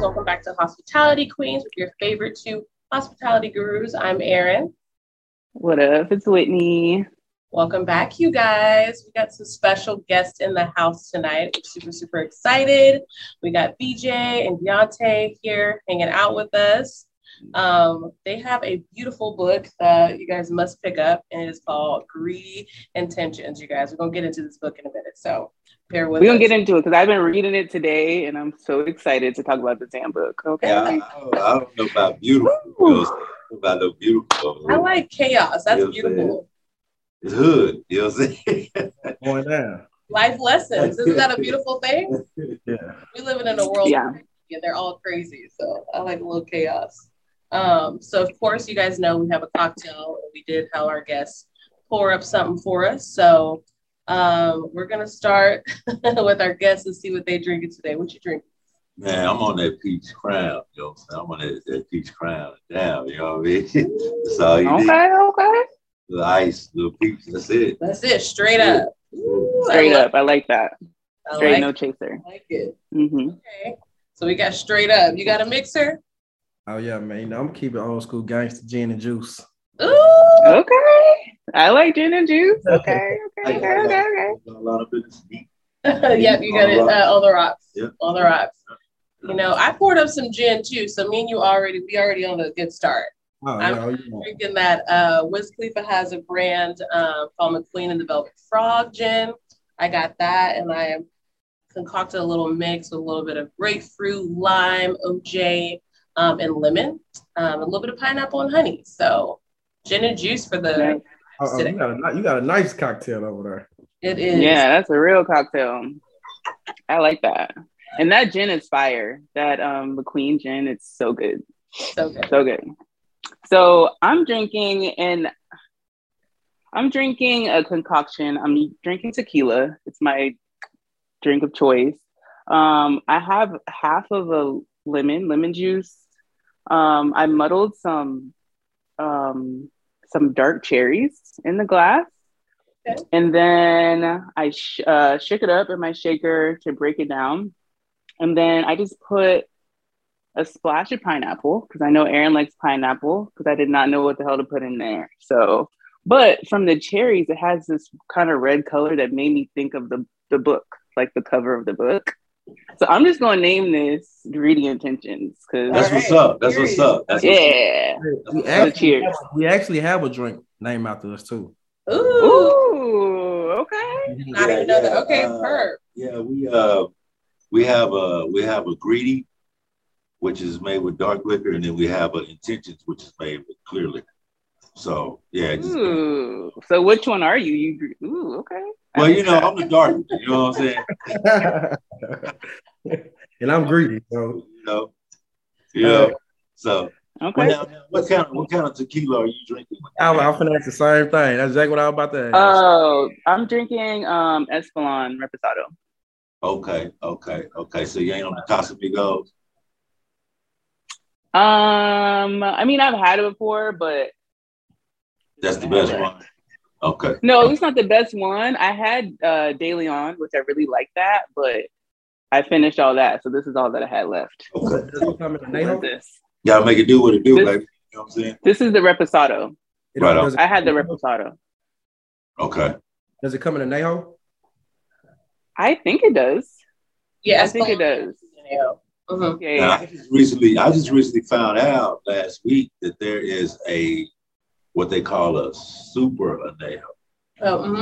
guys? Welcome back to Hospitality Queens with your favorite two hospitality gurus. I'm Erin. What up? It's Whitney. Welcome back, you guys. We got some special guests in the house tonight. We're super, super excited. We got BJ and Deontay here hanging out with us. Um, they have a beautiful book that you guys must pick up, and it's called Greedy Intentions. You guys, we're gonna get into this book in a minute, so bear with. We're gonna get into it because I've been reading it today, and I'm so excited to talk about the damn book. Okay. Yeah, I, I don't know about beautiful. Girls, about the beautiful. I like chaos. That's beautiful. It's hood. You know what I'm saying? Going down. Life lessons. Isn't that a beautiful thing? Yeah. We living in a world Yeah. and they're all crazy. So I like a little chaos. Um, so of course you guys know we have a cocktail. We did have our guests pour up something for us. So um, we're gonna start with our guests and see what they drinking today. What you drink? Man, I'm on that peach crown. You know what I'm saying? I'm on that, that peach crown. Damn, you know what I mean? That's all you need. Okay. Okay. The ice, the peach, that's it. That's it, straight up. Ooh, I Straight like- up. I like that. I Straight like, no chaser. I like it. hmm Okay. So we got straight up. You got a mixer? Oh yeah, man. I'm keeping old school gangster gin and juice. Ooh. Okay. I like gin and juice. Okay. Okay. Okay. Okay. okay. A lot of business. Yep, you got it. Uh, on the rocks. Yep. On the rocks. You know, I poured up some gin too. So me and you already, we already on a good start. Oh I'm yeah, oh, you know. Drinking that uh, Wiz Khalifa has a brand um, called McQueen and the Violet Fog gin. I got that, and I concocted a little mix with a little bit of grapefruit, lime, OJ, um, and lemon, um, a little bit of pineapple and honey. So gin and juice for the. Nice. Oh, oh, you got a you got a nice cocktail over there. It is. Yeah, that's a real cocktail. I like that. And that gin is fire. That um McQueen gin, it's so good. So good. So good. So I'm drinking and I'm drinking a concoction. I'm drinking tequila. It's my drink of choice. Um, I have half of a lemon, lemon juice. Um, I muddled some um, some dark cherries in the glass. Okay. And then I sh- uh, shook it up in my shaker to break it down. And then I just put a splash of pineapple because I know Erin likes pineapple because I did not know what the hell to put in there. So, but from the cherries, it has this kind of red color that made me think of the, the book, like the cover of the book. So I'm just going to name this Greedy Intentions because, That's All what's right. up. That's what's up. That's what's up. yeah. We actually, cheers. we actually have a drink named after us too. Ooh. Ooh, okay. Not Yeah, even know that. yeah, Okay, uh, perp. Yeah, we uh we have a we have a greedy, which is made with dark liquor, and then we have an intentions, which is made with clear liquor. So yeah, it just, Ooh. So which one are you? You ooh, okay. I well, you know. I'm the dark. You know what I'm saying? and I'm greedy, so You know, you know. So okay. now, now, what kind of what kind of tequila are you drinking? I was finna ask the same thing. That's exactly what I was about to ask. Oh, I'm drinking um Espolon Reposado. Okay, okay, okay. So you ain't on the Casamigos? Um, I mean, I've had it before, but That's the best one. Okay. no, it's not the best one. I had uh De Leon, which I really like that, but I finished all that, so this is all that I had left. Okay. Does it come in a What this? Gotta make it do what it do, This- baby. You know what I'm saying? This is the Reposado. It- Right on. I had the Reposado. Okay. does it come in anejo? I think it does. Yeah, I think it does. Mhm. Yeah, Now. I just recently, I just recently found out last week that there is a what they call a super anejo. Oh, mm-hmm.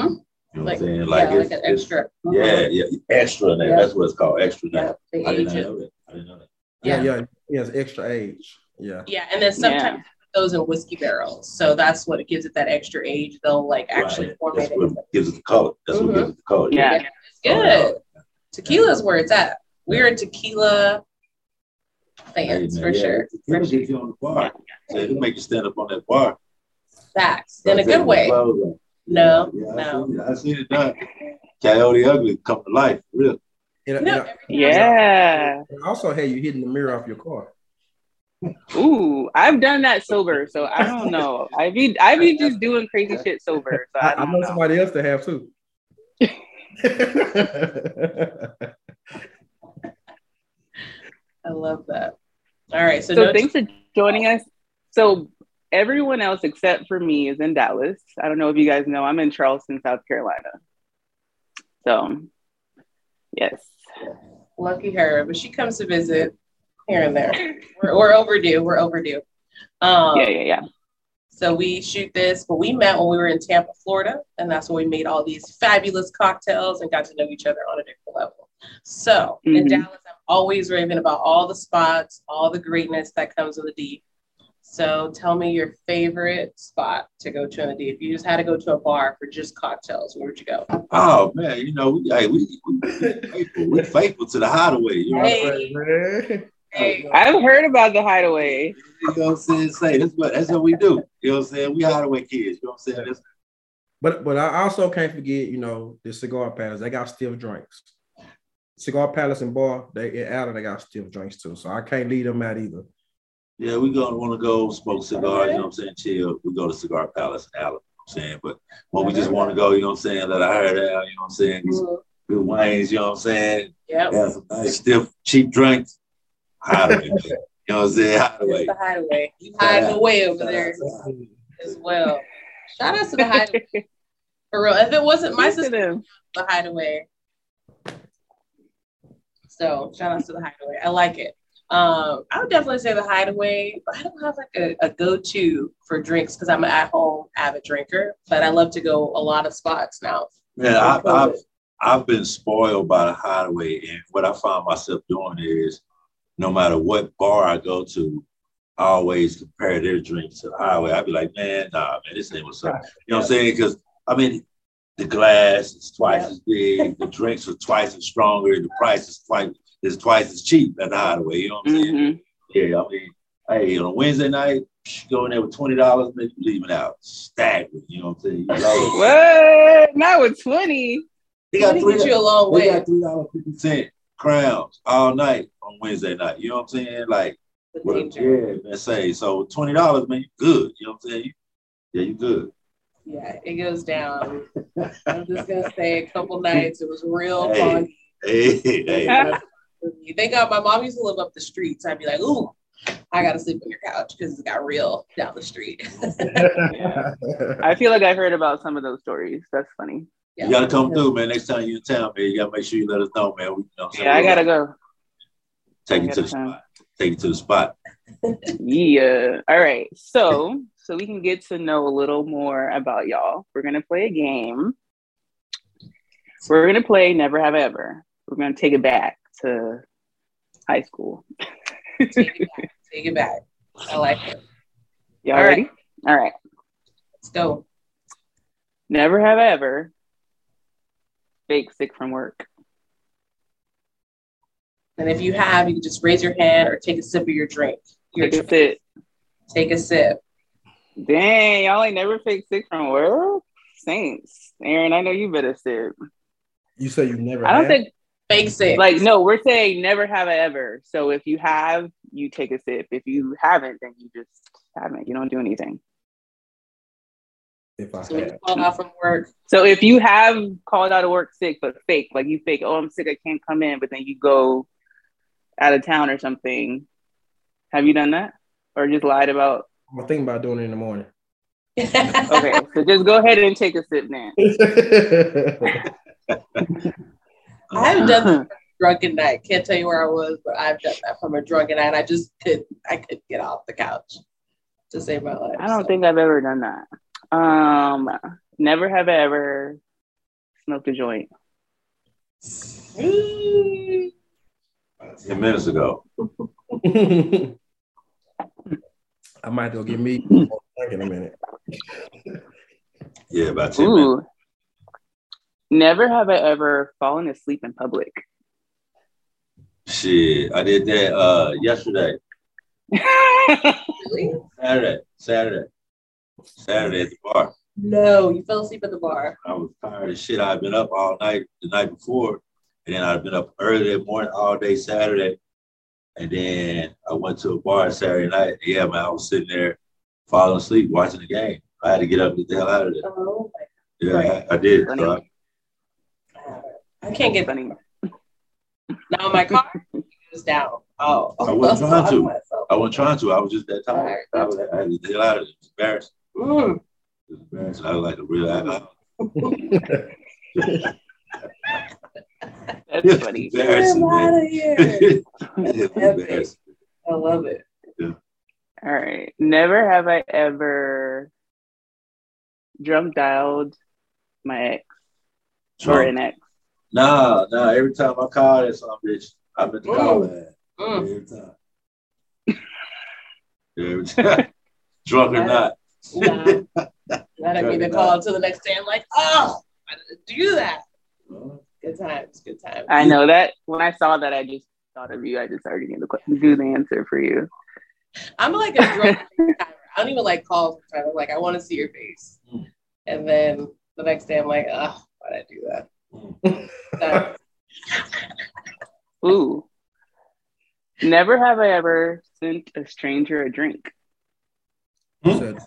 You know what Like, I'm saying? yeah, Like, like it's, an it's- extra. yeah, yeah, extra anejo. Yeah. That's what it's called, extra anejo. they I did age not it. know that. I didn't know that. Yeah. yeah, yeah. Yes, extra age. Yeah. Yeah, and then sometimes those in whiskey barrels. So that's what gives it that extra age. They'll like actually Right. formate That's it. what gives it the color. That's Mhm. what gives it the color. Yeah. It's good. Tequila's where it's at. We're a tequila Hey, fans man, for yeah, sure. Tequila For sure. gets you on the bar. So it'll make you stand up on that bar. Facts. In a good way. your clothes off. No, Yeah, I no. it. I seen it done. Coyote Ugly come to life. Real. And, No, and- Yeah. and I also had you hitting the mirror off your car. Ooh, I've done that sober, so I don't know. I be I be just doing crazy shit sober. So I, I, I don't know know. somebody else to have too. I love that. All right. So, So no thanks for joining us. So everyone else except for me is in Dallas. I don't know if you guys know, I'm in Charleston, South Carolina. So yes. lucky her, but she comes to visit here and there. We're, we're overdue. We're overdue. Um, Yeah, yeah, yeah. So we shoot this, but we met when we were in Tampa, Florida, and that's when we made all these fabulous cocktails and got to know each other on a different level. So in Mhm. Dallas, I'm always raving about all the spots, all the greatness that comes with the D. So tell me your favorite spot to go to in the D. If you just had to go to a bar for just cocktails, where would you go? Oh man, you know, we, hey, we, we, we faithful. We faithful to the hideaway. You know, Hey. Man. Hey, I've heard about the hideaway. you know what I'm saying? Say that's what that's what we do. You know what I'm saying? We hideaway kids. You know what I'm saying? That's, But but I also can't forget, you know, the cigar palace. They got stiff drinks. Cigar palace and bar, they in Allen, they got stiff drinks too. So I can't leave them out either. Yeah, we gonna want to go smoke cigars. You know what I'm saying? Chill. We go to Cigar Palace in Allen. You know what I'm saying, but when we just want to go, you know what I'm saying? Let our hair down. You know what I'm saying? These good wines. You know what I'm saying? Yep. Have some nice stiff cheap drinks. Hideaway. you know what I'm saying? It's Hideaway. the hideaway. You hiding away over there as well. Shout out to the hideaway. For real. If it wasn't my Listen sister, to them. the hideaway. So shout out to the hideaway. I like it. Um, I would definitely say the hideaway, but I don't have like a, a go-to for drinks because I'm an at-home avid drinker, but I love to go a lot of spots now. Man, I, I've I've been spoiled by the hideaway, and what I find myself doing is, no matter what bar I go to, I always compare their drinks to the hideaway. I'd be like, man, nah, man, this ain't what's up. You know what I'm saying? Because I mean, the glass is twice Yeah. as big, the drinks are twice as stronger, the price is twice is twice as cheap at the hideaway. You know what I'm saying? Mhm. Yeah, I mean, hey, on a Wednesday night, psh, go in there with twenty dollars, maybe leaving out staggering. You know what I'm saying? You What? Not with 20. they me get you a long They way. got three dollars fifty cent crowns all night on Wednesday night. You know what I'm saying? Like, danger. yeah, man. Say so twenty dollars, man. You good? You know what I'm saying? Yeah, you good. Yeah, it goes down. I'm just gonna say a couple nights. It was real Hey. fun. Hey, hey. Thank God my mom used to live up the street. So I'd be like, ooh, I gotta sleep on your couch because it got real down the street. I feel like I heard about some of those stories. That's funny. You gotta come through, man. Next time you're in town, man, you gotta make sure you let us know, man. We, you know I'm? Yeah, I gotta go. take I you to the gotta spot. Take you to the spot. Yeah. All right. So, so we can get to know a little more about y'all. We're gonna play a game. We're gonna play Never Have I Ever. We're gonna take it back to high school. Take it back. Take it back. I like it. Y'all All right. ready? All right. Let's go. Never have I ever fake sick from work. And if you have, you can just raise your hand or take a sip of your drink. Your Take a sip. Take a sip. Dang, y'all ain't never fake sick from work. Saints, Erin, I know you better sip. You say you never. I don't have? think Fake sick. like no, we're saying never have I ever. So if you have, you take a sip. If you haven't, then you just haven't. You don't do anything. if I so have. you call out from work, So if you have called out of work sick, but fake, like you fake, oh, I'm sick, I can't come in, but then you go out of town or something. Have you done that? Or just lied about? I'm thinking about doing it in the morning. Okay, so just go ahead and take a sip then. I haven't done that from a drunken night. Can't tell you where I was, but I've done that from a drunken night. I just could I could get off the couch to save my life. I don't so. think I've ever done that. Um, never have I ever smoked a joint. Ten minutes ago. I might go get me a in a minute. Yeah, about ten minutes. Ooh. Never have I ever fallen asleep in public. Shit, I did that uh yesterday. Really? Saturday. Saturday. Saturday at the bar. No, you fell asleep at the bar. I was tired as shit. I'd been up all night the night before, and then I'd been up early that morning all day Saturday. And then I went to a bar Saturday night. Yeah, man, I was sitting there falling asleep watching the game. I had to get up and get the hell out of there. Oh my Yeah, I, I did. So I, God. I can't get Funny. now my car. is down. Oh, I wasn't trying to. myself. I wasn't trying to. I was just that tired. I, was, I had to get out of it. It was embarrassing. Mm. It was embarrassing. I was like a real alcoholic. That's funny. Get embarrassing, out of here. embarrassing. I love it. Yeah. All right. Never have I ever drunk dialed my ex or an ex. Nah, nah. Every time I call that some bitch, I bet the call that. Mm. Every time. Every time. Drunk or not. Nah. That didn't mean to call until the next day. I'm like, oh, I didn't do that. Good times, good times. I know that when I saw that, I just thought of you. I just already knew the que- do the answer for you. I'm like a drunk. I don't even like calls. I'm like, I want to see your face. Mm. And then the next day, I'm like, oh, why did I do that? That- Ooh. Never have I ever sent a stranger a drink. Hmm? Said,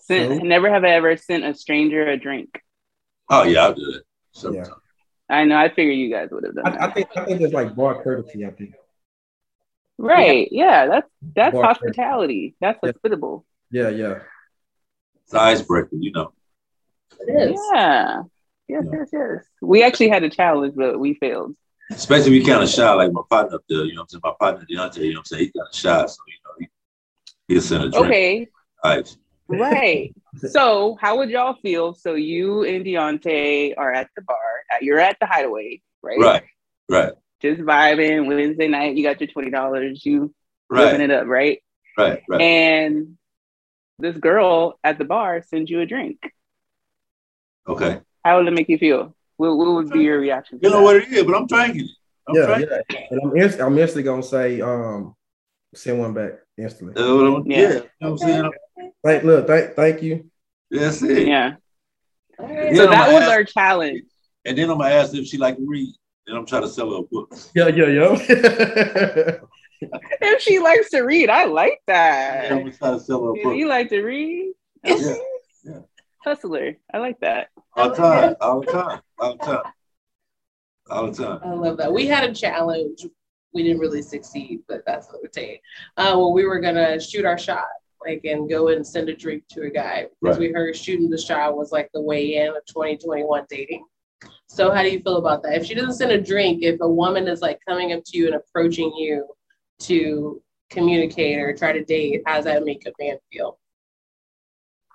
Sent, So? never have I ever sent a stranger a drink. Oh yeah, I'll do it. Several Yeah. I know. I figured you guys would have done I, that. I think I think there's like bar courtesy. I think. right? Yeah. That's that's Bar hospitality. That's Yeah. hospitable. Yeah, yeah. It's an icebreaker, you know. it is. Yeah. Yes, yes, yes. We actually had a challenge, but we failed. Especially if we kind of shy, like my partner up there, you know what I'm saying? My partner Deontay, you know what I'm saying? He kind of shy, so you know, he, he'll send a drink. Okay. Ice. Right. so, how would y'all feel? So, you and Deontay are at the bar. You're at the Hideaway, right? Right, right, Just vibing. Wednesday night, you got your twenty dollars. You living it up, right? right, right. And this girl at the bar sends you a drink. Okay. How would it make you feel? What, what would be your reaction? You know that? what it is, but I'm drinking it. I'm yeah, drinking yeah. And I'm inst- I'm instantly gonna say, um, send one back instantly. That's Yeah. yeah. you know what I'm saying? Thank, look, thank, thank you. That's it. Yeah. All right. So that was ask- our challenge. And then I'm gonna ask if she like to read. And I'm trying to sell her a book. Yeah, yeah, yeah. If she likes to read, I like And that. I'm gonna sell her a book. you like to read, yeah. Hustler. I like that. All the time, all the time, all the time. All the time. I love that. We had a challenge. We didn't really succeed, but that's what it take. Uh, well, we were gonna shoot our shot, like, and go and send a drink to a guy because Right. we heard shooting the shot was like the way in of 2021 dating. So, how do you feel about that? If she doesn't send a drink, if a woman is like coming up to you and approaching you to communicate or try to date, how does that make a man feel?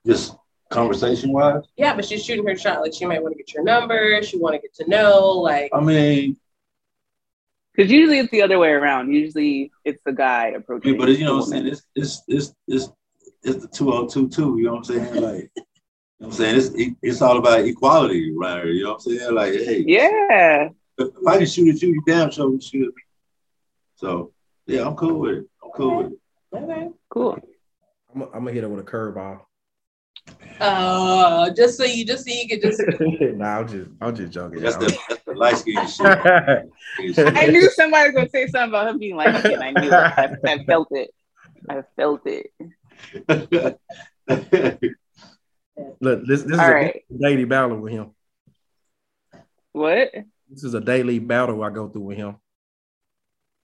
Just conversation wise. Yeah, but she's shooting her shot. Like, she might want to get your number. She want to get to know. Like, I mean, Because usually it's the other way around. Usually it's the guy approaching. mean, but you know what I'm saying? It's it's it's it's it's the 2022, you know what I'm saying? Like you know what I'm saying? It's it's all about equality right you know what I'm saying? Like, hey, Yeah. if I can shoot at you, you damn sure can shoot at me. So yeah, I'm cool with it. I'm cool with it. okay. Cool. I'm, I'm gonna hit her with a curveball. Uh, just so you just so you could just nah, I'm just, I'm just joking. That's y'all. the that's the light skin shit. I knew somebody was going to say something about him being like, and I knew it. I, I felt it. I felt it. Look, this, this is All a daily battle with him. What? This is a daily battle I go through with him.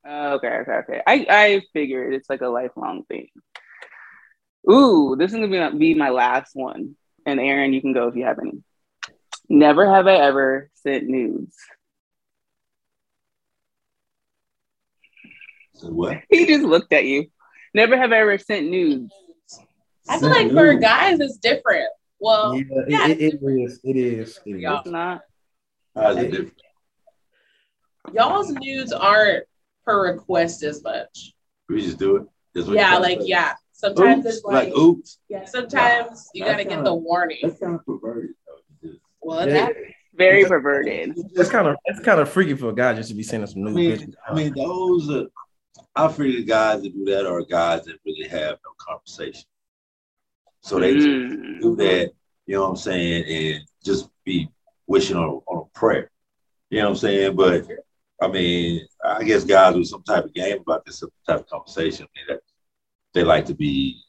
Uh, okay, okay, okay. I, I figured it's like a lifelong thing. Ooh, this is gonna be, be my last one. And Erin, you can go if you have any. Never have I ever sent nudes. So what? He just looked at you. Never have I ever sent nudes. I feel like for guys it's different. Well, yeah, yeah. It, it, it is. It is. It is. Yeah. It's not. How's it y'all's nudes aren't per request as much. We just do it. Yeah, like trying to say. yeah. Sometimes Oops, it's like, like oops. yeah, sometimes you gotta get kinda- the warning. That's kind of perverted. though. Well, Yeah. that Very perverted. It's kind of it's kind of freaky for a guy just to be sending some I nude mean, pictures. I mean, those are. I figure the guys that do that are guys that really have no conversation. So they Mm. do that, you know what I'm saying, and just be wishing on, on a prayer. You know what I'm saying? But I mean, I guess guys with some type of game about this, some type of conversation, I mean, that they like to be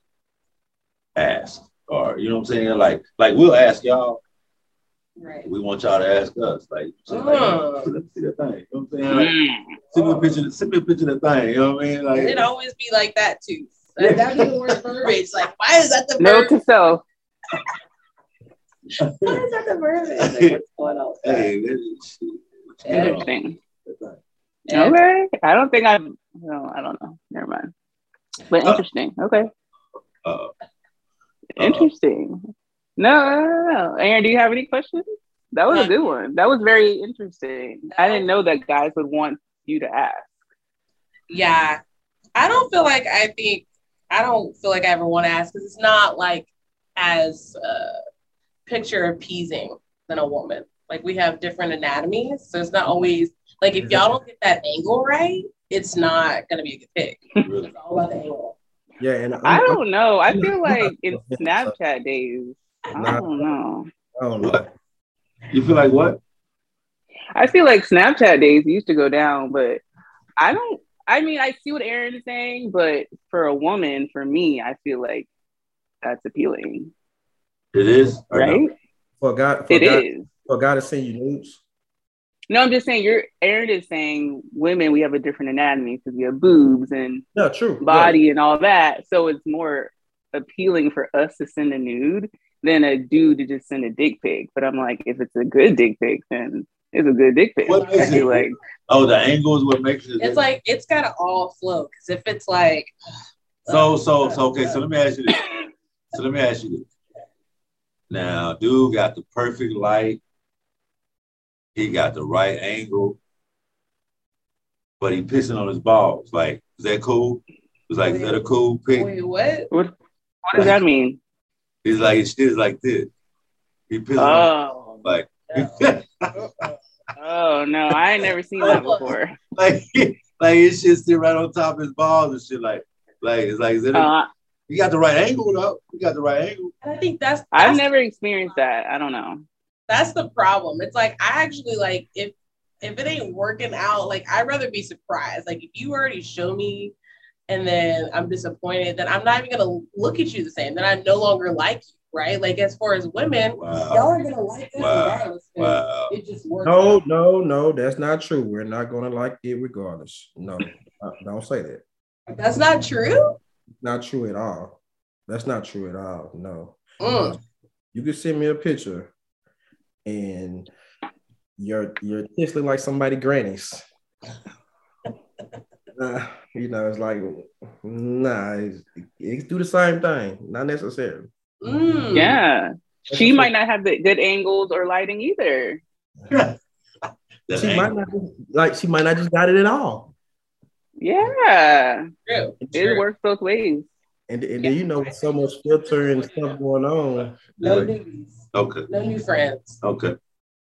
asked. Or you know what I'm saying? Like, like we'll ask y'all, Right. We want y'all to ask us. Like, so, like, Uh. let me see that thing. You know what I'm saying? Like, Mm. send me a picture. Send me a picture of the thing. You know what I mean? Like, It always be like that too. Like, That, that be the worst verbiage. Like, why is that the Note verbiage? to self. Why is that the verbiage? Like, what's going on? hey, this is shit. What you got on? Interesting. That thing. And- Okay. I don't think I've no, I don't know. Never mind. But Oh. interesting. Okay. Uh, Interesting. No, no, no, no. Erin, do you have any questions? That was a good one. That was very interesting. I didn't know that guys would want you to ask. Yeah. I don't feel like I think I don't feel like I ever want to ask because it's not like as uh, picture appeasing than a woman. Like we have different anatomies, so it's not always like if y'all don't get that angle right, it's not gonna be a good pick. really. It's all about the angle. Yeah, and I'm, I don't know. I feel I'm like in Snapchat days, I don't know. I don't know. What? You feel like what? I feel like Snapchat days used to go down, but I don't. I mean, I see what Erin is saying, but for a woman, for me, I feel like that's appealing, It is right? For God, guy, for It a guy, is. for a guy to send you nudes. No, I'm just saying. You're Erin is saying women we have a different anatomy because we have boobs and Yeah, true. body and all that, so it's more appealing for us to send a nude than a dude to just send a dick pic. But I'm like, if it's a good dick pic, then it's a good dick pic. What I it? like Oh, the angle is what makes it. It's like it's gotta all flow. Cause if it's like So, so, oh, so, okay. So let me ask you this. So let me ask you this. Now, dude got the perfect light. He got the right angle, but he pissing on his balls. Like, is that cool? It's like, is that a cool pick? wait, what? what what does that mean? He's like, it's shit is like this. He pissing Oh, on like, oh no, I ain't never seen that before. like, like his shit sit right on top of his balls and shit. Like, like it's like, is that a, Uh, you got the right angle though? You got the right angle. And I think that's, I've never experienced that. I don't know. That's the problem. It's like I actually like if if it ain't working out, like I'd rather be surprised. Like if you already show me and then I'm disappointed, then I'm not even gonna look at you the same. Then I no longer like you, right? Like as far as women, y'all are gonna like us Wow. regardless. 'cause Wow. It just works. No, out. no, no, that's not true. We're not gonna like it regardless. No, don't say that. That's not true. Not true at all. That's not true at all. No. Mm. You can send me a picture and you're you're look like somebody granny's. Uh, you know, it's like nah, it's, it do the same thing, not necessarily. Mm. Yeah, she might not have the good angles or lighting either. That She angle. might not like she might not just got it at all. Yeah, True. it works both ways. And, and then you know so much filter and stuff going on. No like, newbies. Okay. No new friends. Okay.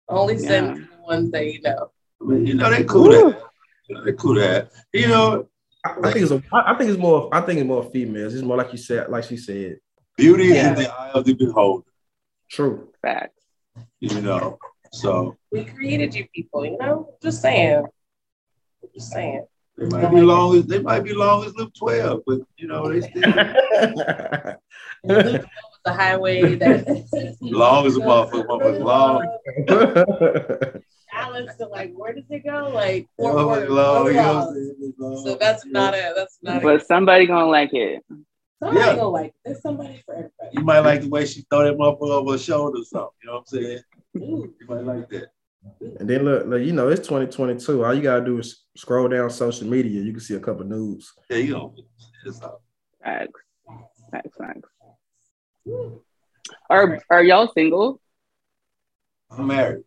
Only send Yeah. to the ones that you know. I mean, you know, they cool that. You know, they cool that. You know, I, I think it's a, I I think it's more I think it's more females. It's more like you said, like she said. beauty is Yeah. in the eye of the beholder. True. Fact. You know, so We created you people, you know? Just saying. Just saying. they might be long as they might be long as live twelve, but you know, they still And the highway that long as a motherfucker, motherfucker long. Balance to like where does it go? Like Motherfucker forward, long, you know long. saying? Long. So that's not it. that's not a But somebody gonna like it. somebody Yeah. gonna like it. There's somebody for everybody. You might like the way she throw that motherfucker over her shoulder or something. You know what I'm saying? Ooh. You might like that. and then look, look, you know, it's 2022. All you gotta do is scroll down social media. You can see a couple nudes. Yeah, you know. It's all. Facts. Facts. Facts. Are Are y'all single? I'm married.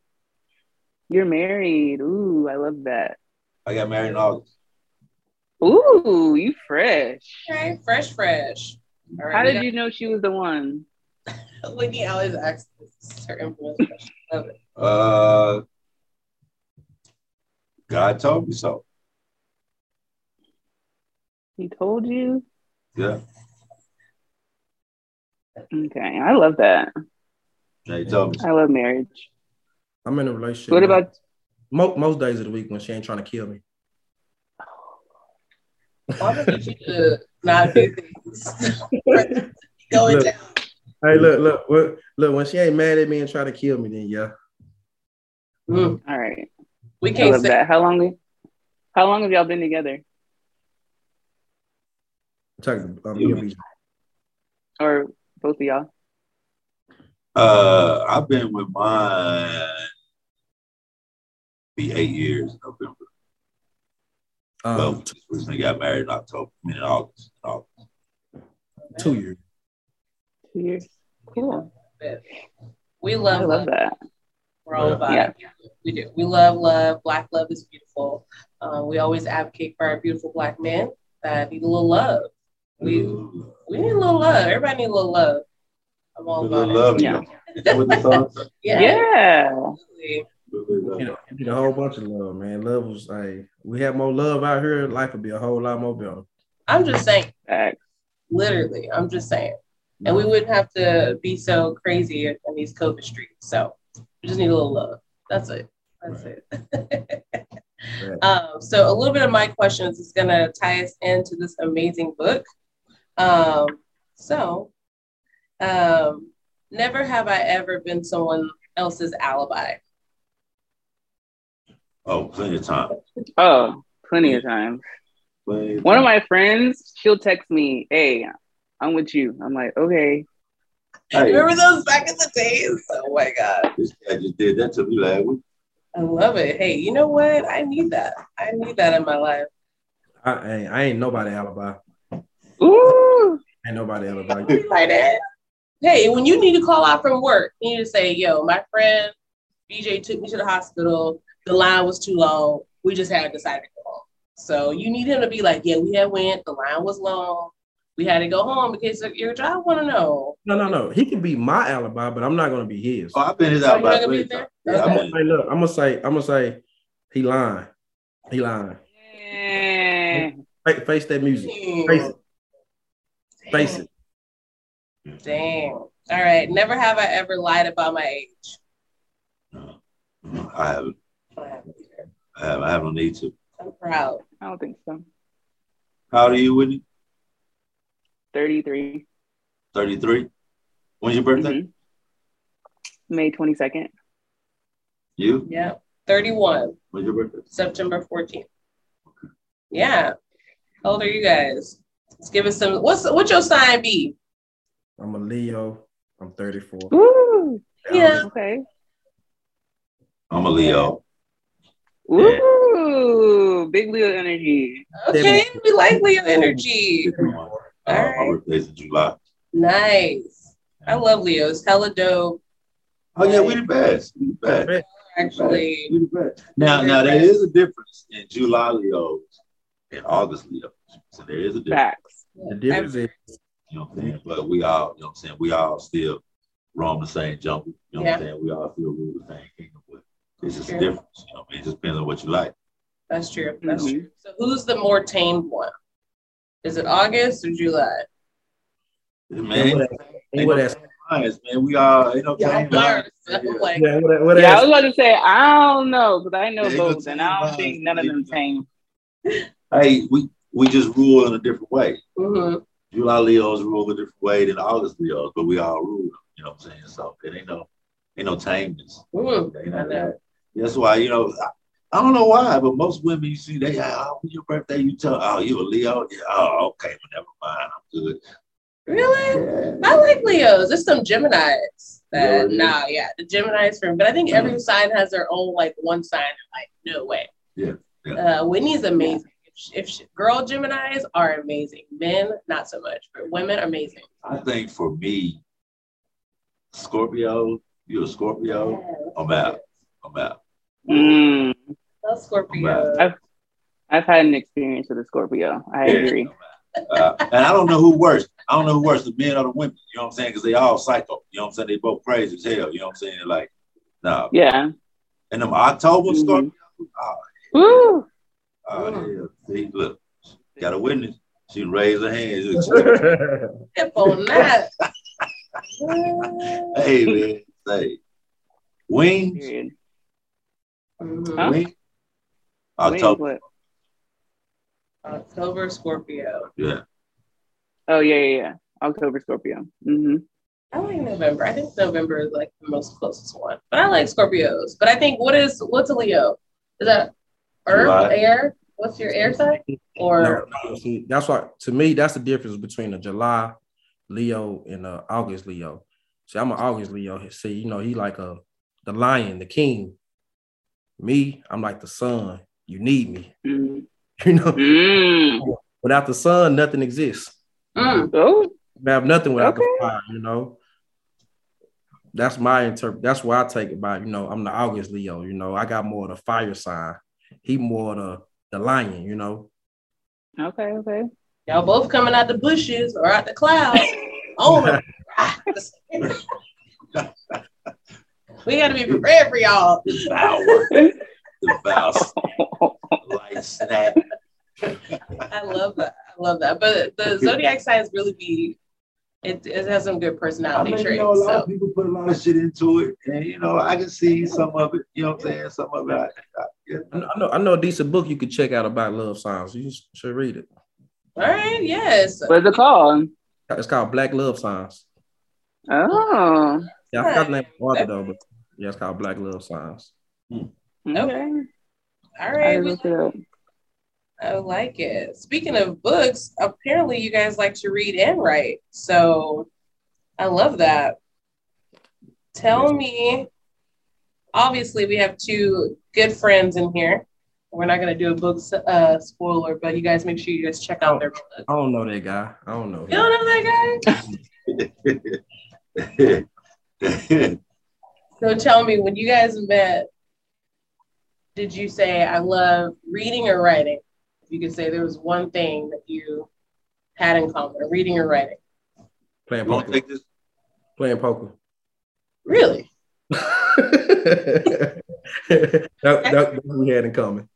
You're married. Ooh, I love that. I got married in August. Ooh, you fresh. Okay, fresh, fresh. All right. How we did you know she was the one? got- Whitney always asks this her influence question. Uh God told me so. He told you. Yeah. Okay, I love that. Yeah, he told me so. I love marriage. I'm in a relationship. What about most, most days of the week when she ain't trying to kill me? I'm gonna need you to not do things. Going Look. down. Hey, look, look, look, look. When she ain't mad at me and try to kill me, then yeah, Mm, All right. we can't love say that. How long? How long have y'all been together? Talking um, me and Or both of y'all? Uh, I've been with mine be eight years in November. well, um, just recently got married in October, I mean in August. in August. two years. Two years. Cool. we I love love that. We're all about Yeah. it. We do. We love love. Black love is beautiful. Um, we always advocate for our beautiful black men that need a little love. We we need a little love. Everybody need a little love. I'm all about the love, Yeah. yeah. With the thoughts. it. Yeah. Yeah. absolutely. With the love. You know, need a whole bunch of love, man. Love was like we have more love out here, life would be a whole lot more better. I'm just saying, Facts. literally, I'm just saying. And we wouldn't have to be so crazy in these COVID streets. So we just need a little love. That's it. That's it. Right. um, so a little bit of my questions is gonna tie us into this amazing book. Um, so um, never have I ever been someone else's alibi. Oh, plenty of time. Oh, plenty of times. Plenty of One of my friends, she'll text me, "Hey, I'm with you." I'm like, "Okay." Hey, Remember those back in the days? Oh my god. this guy just did that to me last week. I love it. Hey, you know what? I need that. I need that in my life. I, I, ain't, I ain't nobody alibi. Ooh. Ain't nobody alibi. Be like that. Hey, when you need to call out from work, you need to say, yo, my friend BJ took me to the hospital. The line was too long. We just had to decide to go home. So you need him to be like, yeah, we had went. The line was long. We had to go home because your job want to know. No, no, no. He can be my alibi, but I'm not gonna be his. Oh, I've been his So out you're by not gonna be plenty of there? times. Yeah, I'm gonna say, look, I'm gonna say, I'm gonna say, he lying. He lying. Fa- Face that music. Face it. Face it. Dang. All right. Never have I ever lied about my age. No, no, I haven't. I haven't either. I have. I have no need to. I'm proud. I don't think so. How old are you, Whitney? 33. 33. When's your birthday? Mhm. May 22nd. You? Yeah. 31. When's your birthday? September 14th. Yeah. How old are you guys? Let's give us some. What's what's your sign be? I'm a Leo. I'm 34. Ooh. Yeah. Okay. I'm a Leo. Ooh. Big Leo energy. Okay, we like Leo energy. Uh, All My birthday's in July. Nice. I love Leos. Hella dope. Oh yeah, we the best. We the best. Actually, We the best. Now, now there is a difference in July Leos and August Leos. So there is a difference. Facts. The difference is You know what I'm saying? But we all, you know what I'm saying? We all still roam the same jungle. You know what I'm saying? We all still rule the same kingdom. But it's just a difference. You know what I mean? It just depends on what you like. that's true. That's Mhm. true. So who's the more tamed one? Is it August or July? Man, ain't what that's lions, man. We all ain't no Yeah, I'm tame lions. Yeah. I'm like, yeah, what, what Yeah, I was about to say, I don't know, because I know Yeah, both, and I don't a- think none of them tame. Hey, we we just rule in a different way. mhm. July Leos rule a different way than August Leos, but we all rule them. You know what I'm saying? So it ain't no ain't no tameness. Mm, Ain't I know. that. That's why you know. I, I don't know why, but most women you see, they oh, your birthday, you tell, oh, you a Leo? Yeah, oh, okay, but never mind, I'm good. Really? Yeah. I like Leos. There's some Geminis that Really? nah, yeah, the Geminis for but I think every sign has their own like one sign. Like no way. Yeah, yeah. Uh, Whitney's amazing. If, she, girl Geminis are amazing, men not so much, but women amazing. I think for me, Scorpio, you a Scorpio? I'm out. I'm out. Mm, Love Scorpio. I've, I've had an experience with a Scorpio. I Yeah, agree. Uh, and I don't know who worse. I don't know who worse, the men or the women. You know what I'm saying? Because they all psycho. You know what I'm saying? They both crazy as hell. You know what I'm saying? They're like, no. Yeah. And them October Mhm. Scorpio. Oh, Woo! Oh yeah. See, look, got a witness. She raised her hand. Hip on that. hey man, say wings. Period. Mhm. Huh? Wings. Wait, October. what? October Scorpio. Yeah. Oh, yeah, yeah, yeah. October Scorpio. hmm I like November. I think November is like the most closest one. But I like Scorpios. But I think what is what's a Leo? Is that Earth, July. air? What's your air sign? Or No, no, see, that's why to me that's the difference between a July Leo and a August Leo. See, I'm an August Leo. See, you know, he like a the lion, the king. Me, I'm like the sun. You need me. Mm. You know, Mm. without the sun, nothing exists. Mm, Oh, We have nothing without Okay. the fire, you know. That's my interpret. That's why I take it about, you know, I'm the August Leo, you know. I got more of the fire sign. He more the the lion, you know. okay, okay. y'all both coming out the bushes or out the clouds. Oh On 'em. we gotta be prepared for y'all. Devour. Devour. Light snap. I love that. I love that. But the zodiac signs really be it, it has some good I personality mean, you traits. know, a lot so of people put a lot of shit into it, and you know, I can see some of it. You know what I'm saying? Some of it, I, I, yeah. I know- I know a decent book you could check out about love signs. You should read it. all right, yes. What's it called? It's called Black Love Signs. Oh, Yeah, I forgot the name of the author though, but yeah, it's called Black Love Signs. okay. All I right, look it up. I like it. Speaking of books, apparently you guys like to read and write. So I love that. Tell me, obviously, we have two good friends in here. We're not going to do a book uh, spoiler, but you guys make sure you guys check out their book. I don't know that guy. I don't know. You don't know that guy? So tell me, when you guys met, did you say, I love reading or writing? If you could say there was one thing that you had in common, reading or writing. Playing you want to poker. take this? Playing poker. Really? that, that, that's what we had in common.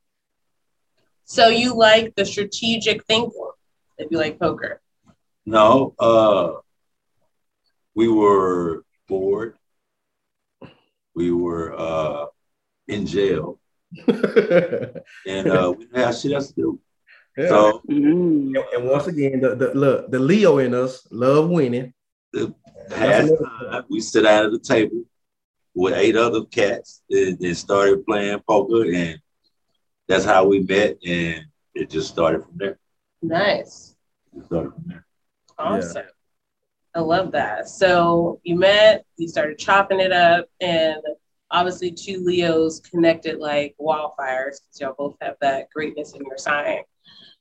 So you like the strategic thinking if you like poker. No, uh, we were bored. We were uh, in jail, and uh, we didn't have shit else to do. Yeah. So Mm. and once again, the, the look, the Leo in us love winning. half the time, we sit down at the table with eight other cats and, and started playing poker, and that's how we met, and it just started from there. Nice. It started from there. Awesome. I love that. So you met, you started chopping it up, and obviously two Leos connected like wildfires because y'all both have that greatness in your sign.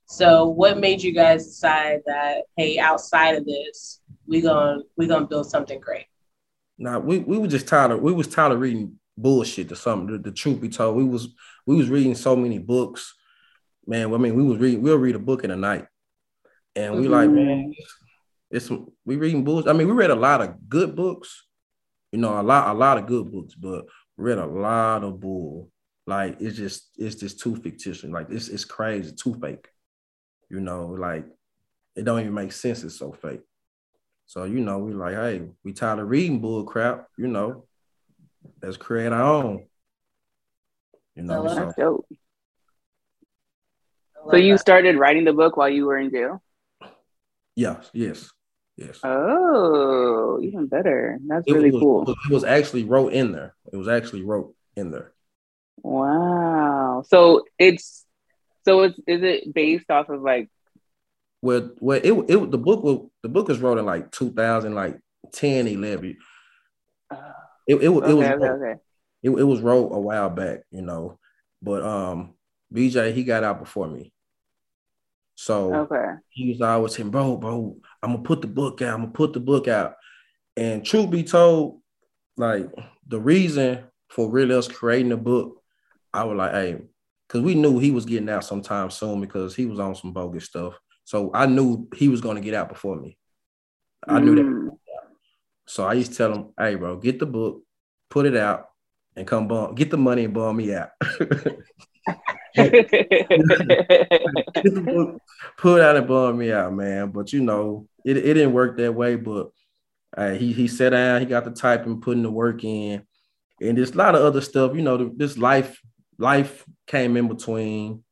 So what made you guys decide that hey, outside of this, we gonna we gonna build something great? Nah, we, we were just tired of we was tired of reading bullshit or something. The, the truth be told, we was we was reading so many books. Man, I mean, we was reading, we'll read a book in a night. And we like, mm-hmm. man, it's we reading books. I mean, we read a lot of good books, you know, a lot, a lot of good books, but read a lot of bull. Like it's just, it's just too fictitious. Like it's it's crazy, too fake. You know, like it don't even make sense. It's so fake. So you know, we like, hey, we tired of reading bull crap. You know, let's create our own. You know, oh, I love so That's dope. So you started writing the book while you were in jail? yes, yes, yes. Oh, even better. That's It really was- cool. It was actually wrote in there. It was actually wrote in there. Wow. So it's so it's is it based off of like Well, well, it, it the book was the book was wrote in like 2000, like 10, 11. uh, It, it, was- it was okay, okay, wrote- okay. it, it was wrote a while back, you know. But um BJ, he got out before me. So Okay. he was always saying, bro, bro, I'm gonna put the book out, I'm gonna put the book out. And truth be told, like the reason for really us creating the book, I was like, hey, because we knew he was getting out sometime soon because he was on some bogus stuff. So I knew he was gonna get out before me. I knew that. Mm. So I used to tell him, hey, bro, get the book, put it out, and come bum, get the money and bum me out. Put out and bum me out, man. But you know, it, it didn't work that way. But uh, he he sat down, he got the typing, putting the work in, and there's a lot of other stuff. You know, this life life came in between,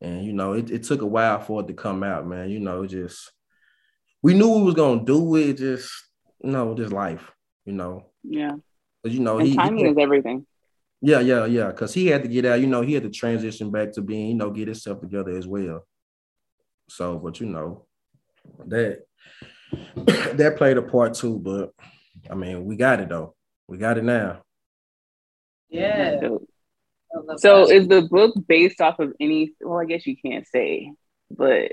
and you know, it, it took a while for it to come out, man. You know, just we knew we was gonna do it, just no, just life, you know. Yeah. But you know, And he, timing he is everything. yeah, yeah, yeah. Cause he had to get out, you know, he had to transition back to being, you know, get himself together as well. So, but you know, that that played a part too, but I mean, we got it though. We got it now. Yeah. Dope. I love So that. is the book based off of any well, I guess you can't say, but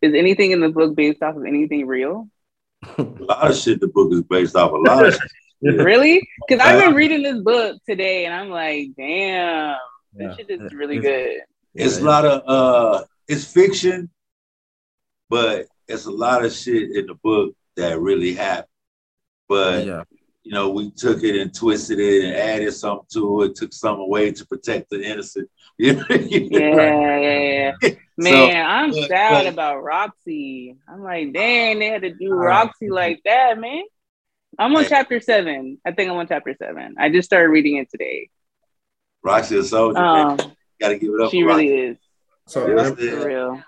is anything in the book based off of anything real? A lot of shit the book is based off. A lot of shit. Really? Because I've been reading this book today and I'm like, damn, Yeah. this shit is really It's- good. It's a lot of uh it's fiction, but it's a lot of shit in the book that really happened. But yeah. you know, we took it and twisted it and added something to it, took some away to protect the innocent. Yeah, yeah, yeah. So, Man, I'm but- sad but- about Roxy. I'm like, dang, they had to do Uh, Roxy like that, man. I'm on Hey. chapter seven. I think I'm on chapter seven. I just started reading it today. Roxy is soldier, man. Um, Gotta give it up. she for really Roxy. is So Yeah. For real.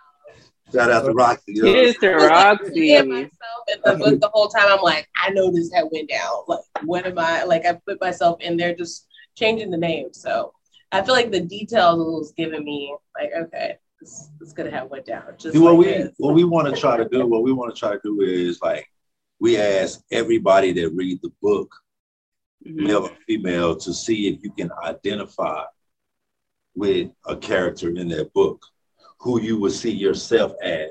Shout out to Roxy. yo. Cheers to I Roxy. looking at myself in the book the whole time. I'm like, I know this had went down. Like, what am I? Like, I put myself in there, just changing the name. So I feel like the details was giving me like, okay, this, this could have went down. Just See, what like we this. what we want to try to do, what we want to try to do is like we ask everybody that read the book, Mhm. male or female, to see if you can identify with a character in that book, who you would see yourself as.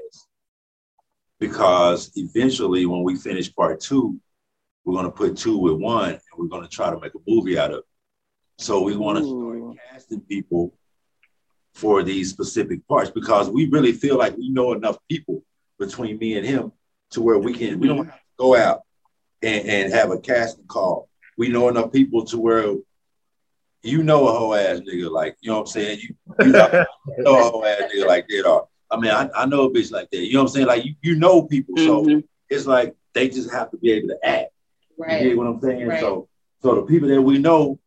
Because eventually, when we finish part two, we're going to put two with one, and we're going to try to make a movie out of it. So we want to start casting people for these specific parts because we really feel like we know enough people between me and him to where we can we don't have to go out and, and have a casting call. We know enough people to where you know a whole ass nigga like you know what I'm saying. You, you know, you know a whole ass nigga like that. Or I mean, I, I know a bitch like that. You know what I'm saying? Like you, you know people, so Mhm. it's like they just have to be able to act. Right. You right. get what I'm saying? Right. So, so the people that we know,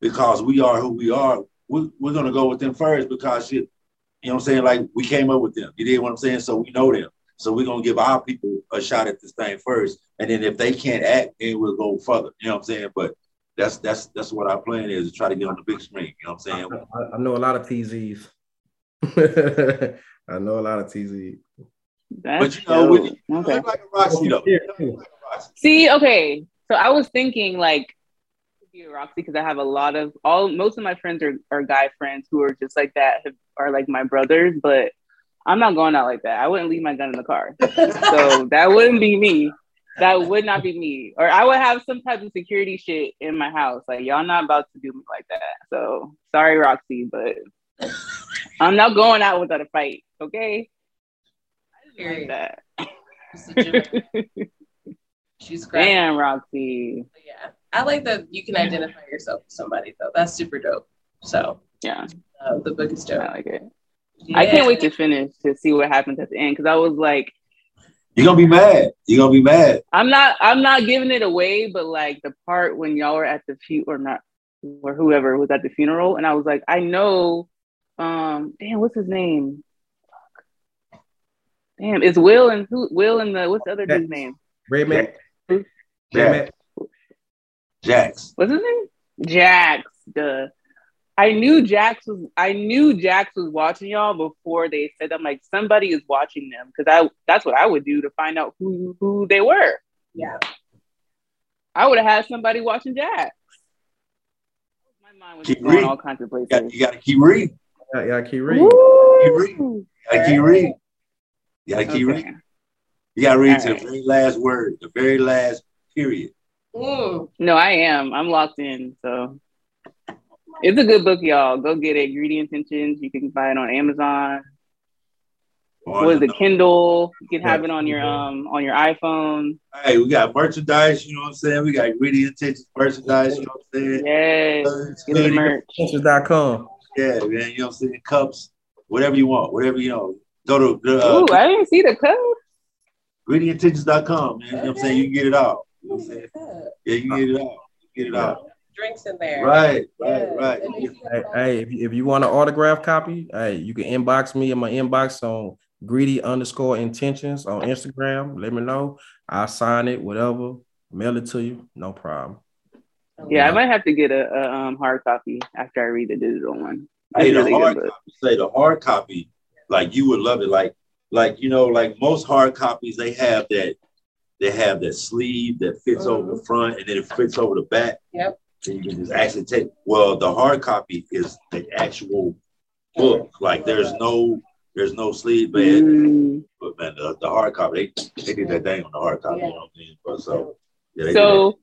because we are who we are, we, we're gonna go with them first because shit, you know what I'm saying? Like we came up with them. You get what I'm saying? So we know them. So we're gonna give our people a shot at this thing first, and then if they can't act, then we'll go further. You know what I'm saying? But that's that's that's what our plan is to try to get on the big screen. You know what I'm saying? I, I know a lot of TZs. I know a lot of TZs. That's But you know, when dope. you okay. like a Roxy though. Yeah. You look like. See, okay. So I was thinking like be a Roxy because I have a lot of all most of my friends are, are guy friends who are just like that have, are like my brothers, but I'm not going out like that. I wouldn't leave my gun in the car. So that wouldn't be me. That would not be me. Or I would have some type of security shit in my house. Like y'all not about to do me like that. So sorry, Roxy, but I'm not going out without a fight. Okay. I like that. She's great. Damn, Roxy. Yeah, I like that you can identify yourself with somebody though. That's super dope. So Yeah, uh, the book is dope. I like it. I can't wait to finish to see what happens at the end because I was like, You're gonna be mad. You're gonna be mad. I'm not, I'm not giving it away, but like the part when y'all were at the fu or not, or whoever was at the funeral, and I was like, I know, um, damn, what's his name? Damn, it's Will and who? Will and the what's the other dude's name? Red man. Red Jax. Jax. What's his name? Jax. Duh. I knew Jax was. I knew Jax was watching y'all before they said. I'm like, somebody is watching them because I. That's what I would do to find out who who they were. Yeah. I would have had somebody watching Jax. My mind was Keep going reading. all kinds of You, got, places. you gotta keep reading. Yeah, yeah, keep reading. Keep reading. You gotta keep reading. You gotta keep reading. You gotta read All to the very last word, the very last period. Mm. No, I am. I'm locked in. So it's a good book, y'all. Go get it. Greedy Intentions. You can buy it on Amazon. On What is it? Kindle. You can have it on your um on your iPhone. Hey, we got merchandise, you know what I'm saying? We got greedy intentions merchandise, you know what I'm saying? Yes. Shirts, Get the hoodies, merch. Intentions.com. Yeah, man, you know what I'm saying? Cups, whatever you want, whatever you know. Go to the uh, Ooh, I didn't see the code. greedyintentions.com, man. You know what I'm saying? You can get it all. You know what I'm saying? Yeah, you can get it all. Get it all. Drinks in there. Right, right, Yeah. right. And if you Hey, hey, if you, if you want an autograph copy, hey, you can inbox me in my inbox on greedy underscore intentions on Instagram. Let me know. I'll sign it, whatever. mail it to you, no problem. Yeah, I might have to get a, a um, hard copy after I read the digital one. Hey, the really hard copy, say the hard copy, like you would love it. Like, like you know, like most hard copies, they have that, they have that sleeve that fits mm-hmm. over the front and then it fits over the back. Yep. And you can just actually take. Well, the hard copy is the actual book. Like, there's no, there's no sleeve, but, mm. but man, the, the, hard copy, they, they did that thing on the hard copy. Yeah. You know what I mean? But so, yeah, so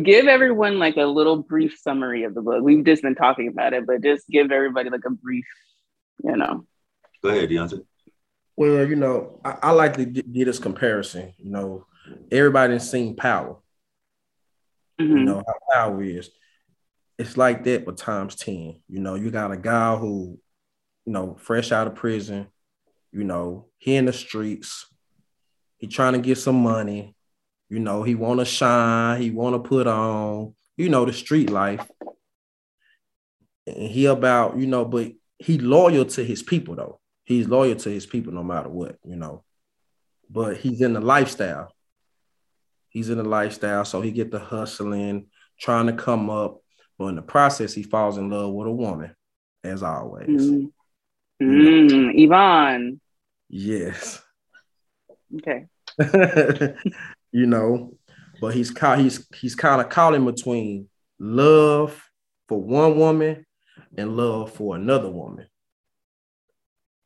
give everyone like a little brief summary of the book. We've just been talking about it, but just give everybody like a brief, you know. Go ahead, Deontay. Well, you know, I, I like to get, get, this comparison. You know, everybody's seen power. Mm-hmm. You know how power is. It's like that, but times 10. You know, you got a guy who, you know, fresh out of prison, you know, he in the streets, he trying to get some money you know, he want to shine, he want to put on, you know, the street life. And he about, you know, but he loyal to his people though. He's loyal to his people no matter what, you know. But he's in the lifestyle. He's in the lifestyle, so he get the hustling, trying to come up. But in the process, he falls in love with a woman, as always. Mm. Mm, Yvonne. Yes. Okay. you know, but he's he's he's kind of calling between love for one woman and love for another woman.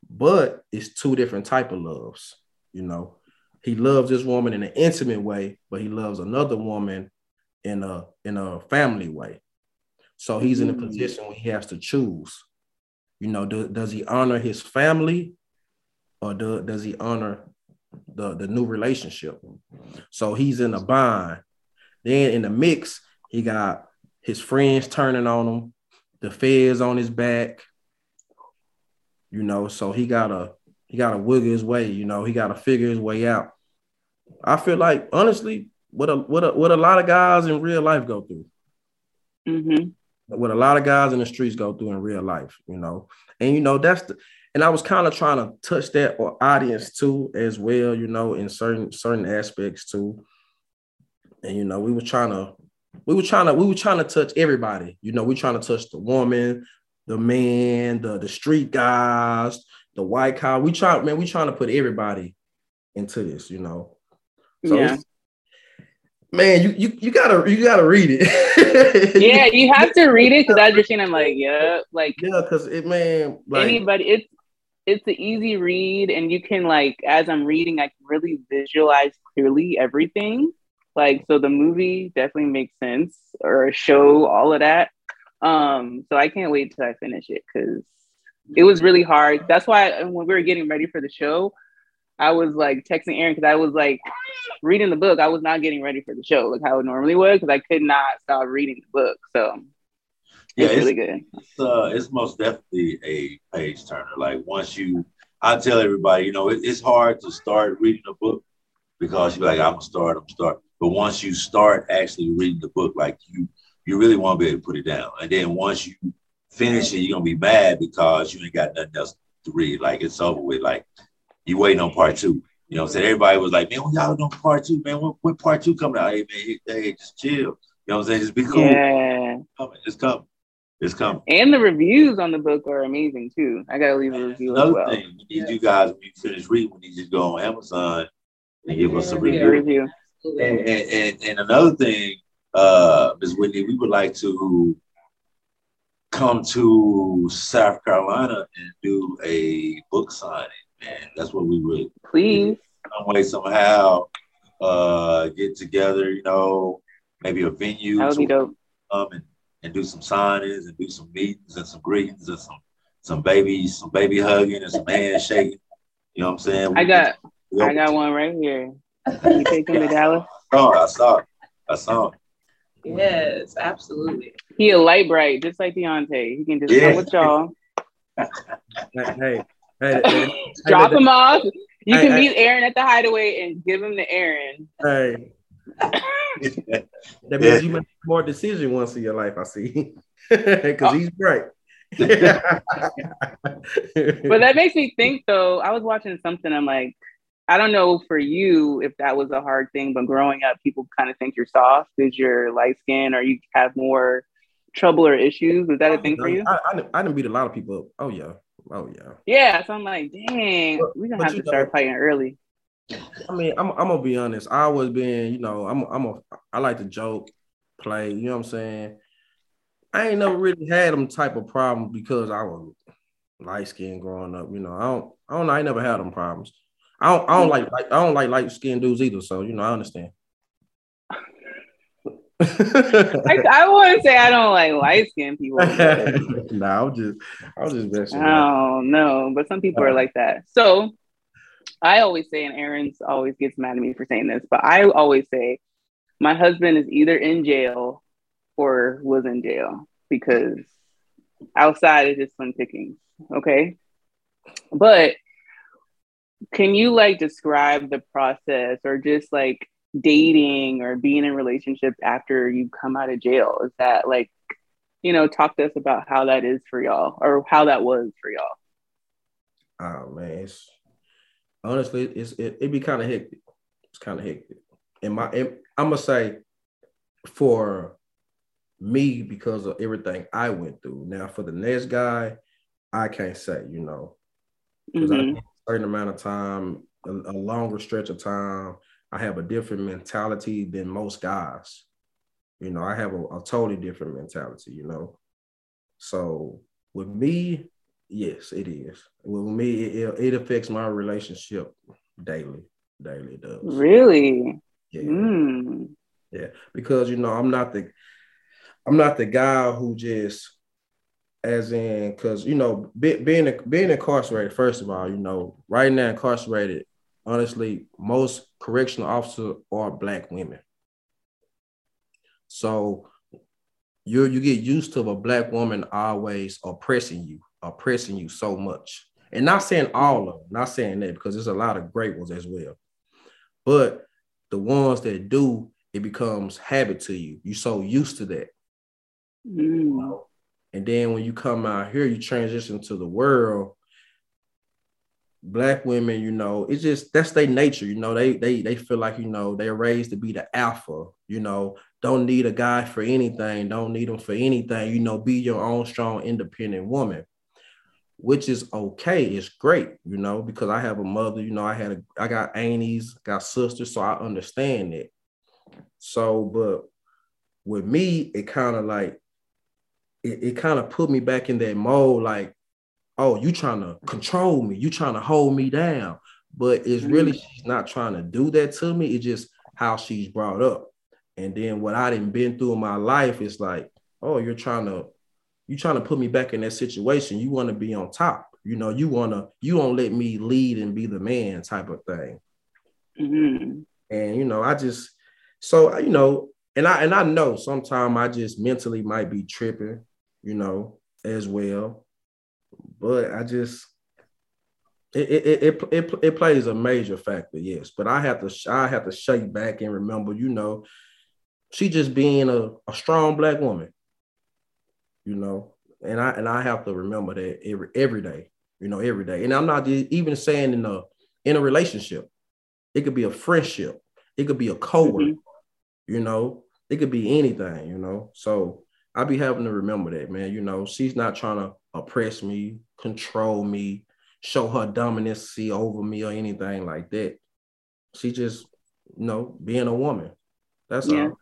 But it's two different type of loves, you know. He loves this woman in an intimate way, but he loves another woman in a in a family way. So he's in a mm. position where he has to choose. You know, do, does he honor his family or do, does he honor the, the new relationship. So he's in a bind. Then in the mix, he got his friends turning on him, the feds on his back. You know, so he gotta he gotta wiggle his way, you know, he gotta figure his way out. I feel like honestly, what a what a what a lot of guys in real life go through. Mm-hmm. What a lot of guys in the streets go through in real life, you know. And you know, that's the and I was kind of trying to touch that audience too, as well, you know, in certain certain aspects too. And you know, we were trying to, we were trying to, we were trying to touch everybody. You know, we trying to touch the woman, the man, the the street guys, the white cow. We try, man, we trying to put everybody into this, you know. So yeah. Man, you, you you gotta you gotta read it. yeah, you have to read it because I just I'm like, yeah, like yeah, because it man, like, anybody, it's it's an easy read and you can like as i'm reading i can really visualize clearly everything like so the movie definitely makes sense or a show all of that um so i can't wait till i finish it because it was really hard that's why when we were getting ready for the show i was like texting Erin because i was like reading the book i was not getting ready for the show like how it normally would because i could not stop reading the book so yeah, it's, really good. It's, uh, it's most definitely a page turner. Like once you, I tell everybody, you know, it, it's hard to start reading a book because you're like, I'm gonna start, I'm start. But once you start actually reading the book, like you, you really want to be able to put it down. And then once you finish it, you're gonna be mad because you ain't got nothing else to read. Like it's over with. Like you waiting on part two. You know what I'm saying? Everybody was like, man, when y'all doing part two, man, when, when part two coming out? Hey, man, hey, just chill. You know what I'm saying? Just be cool. Yeah. It's coming. It's coming. It's coming. And the reviews on the book are amazing too. I gotta leave a review Another as well. Thing, we need you guys when you finish reading, we need you to go on Amazon and give us a review. review. And, and, and, and another thing, uh, Ms. Whitney, we would like to come to South Carolina and do a book signing, man. That's what we would please some way somehow uh get together, you know, maybe a venue that would be dope. come and and do some signings and do some meetings and some greetings and some some babies, some baby hugging and some handshaking. You know what I'm saying? We I got I got one right here. You take him to Dallas? Oh, I saw it. I saw it. Yes, absolutely. He a light bright, just like Deontay. He can just yeah. come with y'all. hey, hey, hey, drop him off. You can meet Erin at the hideaway and give him to Erin. Hey, that means yeah. you make more decision once in your life. I see, because oh. he's bright. but that makes me think though. I was watching something. I'm like, I don't know for you if that was a hard thing, but growing up, people kind of think you're soft because you're light skinned or you have more trouble or issues. Is that a thing for you? I, I, I didn't beat a lot of people up. Oh yeah. Oh yeah. Yeah. So I'm like, dang, we're gonna have to know, start fighting early. I mean, I'm, I'm gonna be honest. I was being, you know, I'm I'm a I like to joke, play, you know what I'm saying? I ain't never really had them type of problem because I was light skinned growing up. You know, I don't I don't know, I never had them problems. I don't, I don't like, like I don't like light skinned dudes either. So you know, I understand. I, I wouldn't say I don't like light skinned people. no, nah, I'm just, I was just messing. Oh no, but some people uh, are like that. So I always say, and Erin's always gets mad at me for saying this, but I always say, my husband is either in jail or was in jail because outside is just fun pickings. Okay, but can you like describe the process or just like dating or being in relationships after you come out of jail? Is that like, you know, talk to us about how that is for y'all or how that was for y'all? Oh man, it's honestly it's it, it be kind of hectic. It's kind of hectic. And my I'm gonna say for me because of everything I went through. Now for the next guy, I can't say, you know, because mm-hmm certain amount of time, a, a longer stretch of time, I have a different mentality than most guys. You know, I have a, a totally different mentality, you know. So with me, yes, it is. With me, it, it affects my relationship daily. Daily it does. Really? Yeah. Mm. Yeah. Because you know, I'm not the I'm not the guy who just as in because you know be, being being incarcerated first of all you know right now incarcerated honestly most correctional officers are black women so you you get used to a black woman always oppressing you oppressing you so much and not saying all of them not saying that because there's a lot of great ones as well but the ones that do it becomes habit to you you're so used to that mm. And then when you come out here, you transition to the world. Black women, you know, it's just that's their nature. You know, they they they feel like you know they're raised to be the alpha. You know, don't need a guy for anything. Don't need them for anything. You know, be your own strong, independent woman, which is okay. It's great. You know, because I have a mother. You know, I had a I got aunties, got sisters, so I understand it. So, but with me, it kind of like it, it kind of put me back in that mode like oh you trying to control me you trying to hold me down but it's really mm-hmm. she's not trying to do that to me it's just how she's brought up and then what i didn't been through in my life is like oh you're trying to you trying to put me back in that situation you want to be on top you know you want to you don't let me lead and be the man type of thing mm-hmm. and you know i just so you know and i and i know sometimes i just mentally might be tripping you know, as well. But I just it it it it, it plays a major factor, yes. But I have to I have to shake back and remember, you know, she just being a, a strong black woman, you know, and I and I have to remember that every every day, you know, every day. And I'm not even saying in a in a relationship, it could be a friendship, it could be a coworker, mm-hmm. you know, it could be anything, you know. So I be having to remember that, man. You know, she's not trying to oppress me, control me, show her dominance over me or anything like that. She just, you know, being a woman. That's yeah. all.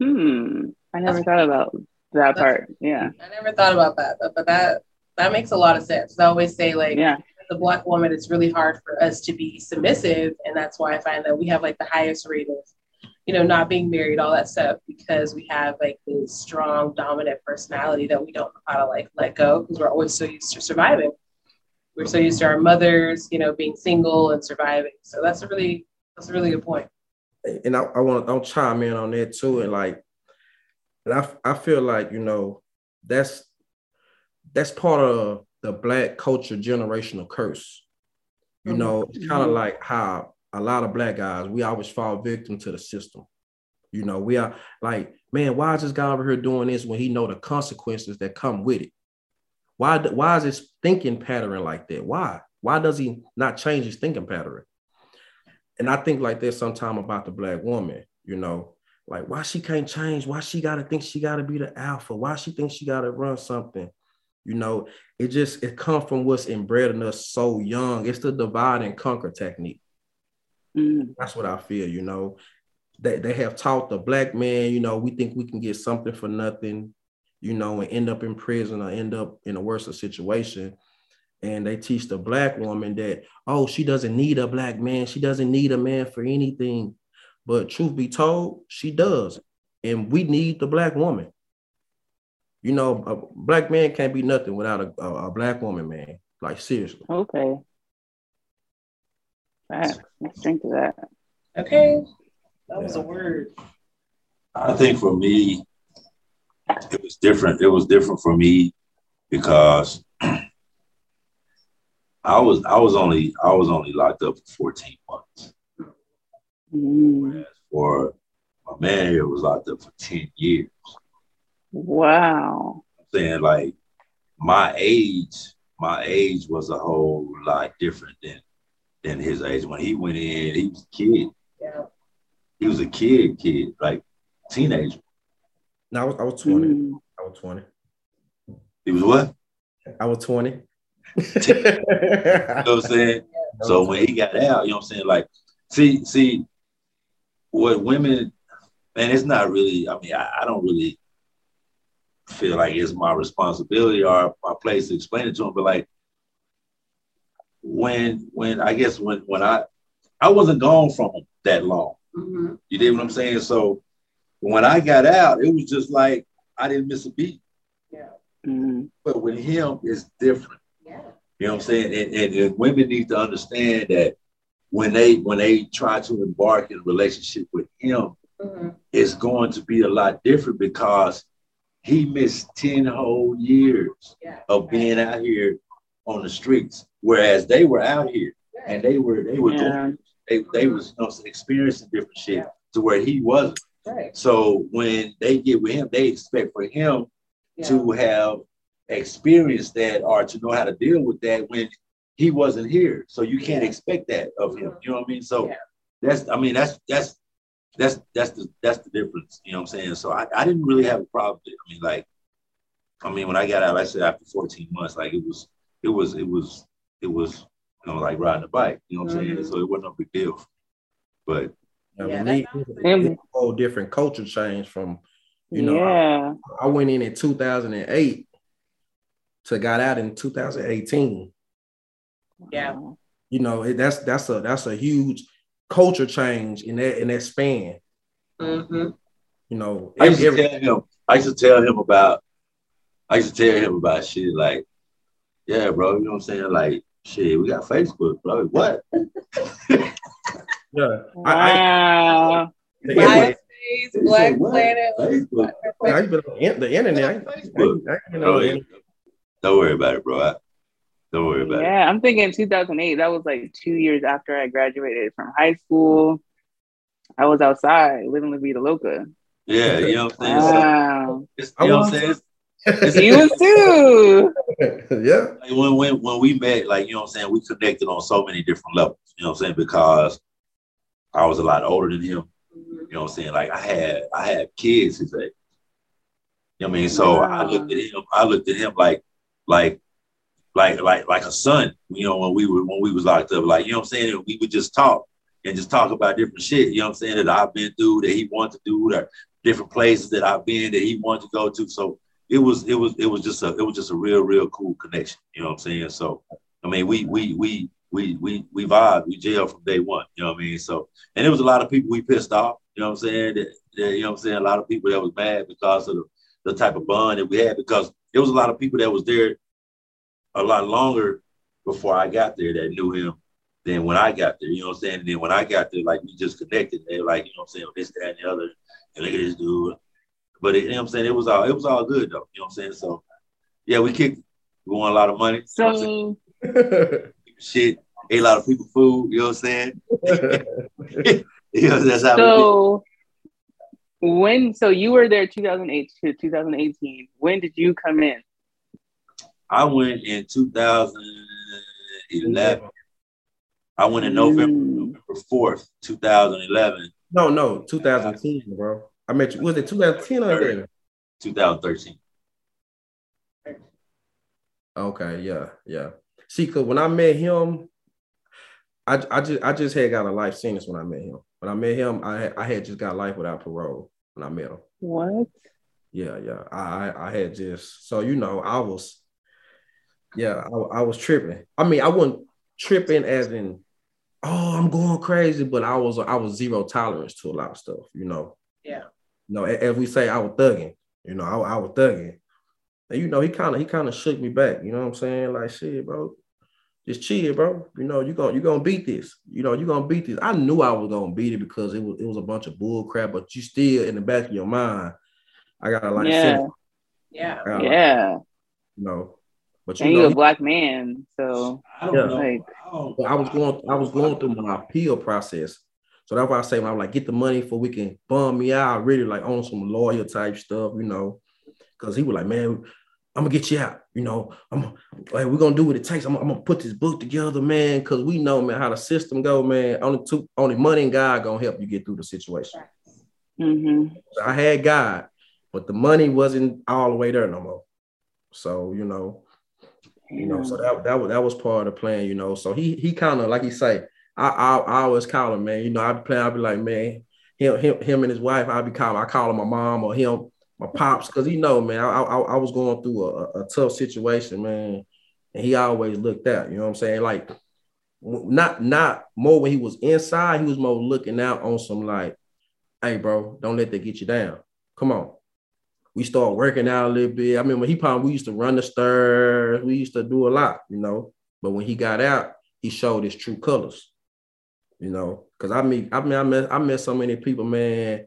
Hmm. I never thought about that part. Yeah. I never thought about that, but, but that that makes a lot of sense. I always say like yeah. the black woman, it's really hard for us to be submissive. And that's why I find that we have like the highest rate of you know, not being married, all that stuff, because we have like this strong, dominant personality that we don't know how to like let go because we're always so used to surviving. We're so used to our mothers, you know, being single and surviving. So that's a really, that's a really good point. And I, I want to, I'll chime in on that too. And like, and I, I feel like, you know, that's, that's part of the black culture generational curse. You mm-hmm. know, it's kind of like how a lot of black guys, we always fall victim to the system. You know, we are like, man, why is this guy over here doing this when he know the consequences that come with it? Why, why is his thinking pattern like that? Why? Why does he not change his thinking pattern? and I think like there's sometime about the black woman, you know, like why she can't change, why she gotta think she gotta be the alpha, why she thinks she gotta run something. You know, it just it comes from what's inbred in us so young. It's the divide and conquer technique. Mm. That's what I feel, you know. They, they have taught the black man, you know, we think we can get something for nothing, you know, and end up in prison or end up in a worse situation. And they teach the black woman that, oh, she doesn't need a black man. She doesn't need a man for anything. But truth be told, she does. And we need the black woman. You know, a black man can't be nothing without a, a, a black woman, man. Like seriously. Okay. Facts. Let's drink to that. Okay. That was a word. I think for me, it was different. It was different for me because I was I was only I was only locked up for 14 months. Mm. Whereas for my man here was locked up for 10 years. Wow. I'm saying like my age, my age was a whole lot different than than his age. When he went in, he was a kid. Yeah. He was a kid, kid, like teenager. No, I was, I was 20. Mm. I was 20. He was what? I was 20. you know what I'm saying? So when he got out, you know what I'm saying? Like, see, see, what women, man, it's not really, I mean, I, I don't really feel like it's my responsibility or my place to explain it to them. But like when when I guess when when I I wasn't gone from them that long. Mm-hmm. You did what I'm saying? So when I got out, it was just like I didn't miss a beat. Yeah. Mm-hmm. But with him, it's different. Yeah. You know what I'm saying? And, and, and, women need to understand that when they when they try to embark in a relationship with him, mm-hmm. it's going to be a lot different because he missed 10 whole years yeah. of being out here on the streets, whereas they were out here and they were they were yeah. going, they they was you know, experiencing different shit yeah. to where he wasn't. Right. So when they get with him, they expect for him to have experienced that or to know how to deal with that when he wasn't here. So you can't expect that of him. You know what I mean? So that's I mean that's that's that's that's the that's the difference. You know what I'm saying? So I, I didn't really have a problem. With it. I mean, like, I mean, when I got out, like I said after 14 months, like it was, it was, it was, it was, you know, like riding a bike. You know what I'm mm-hmm. saying? So it wasn't a big deal. But yeah, me, a whole different culture change from, you know, yeah. I, I went in in 2008 to got out in 2018. Yeah. You know, that's that's a that's a huge culture change in that in that span. Mm-hmm. You know, I used, every, to tell him, I used to tell him about I used to tell him about shit like, yeah, bro, you know what I'm saying? Like, shit, we got Facebook, bro. What? yeah. Wow. I, I, Black Planet. Facebook. I, the internet. Facebook. I, I, you know, Don't worry about it, bro. Don't worry about yeah, it. Yeah, I'm thinking 2008. That was like two years after I graduated from high school. I was outside living with Vida Loca. Yeah, you know what I'm saying? Wow. So, you know what I'm saying? You was too. yeah. Like when, when when we met, like you know what I'm saying, we connected on so many different levels. You know what I'm saying? Because I was a lot older than him. You know what I'm saying? Like I had I had kids his age. You know what I mean? So I looked at him, I looked at him like like like like like a son, you know, when we were when we was locked up. Like, you know what I'm saying? We would just talk and just talk about different shit, you know what I'm saying, that I've been through, that he wanted to do, or different places that I've been that he wanted to go to. So it was it was it was just a it was just a real, real cool connection. You know what I'm saying? So I mean we we we we we we vibed, we jailed from day one, you know what I mean? So and there was a lot of people we pissed off, you know what I'm saying? That, that, you know what I'm saying? A lot of people that was mad because of the, the type of bond that we had because there was a lot of people that was there a lot longer before I got there that knew him than when I got there. You know what I'm saying? And then when I got there, like we just connected. They like, you know what I'm saying, this, that, and the other. And look at this dude. But it, you know what I'm saying? It was all it was all good though. You know what I'm saying? So yeah, we kicked we won a lot of money. So shit, ate a lot of people food, you know what I'm saying? you know, that's how so, when so you were there 2008 to 2018. When did you come in? I went in 2011. I went in November, mm. November 4th, 2011. No, no, 2010, bro. I met you. Was it 2010 or 11? 2013. Okay, yeah, yeah. See, cause when I met him, I, I just I just had got a life sentence when I met him. When I met him, I had, I had just got life without parole when I met him. What? Yeah, yeah. I I had just so you know I was, yeah, I, I was tripping. I mean, I wasn't tripping as in, oh, I'm going crazy, but I was I was zero tolerance to a lot of stuff. You know. Yeah. You know, as we say, I was thugging. You know, I, I was thugging. And you know, he kind of he kind of shook me back. You know what I'm saying? Like, shit, bro, just chill, bro. You know, you gonna you gonna beat this. You know, you're gonna beat this. I knew I was gonna beat it because it was it was a bunch of bull crap, but you still in the back of your mind, I gotta like Yeah. Yeah. I gotta, like, Yeah. you know. But you And know, you a he- black man, so I don't Yeah. know. Like- I don't- I was going, I was going through my appeal process. So that's why I say when I'm like, get the money for we can bum me out. I really like on some lawyer type stuff, you know. Cause he was like, man, I'm gonna get you out. You know, I'm like, we're gonna do what it takes. I'm, I'm gonna put this book together, man. Cause we know, man, how the system go, man. Only two, only money and God gonna help you get through the situation. hmm So I had God, but the money wasn't all the way there no more. So, you know, you know, so that that was that was part of the plan, you know. So he he kind of like he say, I, I I always call him, man. You know, I be playing, I'd be like, man, him him him and his wife, I'd be calling, I call him my mom or him my pops, because he know, man, I, I I was going through a, a tough situation, man, and he always looked out. You know what I'm saying? Like, not not more when he was inside, he was more looking out on some like, hey, bro, don't let that get you down. Come on we start working out a little bit. I remember he probably we used to run the stairs, we used to do a lot, you know. But when he got out, he showed his true colors, you know. Cause I mean, I mean, I met I met so many people, man.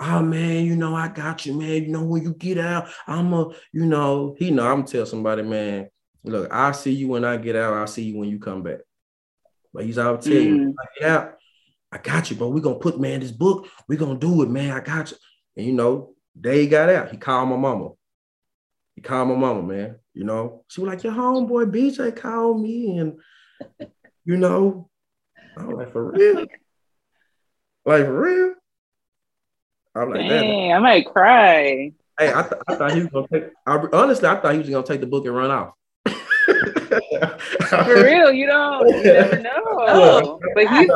Oh man, you know, I got you, man. You know, when you get out, I'm a, you know, he know I'm tell somebody, man, look, I see you when I get out, I see you when you come back. But he's out tell you, Mm. I get I got you, bro. we gonna put man this book, we gonna do it, man. I got you. And you know, day he got out, he called my mama. He called my mama, man. You know, she was like, Your homeboy BJ called me, and you know, I was like, for real? Like for real? I'm like, that. Dang, I might cry. Hey, I, th- I thought he was gonna take. I, honestly, I thought he was gonna take the book and run off. For real, you don't you never know. But he's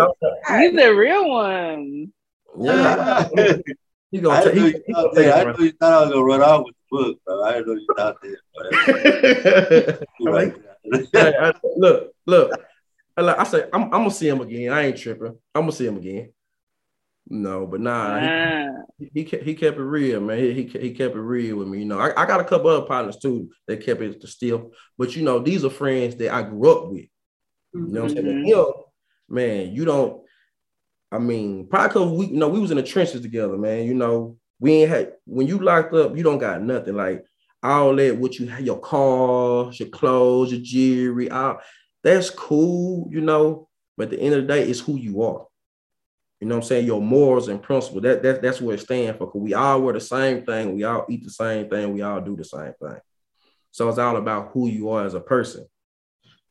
he's a real one. Yeah, he gonna take. didn't know He, you he thought gonna take. I know you thought I was gonna run off with the book, bro. I didn't know you thought that. But and run. that's- Hey, I- look, look. I, like- I say I'm, I'm gonna see him again. I ain't tripping. I'm gonna see him again. No, but nah, he- Ah, he kept, he kept it real, man. He, he he kept it real with me. You know, I, I got a couple other partners too that kept it still. But you know, these are friends that I grew up with. You know what I'm saying? Him, man, you don't. I mean, probably because we, you know, we was in the trenches together, man. You know, we ain't had when you locked up, you don't got nothing like all that. What you have, your cars, your clothes, your jewelry, all that's cool, you know. But at the end of the day, it's who you are. You know what I'm saying? Your morals and principles. That, that that's what it stands for. Cause we all wear the same thing. We all eat the same thing. We all do the same thing. So it's all about who you are as a person.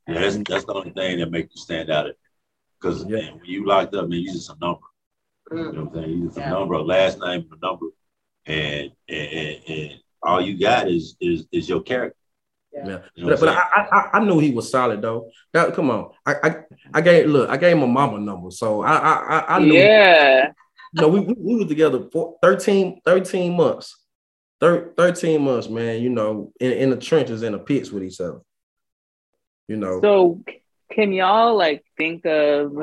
Yeah, that's, that's the only thing that makes you stand out. Because Yeah. when you locked up, man, you just a number. You know what I'm saying? You just a number, a last name, a number, and and, and, and all you got is is is your character. Yeah. You know But, but I'm I, I I- I knew he was solid though. That, come on. I, I I gave look, I gave him a mama number. So I I I, I knew yeah. you know, we, we, we were together for 13, 13 months. Thir- 13 months, man, you know, in, in the trenches, in the pits with each other. You know. So can y'all like think of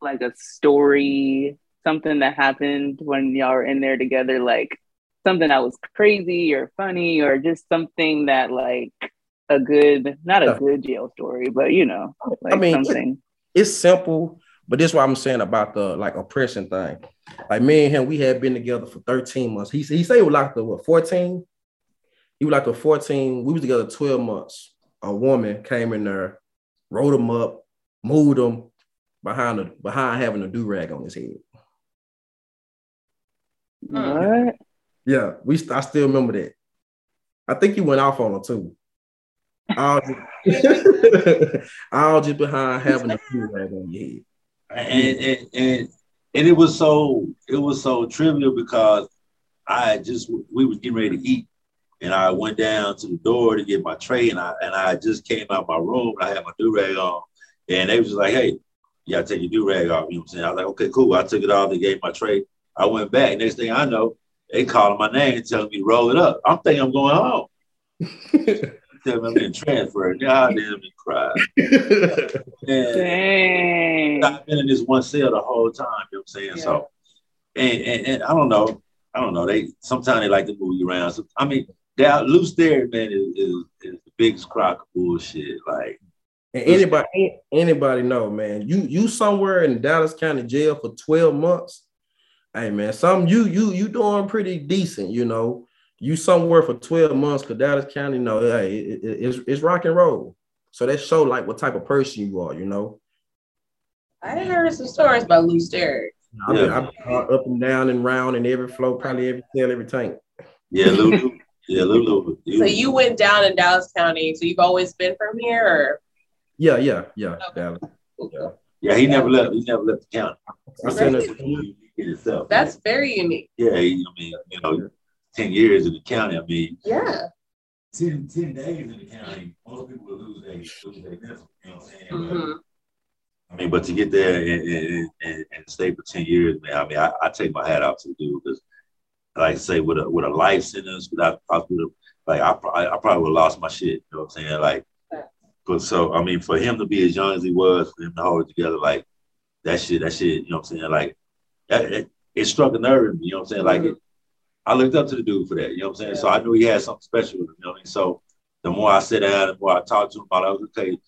like a story, something that happened when y'all were in there together, like something that was crazy or funny or just something that like a good not a good jail story, but you know, like mean, it- something. it's simple, but this is what I'm saying about the like oppression thing. Like me and him, we had been together for 13 months. He he said he was locked up what 14. He was locked up 14. We was together 12 months. A woman came in there, wrote him up, moved him behind the behind having a do rag on his head. What? Yeah, we I still remember that. I think he went off on her too. All just, all just behind having a do rag on your head. and, and and and it was so it was so trivial because I just we was getting ready to eat, and I went down to the door to get my tray, and I and I just came out my room, and I had my do rag on, and they was just like, "Hey, you gotta take your do rag off." You know what I'm saying? I was like, "Okay, cool." I took it off. They gave my tray. I went back. Next thing I know, they calling my name, telling me to roll it up. I'm thinking I'm going home. Tell me I'm getting transferred. God damn me, cry. Dang. I've been in this one cell the whole time. You know what I'm saying? Yeah. So, and, and and I don't know. I don't know. They sometimes they like to move you around. So, I mean, that loose there, man, is, is, is the biggest crock of bullshit. Like, And anybody anybody know, man, you you somewhere in Dallas County jail for 12 months. Hey man, some you you you doing pretty decent, you know. You somewhere for 12 months because Dallas County, no, hey, it, it- it's it's rock and roll. So that show like what type of person you are, you know. I heard some stories about Lew Sterrett. I've been, Yeah. I've been up and down and round and every flow, probably every cell, every tank. yeah, Lulu. yeah, Lulu. So you went down in Dallas County. So you've always been from here, or? Yeah, yeah, yeah. Okay. Dallas. Yeah. Yeah, he never left. He never left the county. I seen Really? it. In itself. that's very unique. yeah. he- I mean, you know, ten years in the county. I mean, Yeah. 10, 10 days in the county. Most people will lose their lose their mental. You know what I'm saying? But- hmm I mean, but to get there and, and, and, and stay for 10 years, man, I mean, I, I take my hat off to the dude because, like I say, with a, with a life sentence, without hospital, like, I, pro- I probably would have lost my shit. You know what I'm saying? Like, but so, I mean, for him to be as young as he was, for him to hold it together, like, that shit, that shit, you know what I'm saying? Like, that, it, it struck a nerve in me, you know what I'm saying? Like, it, I looked up to the dude for that, you know what I'm saying? So I knew he had something special with him, you know what I mean? So the more I sit down, the more I talk to him about it, I was okay,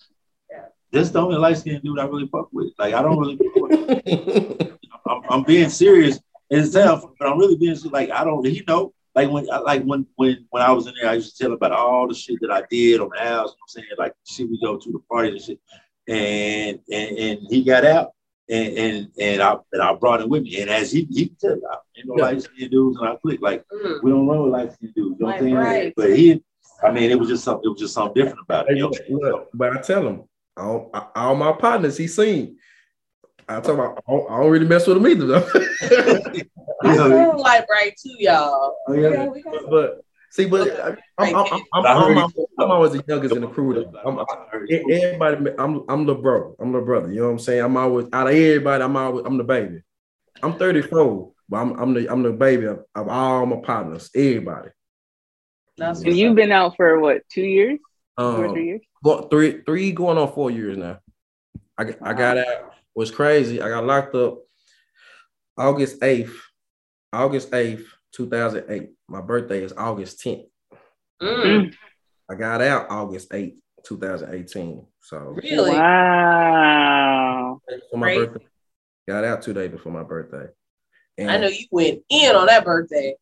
this the only light skinned dude I really fuck with. Like I don't really, I'm, I'm being serious. It sounds, but I'm really being. Like I don't, he know. Like when, like when, when, when I was in there, I used to tell him about all the shit that I did on the house. You know what I'm saying, like shit we go to the parties and shit. And and and he got out, and and and I and I brought him with me. And as he he said, I ain't no Yeah. light skinned dudes, and I clicked like Mhm. we don't run with light skinned dudes. You know what I'm saying? Right. But he, I mean, it was just something. It was just something different about it. You know what I'm saying? Look, but I tell him, all, all my partners he seen. I tell him, I don't, I don't really mess with him either though. I Yeah. feel like right too, y'all. Oh, yeah. Okay, we got- but see, but I- I'm, I'm, I'm, I'm, I heard I'm, I'm always the youngest in the crew. I'm, I'm, everybody, I'm I'm the bro. I'm the brother. You know what I'm saying? I'm always out of everybody. I'm always I'm the baby. I'm 34, but I'm I'm the I'm the baby of, of all my partners. Everybody. That's And you've been out for what, two years? Two Um, three years? go- three three going on four years now. I got- I got out. Was crazy. I got locked up August 8th. August 8th, 2008. My birthday is August 10th. Mm, I got out August 8th, 2018. So really? Wow. for my Great. birthday. Got out two days before my birthday. And I know you went in on that birthday.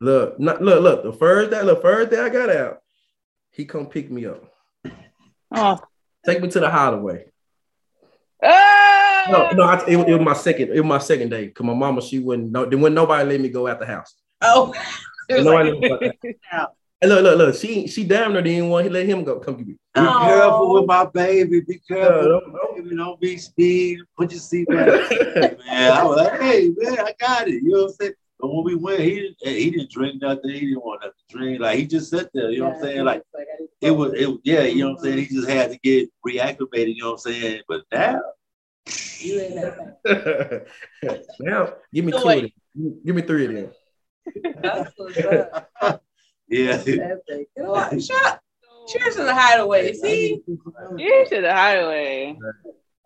Look, not, look, look. The first day, the first day I got out, he come pick me up, Oh. take me to the hideaway. Ah! No, no, I, it, it was my second. It was my second day. Cause my mama, she wouldn't. No, then when nobody let me go out the house. Oh, it was Nobody like, let me go out the house. out. And look, look, look. She she damn near didn't want to let him go. Come to me. Be Oh. careful with my baby. Be Yeah, careful. don't- don't- Baby, don't be speed. Put your seat back. man, I was like, hey, man, I got it. You know what I'm saying? But when we went, he didn't, he didn't drink nothing. He didn't want nothing to drink. Like he just sat there. You know what I'm saying? Like I didn't- it was, it yeah. You know what I'm saying? He just had to get reacclimated. You know what I'm saying? But now, You ain't that now, give me So two. wait. Of them. Give me three of them. That's what's up. yeah. You know what? Shut up. Cheers to the hideaway. See? You to the highway.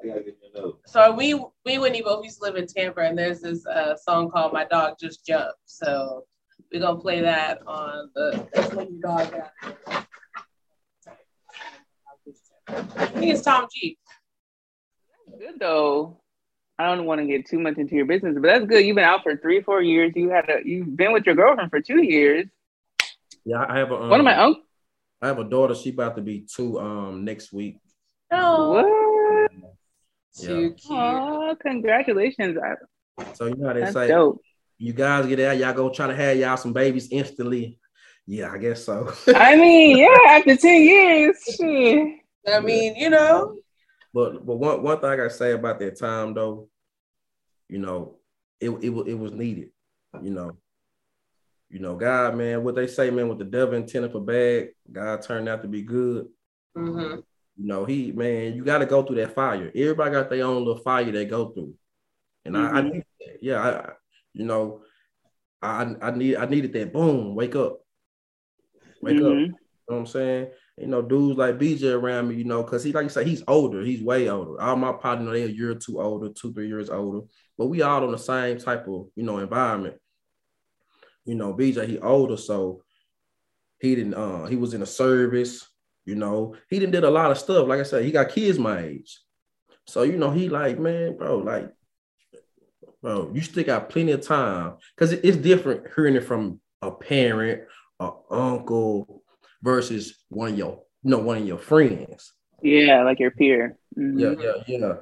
I gotta get you another. So we we Whitney both used to live in Tampa, and there's this uh, song called "My Dog Just Jumped." So we're gonna play that on the. That's when your dog got. I think it's Tom G. Good though. I don't want to get too much into your business, but that's good. You've been out for three, four years. You had a you've been with your girlfriend for two years. Yeah, I have a. Um, One of my uncles. I have a daughter. She about to be two um next week. Oh, What? too cute. Oh, congratulations. So you know how they That's say. dope. You guys get out, y'all go try to have y'all some babies instantly. Yeah, I guess so. I mean, yeah, after 10 years. shit. I mean, you know. But but one one thing I gotta say about that time though, you know, it it, it was needed, you know. You know, God, man, what they say, man, with the devil intended for bad, God turned out to be good. Mm-hmm. You know, he man, you got to go through that fire. Everybody got their own little fire they go through, and mm-hmm. I, I need that. yeah, I, you know, I I need I needed that. Boom, wake up, wake mm-hmm. up. You know what I'm saying? You know, dudes like BJ around me, you know, because he like you say, he's older, he's way older. All my partners, they a year or two older, two, three years older, but we all on the same type of, you know, environment. You know, BJ, he older, so he didn't uh he was in the service, you know, he didn't did a lot of stuff. Like I said, he got kids my age. So, you know, he like, man, bro, like, bro, you still got plenty of time. Cause it's different hearing it from a parent, a uncle, versus one of your, you know, one of your friends. Yeah, like your peer. Mm-hmm. Yeah, yeah, yeah.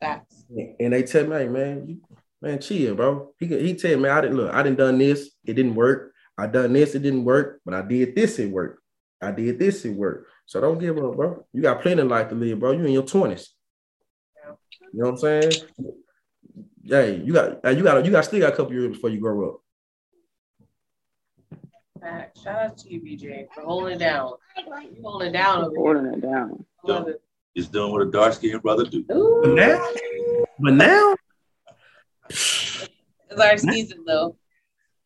Facts. And they tell me, hey, man, you, man, chill, bro. He he tell me, I didn't look, I didn't done this, it didn't work. I done this, it didn't work, but I did this, it worked. I did this, it worked. So don't give up, bro. You got plenty of life to live, bro. You in your 20s. You know what I'm saying? Hey, you got you got you got still got a couple years before you grow up. Shout out to you, BJ, for holding it down. You holding it down over holding here. it down. Doing, He's doing what a dark skinned brother do. Ooh. But now, but now, it's our season though.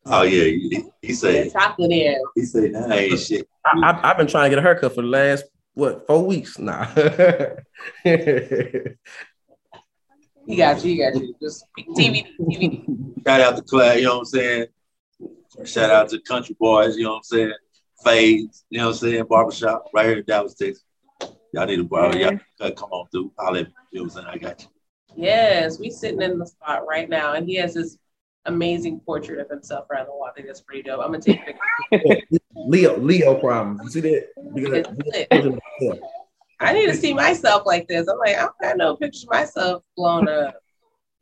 Oh yeah, he, he said chocolate in. He said, "Nah, ain't shit." I, have been trying to get a haircut for the last what four weeks now. he got you. He got you. Just TV, TV. Shout out to Clay. You know what I'm saying? Shout out to Country Boys, you know what I'm saying? Fades, you know what I'm saying? Barbershop right here in Dallas, Texas. Y'all need a barber. Y'all come on through. I'll let you know what I'm saying? I got you. Yes, we sitting in the spot right now, and he has this amazing portrait of himself around the wall. I think that's pretty dope. I'm gonna take a picture. Leo, Leo problems. You see that? I need to see myself like this. I'm like, I don't got no picture of myself blown up.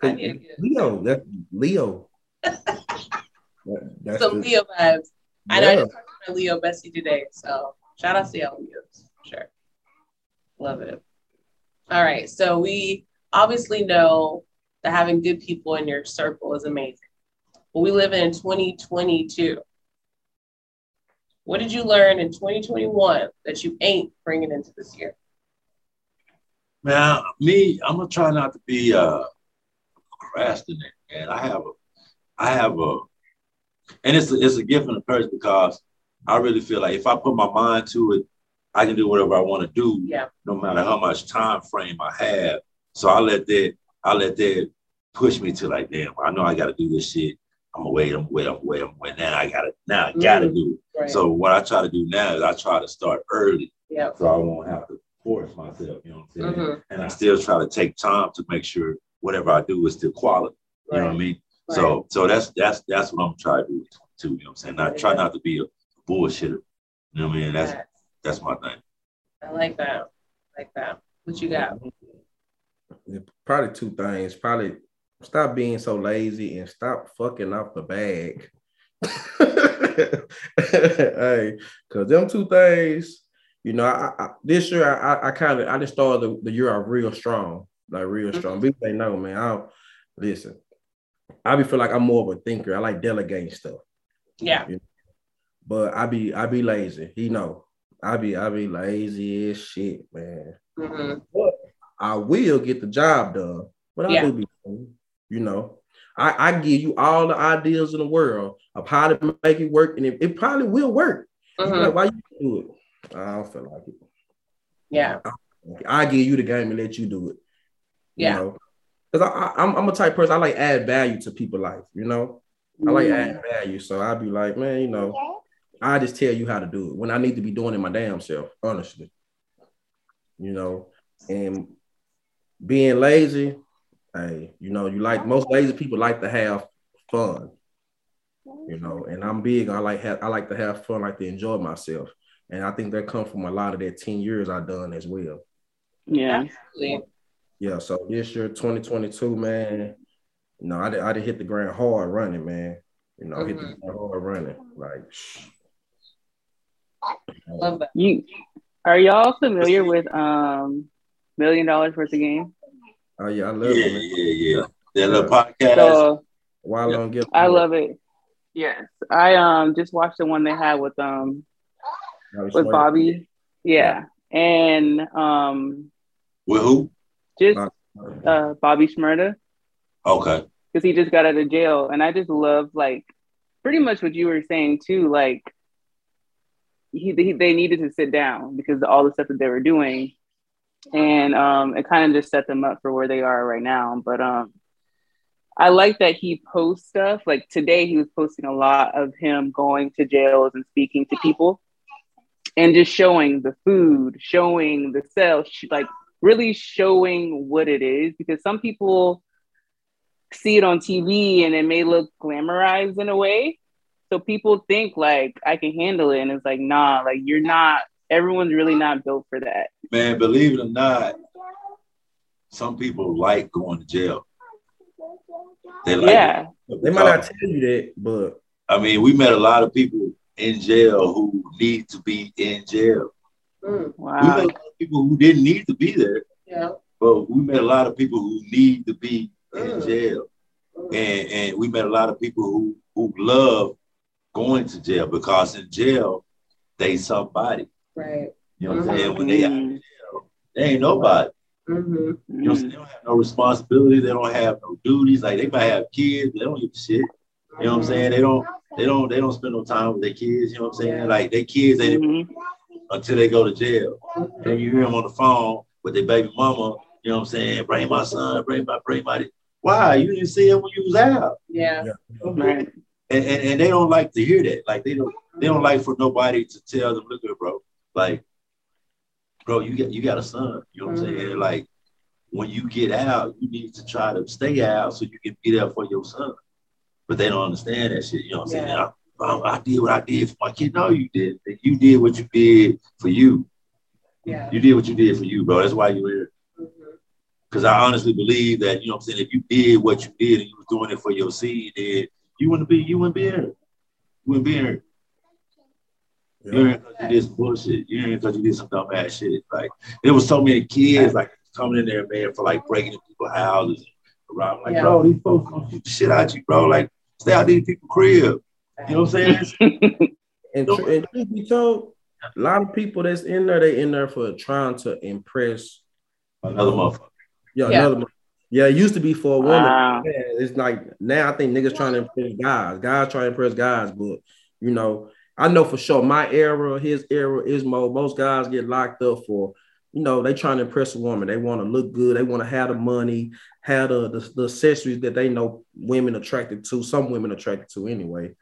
I need to get Leo. That's Leo. That's Some Leo vibes. Yeah. I know I just talked to Leo Bessie today. So shout out to y'all Leos. Sure. Love it. All right. So we obviously know that having good people in your circle is amazing. But we live in 2022. What did you learn in 2021 that you ain't bringing into this year? Man, me, I'm gonna try not to be uh procrastinating. Man, I have a, I have a and it's a, it's a gift and a curse because I really feel like if I put my mind to it, I can do whatever I want to do, yeah. no matter how much time frame I have. So I let that I let that push me to like, damn, I know I got to do this shit. I'm gonna wait, I'm gonna wait, I'm gonna wait, I'm gonna wait. Now I gotta, now I gotta mm do it. Right. So what I try to do now is I try to start early, yeah. So I won't have to force myself. You know what I'm saying? Mm-hmm. And I still try to take time to make sure whatever I do is still quality. You know what I mean? So so that's that's that's what I'm trying to do too. You know what I'm saying? I try not to be a bullshitter. You know what I mean? That's that's my thing. I like that. I like that. What you got? Probably two things. Probably stop being so lazy and stop fucking off the bag. hey, cause them two things, you know, I, I this year I, I kind of I just started the, the year off real strong, like real mm-hmm. strong. People say no, man. I don't listen. I be feel like I'm more of a thinker. I like delegating stuff. Yeah. You know? But I be I be lazy. He know. I be I be lazy as shit, man. Mm-hmm. But I will get the job done. But I yeah. do be, you know. I, I give you all the ideas in the world of how to make it work, and it, it probably will work. Mm-hmm. Like, why you do it? I don't feel like it. Yeah. I, I give you the game and let you do it. Yeah. You know? Because I, I, am a type person I like add value to people's life. You know, I like mm. add value. So I'd be like, man, you know, I just tell you how to do it when I need to be doing it my damn self. Honestly, you know, and being lazy, hey, you know, you like most lazy people like to have fun. You know, and I'm big. I like have, I like to have fun, like to enjoy myself, and I think that comes from a lot of that ten years I've done as well. Yeah. Absolutely yeah, so this year, 2022, man, you know, I did, I did hit the ground hard running, man. You know, mm-hmm. hit the mm-hmm. ground hard running. Like, love that. You are y'all familiar with um Million Dollaz Worth of Game? Oh yeah, I love yeah, it. Yeah, yeah, yeah. That little podcast. So why don't Gibson. I love it. Yes, I um just watched the one they had with um with Bobby. Yeah, and um With who? Just Uh, uh Bobby Shmurda Okay. because he just got out of jail, and I just love like pretty much what you were saying too. Like he, he they needed to sit down because of all the stuff that they were doing, and um it kind of just set them up for where they are right now. But um I like that he posts stuff. Like today, he was posting a lot of him going to jails and speaking to people, and just showing the food, showing the cell, sh- like really showing what it is. Because some people see it on TV and it may look glamorized in a way. So people think like I can handle it, and it's like nah, like you're not. Everyone's really not built for that. Man, believe it or not, some people like going to jail. They like yeah, it They might not tell you that, but I mean, we met a lot of people in jail who need to be in jail. Mm, We met wow. A lot of people who didn't need to be there, yeah. but we met a lot of people who need to be in Mm. jail. Mm. And and we met a lot of people who who love going to jail because in jail they somebody. Right. You know what I'm Mhm. saying? When they out of Mm, jail, they ain't nobody. Mm-hmm. You know what I'm saying? mm, They don't have no responsibility. They don't have no duties. Like they might have kids, but they don't give a shit. You know what I'm saying? They don't. They don't. They don't spend no time with their kids. You know what I'm saying? Like their kids, they mhm. Until they go to jail. Mm-hmm. Then you hear them on the phone with their baby mama. You know what I'm saying? Bring my son. Bring my. Bring my. Why you didn't see him when you was out? Yeah. Right. And, and and they don't like to hear that. Like they don't. They don't like for nobody to tell them, look here, bro. Like, bro, you got you got a son. You know what I'm saying? Mhm. Like, when you get out, you need to try to stay out so you can be there for your son. But they don't understand that shit. You know what I'm saying? Yeah. I, I, I did what I did for my kid. No, you did. You did what you did for you. Yeah. You did what you did for you, bro. That's why you're here. Mhm. Because I honestly believe that, you know what I'm saying, if you did what you did and you was doing it for your seed, then you wouldn't be, you wouldn't be here. You wouldn't be here. You're here because you did some bullshit. You're here because you did some dumb ass shit. Like there was so many kids like coming in there, man, for like breaking into people's houses around. Like, Yeah. bro, these folks gonna shoot the shit out you, bro. Like, stay out these people's crib. You know what I'm saying? and, tr- and truth be told, a lot of people that's in there, they in there for trying to impress. Another motherfucker. Yeah, Yeah. another. Yeah, it used to be for a woman. Wow. Yeah, it's like now I think niggas trying to impress guys. Guys trying to impress guys, but you know, I know for sure my era, his era, Ismo, most guys get locked up for, you know, they trying to impress a woman. They want to look good, they want to have the money, have the, the the accessories that they know women attracted to, some women attracted to anyway.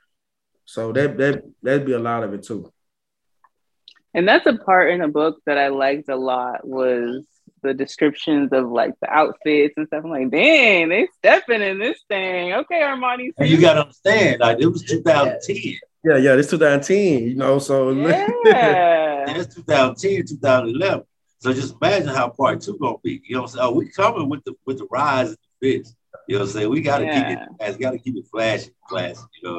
So that that that'd be a lot of it too. And that's a part in the book that I liked a lot was the descriptions of like the outfits and stuff. I'm like, dang, they stepping in this thing. Okay, Armani. And you gotta understand, like it was 2010. Yeah, yeah, this 2010, you know. So Yeah. And it's 2010, 2011. So just imagine how part two gonna be. You know what I'm saying? Oh, we coming with the with the rise of the fits. You know what I'm saying? We gotta Yeah. keep it guys gotta keep it flashy, classy. You know,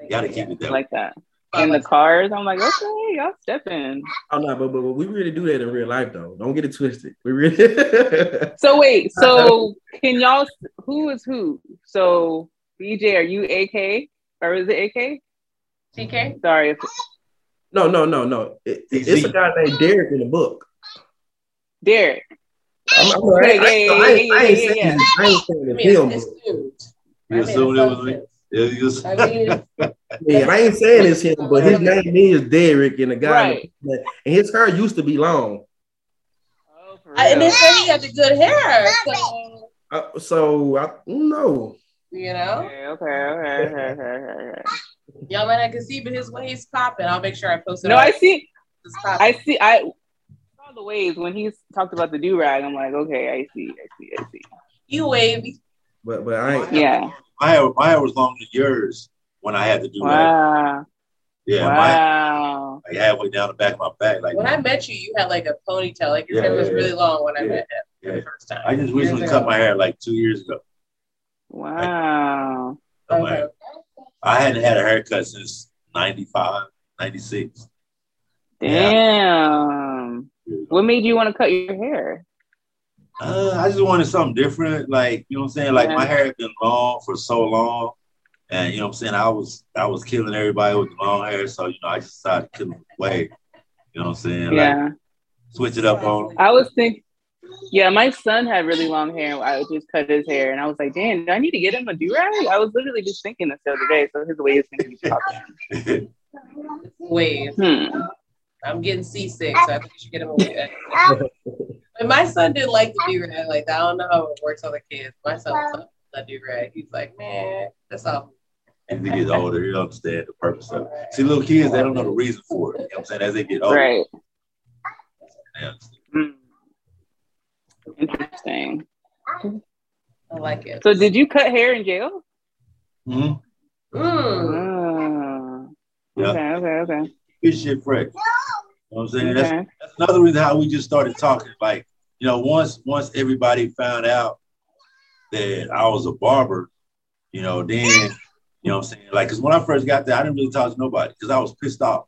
like gotta it. keep it that like that. In the cars, I'm like, okay, y'all stepping. Oh no, but, but but we really do that in real life though. Don't get it twisted. We really So wait, so can y'all who is who? So BJ, are you AK or is it AK? TK? Sorry, if no, no, no, no. It- it's a guy named Derek in the book. Derek. I'm, I'm, I, Yeah, I, yeah, I, ain't- yeah, I ain't yeah, saying yeah. I ain't saying I it's mean, him. but- assumed. You assume it was me? Yeah, I Yeah, I ain't saying it's him, but his name is Derek, and the guy Right. and his hair used to be long. Oh, for I, and they said he had the good hair. So, Uh, so I no. you know, Okay, okay, okay, okay, okay, okay. y'all might not can see, but his waist popping. I'll make sure I post it. No, I see. I see. I saw the waves when he talked about the do rag. I'm like, okay, I see, I see, I see. you wavy. But but I. Yeah. my hair, my was longer than yours when I had to do that. Wow. Yeah, my wow. like halfway down the back of my back. Like When I met you, you had like a ponytail. Like your Yeah, hair was yeah, really long when I met him for Yeah. the first time. I just Years recently ago. cut my hair like two years ago. Wow. Cut my Okay. hair. I hadn't had a haircut since 95, 96. Damn. What made you want to cut your hair? Uh, I just wanted something different. Like, you know what I'm saying? Like Yeah. my hair had been long for so long. And you know what I'm saying? I was I was killing everybody with the long hair. So, you know, I just decided to kill them away. You know what I'm saying? Like Yeah. switch it up on. I was thinking, yeah, my son had really long hair. I would just cut his hair, and I was like, "Damn, do I need to get him a do rag?" I was literally just thinking this the other day. So his way is going to be chopped. Wait, Hmm. I'm getting seasick, so I think you should get him away. wig. But my son didn't like the do rag like that. I don't know how it works on the kids. My son loves the do rag. He's like, man, that's all. As they get older, you understand the purpose of it. See, little kids, they don't know the reason for it. You know what I'm saying? As they get older, Right. they understand. Hmm. Interesting. I like it. So, did you cut hair in jail? Mhm. Mm. Oh. Yeah. Okay. Okay. Okay. Good shit, fresh. You know what I'm saying? That's Okay. that's another reason how we just started talking. Like, you know, once once everybody found out that I was a barber, you know, then you know what I'm saying? Like, cause when I first got there, I didn't really talk to nobody because I was pissed off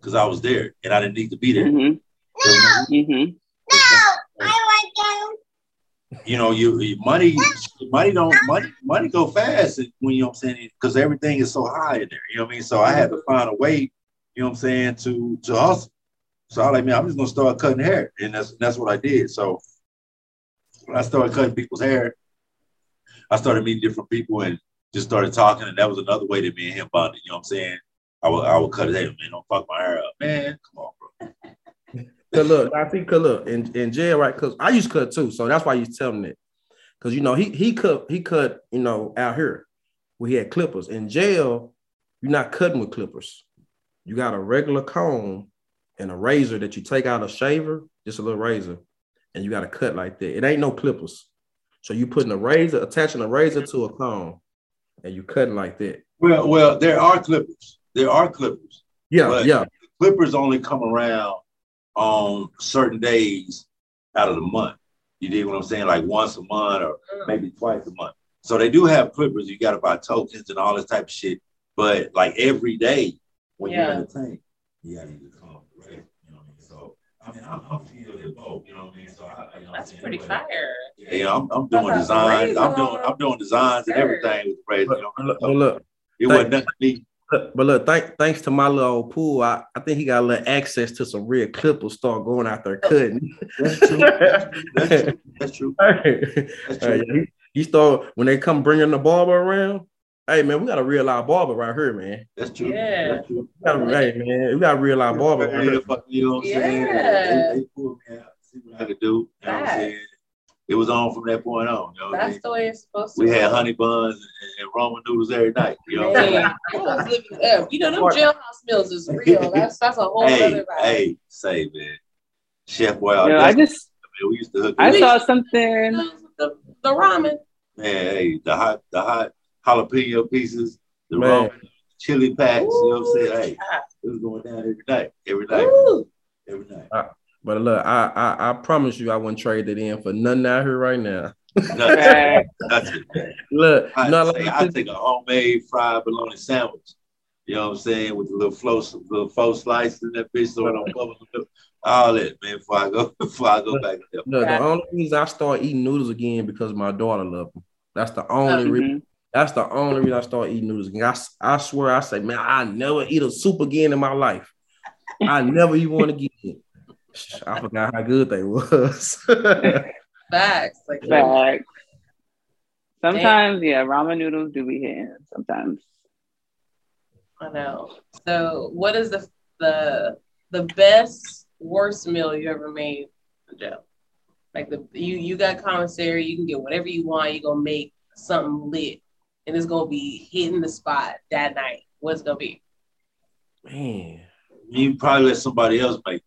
because I was there and I didn't need to be there. Mhm. Mhm. You know, you, you know, money, money don't money money go fast when you know what I'm saying because everything is so high in there. You know what I mean? So I had to find a way. You know what I'm saying to to hustle. So I was like, man, I'm just gonna start cutting hair, and that's that's what I did. So when I started cutting people's hair, I started meeting different people and just started talking, and that was another way that me and him bonded. You know what I'm saying? I would I would cut his hair, man. Don't fuck my hair up, man. Come on, bro. Cause look, I think cause look in, in jail, right? Cause I used to cut too, so that's why you telling it. Cause you know he he cut he cut you know out here where he had clippers. In jail, you're not cutting with clippers. You got a regular comb and a razor that you take out a shaver, just a little razor, and you got to cut like that. It ain't no clippers. So you putting a razor, attaching a razor to a comb, and you cutting like that. Well, well, there are clippers. There are clippers. Yeah, But- yeah. Clippers only come around on certain days out of the month. You dig what I'm saying? Like once a month or maybe twice a month. So they do have clippers. You got to buy tokens and all this type of shit. But like every day when Yeah. you're in the tank, you got to use a comb, right? You know what I mean? So I mean, I'm, I'm feeling both. You know what I mean? So I, you know That's saying? pretty But, fire. Yeah, I'm, I'm doing That's designs. I'm doing I'm doing designs and everything with the razor. You know? but look, but look, It wasn't nothing to me. But but look, thank, thanks to my little pool, I, I think he got a little access to some real clippers. Start going out there cutting. That's true. That's true. That's true. That's true. Hey, he, he start when they come bringing the barber around. Hey man, we got a real live barber right here, man. That's true. Yeah. That's true. We got a, hey man, we got a real live barber right here. you know what I'm saying? Yeah. They, they pulled me out, see what I could do. You know what I'm saying? It was on from that point on. You know what I That's mean? the way it's supposed to We be. had honey buns and, and ramen noodles every night. You know what I'm saying? Man, I was living up. You know, them jailhouse meals is real. That's that's a whole Hey, other vibe. hey, say man, Chef Wild. No, I just man, we used to hook. I up. saw something. The, the ramen. man, hey, the hot, the hot jalapeno pieces, the Man. ramen, chili packs. You know what I'm saying? Hey, it was going down every night, every night, Ooh. every night. But look, I, I I promise you, I wouldn't trade it in for nothing out here right now. Nothing, Right. nothing. Look, I no, say, like, I take a homemade fried bologna sandwich. You know what I'm saying? With the little flow, little faux slice in that bitch, so it don't bubble. All that, man. Before I go, before I go back there. look, the only reason I start eating noodles again because my daughter loved them. That's the only Mhm. reason. That's the only reason I start eating noodles again. I, s- I swear, I say, man, I never eat a soup again in my life. I never even want to get it. I forgot how good they was. Facts. Like Back. Sometimes, yeah, ramen noodles do be hitting. Sometimes. I know. So what is the the the best worst meal you ever made, Joe? Like the you you got commissary, you can get whatever you want, you're gonna make something lit and it's gonna be hitting the spot that night. What's gonna be? man, You probably let somebody else make. it.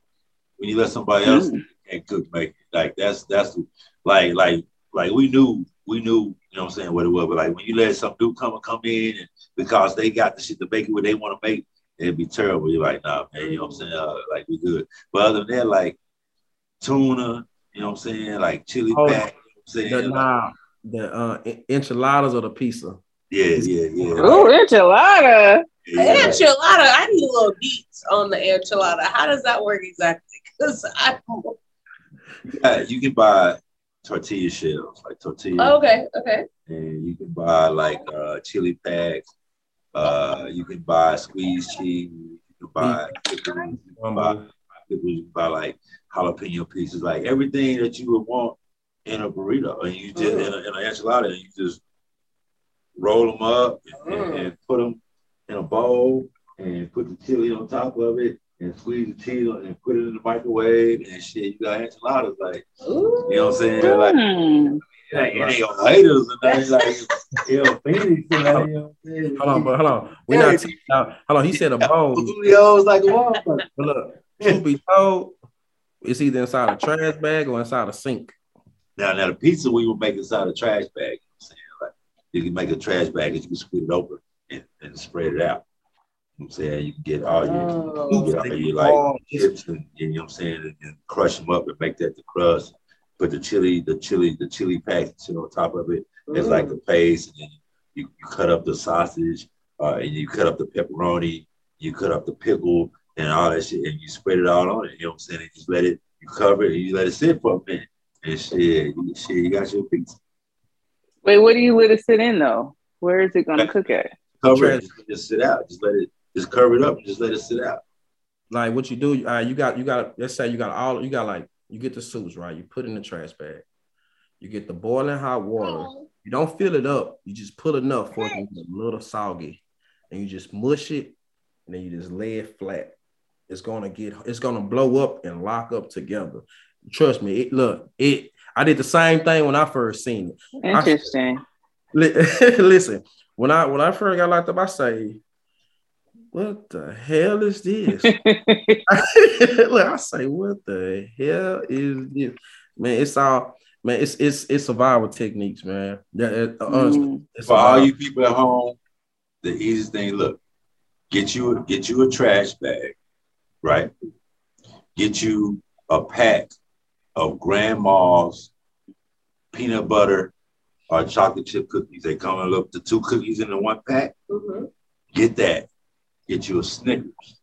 When you let somebody else Mm. can't cook, make it. Like that's that's like like like we knew we knew you know what I'm saying what it was, but like when you let some dude come and come in and because they got the shit to make it what they want to make, it'd be terrible. You're like, nah, man, you know what I'm saying? Uh, like we good. But other than that, like tuna, you know what I'm saying? Like chili Oh, pack, you know what I'm the, saying? Like, nah, the uh, enchiladas or the pizza. Yeah, yeah, yeah. Ooh, enchilada. yeah. Enchilada. I need a little beats on the enchilada. How does that work exactly? Because I Yeah, you can buy tortilla shells, like tortilla. Oh, okay, okay. And you can buy like uh, chili packs. Uh, you can buy squeezed cheese. You can buy pickles. You can buy, pickles, you can buy like jalapeno pieces, like everything that you would want in a burrito, and you just in, a, in an enchilada, and you just roll them up and, and, and put them in a bowl and put the chili on top of it and squeeze the cheese and put it in the microwave and shit. You got enchiladas, like Ooh. you know what I'm saying? Like Mm. it ain't, it ain't on haters and nothing like you know, Phoenix, you know what I'm saying? Hold on, but hold on. We not teaching out. Hold on. He said a bowl. Julio's like a motherfucker. But look, truth be told, it's either inside a trash bag or inside a sink. Now, now the pizza we would make inside a trash bag. You know what I'm saying? Like you can make a trash bag and you can split it open and, and spread it out. You know what I'm saying? You can get all your, Oh. get all your like chips and you know what I'm saying, and, and crush them up and make that the crust. Put the chili, the chili, the chili pack shit on top of it. It's like Mm. the paste, and then you, you cut up the sausage, uh, and you cut up the pepperoni, you cut up the pickle, and all that shit, and you spread it all on it. You know what I'm saying? And just let it, you cover it, and you let it sit for a minute. And shit, you, shit, you got your pizza. Wait, what do you let it sit in though? Where is it gonna cook at? Cover it, Trash. just, just sit out. Just let it, just cover it up, and just let it sit out. Like what you do, uh, you got you got let's say you got all you got like you get the soups right. You put in the trash bag. You get the boiling hot water. You don't fill it up. You just put enough for it to get a little soggy, and you just mush it, and then you just lay it flat. It's gonna get. It's gonna blow up and lock up together. Trust me. It look it. I did the same thing when I first seen it. Interesting. Li- Listen, when I when I first got locked up, I say, "What the hell is this?" Look, I say, "What the hell is this?" Man, it's all man. It's it's it's survival techniques, man. Yeah, it, uh, honestly, Mm. it's For all you people at home, the easiest thing, look, get you get you a trash bag, right? Get you a pack of grandma's peanut butter or chocolate chip cookies. They come in look the two cookies in the one pack. Mhm. Get that. Get you a Snickers.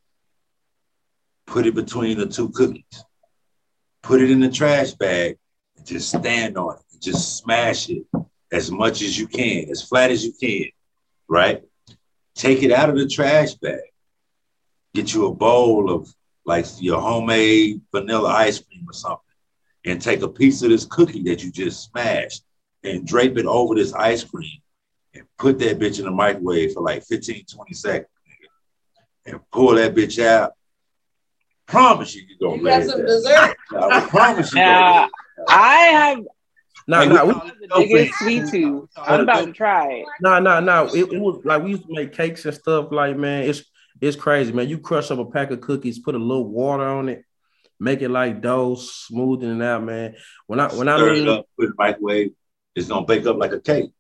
Put it between the two cookies. Put it in the trash bag and just stand on it. Just smash it as much as you can, as flat as you can, right? Take it out of the trash bag. Get you a bowl of like your homemade vanilla ice cream or something, and take a piece of this cookie that you just smashed and drape it over this ice cream and put that bitch in the microwave for like 15, 20 seconds nigga, and pull that bitch out. Promise you, you gonna You got some dessert. I promise you. Yeah. I have Nah, Hey, nah, we- we, the biggest sweet tooth. I'm about to try it. nah, nah, nah. It, it was like we used to make cakes and stuff. Like, man, it's it's crazy, man. You crush up a pack of cookies, put a little water on it, make it like dough, smoothing it out, man. When I when I Stir it mean, up, put it in the microwave. It's gonna bake up like a cake.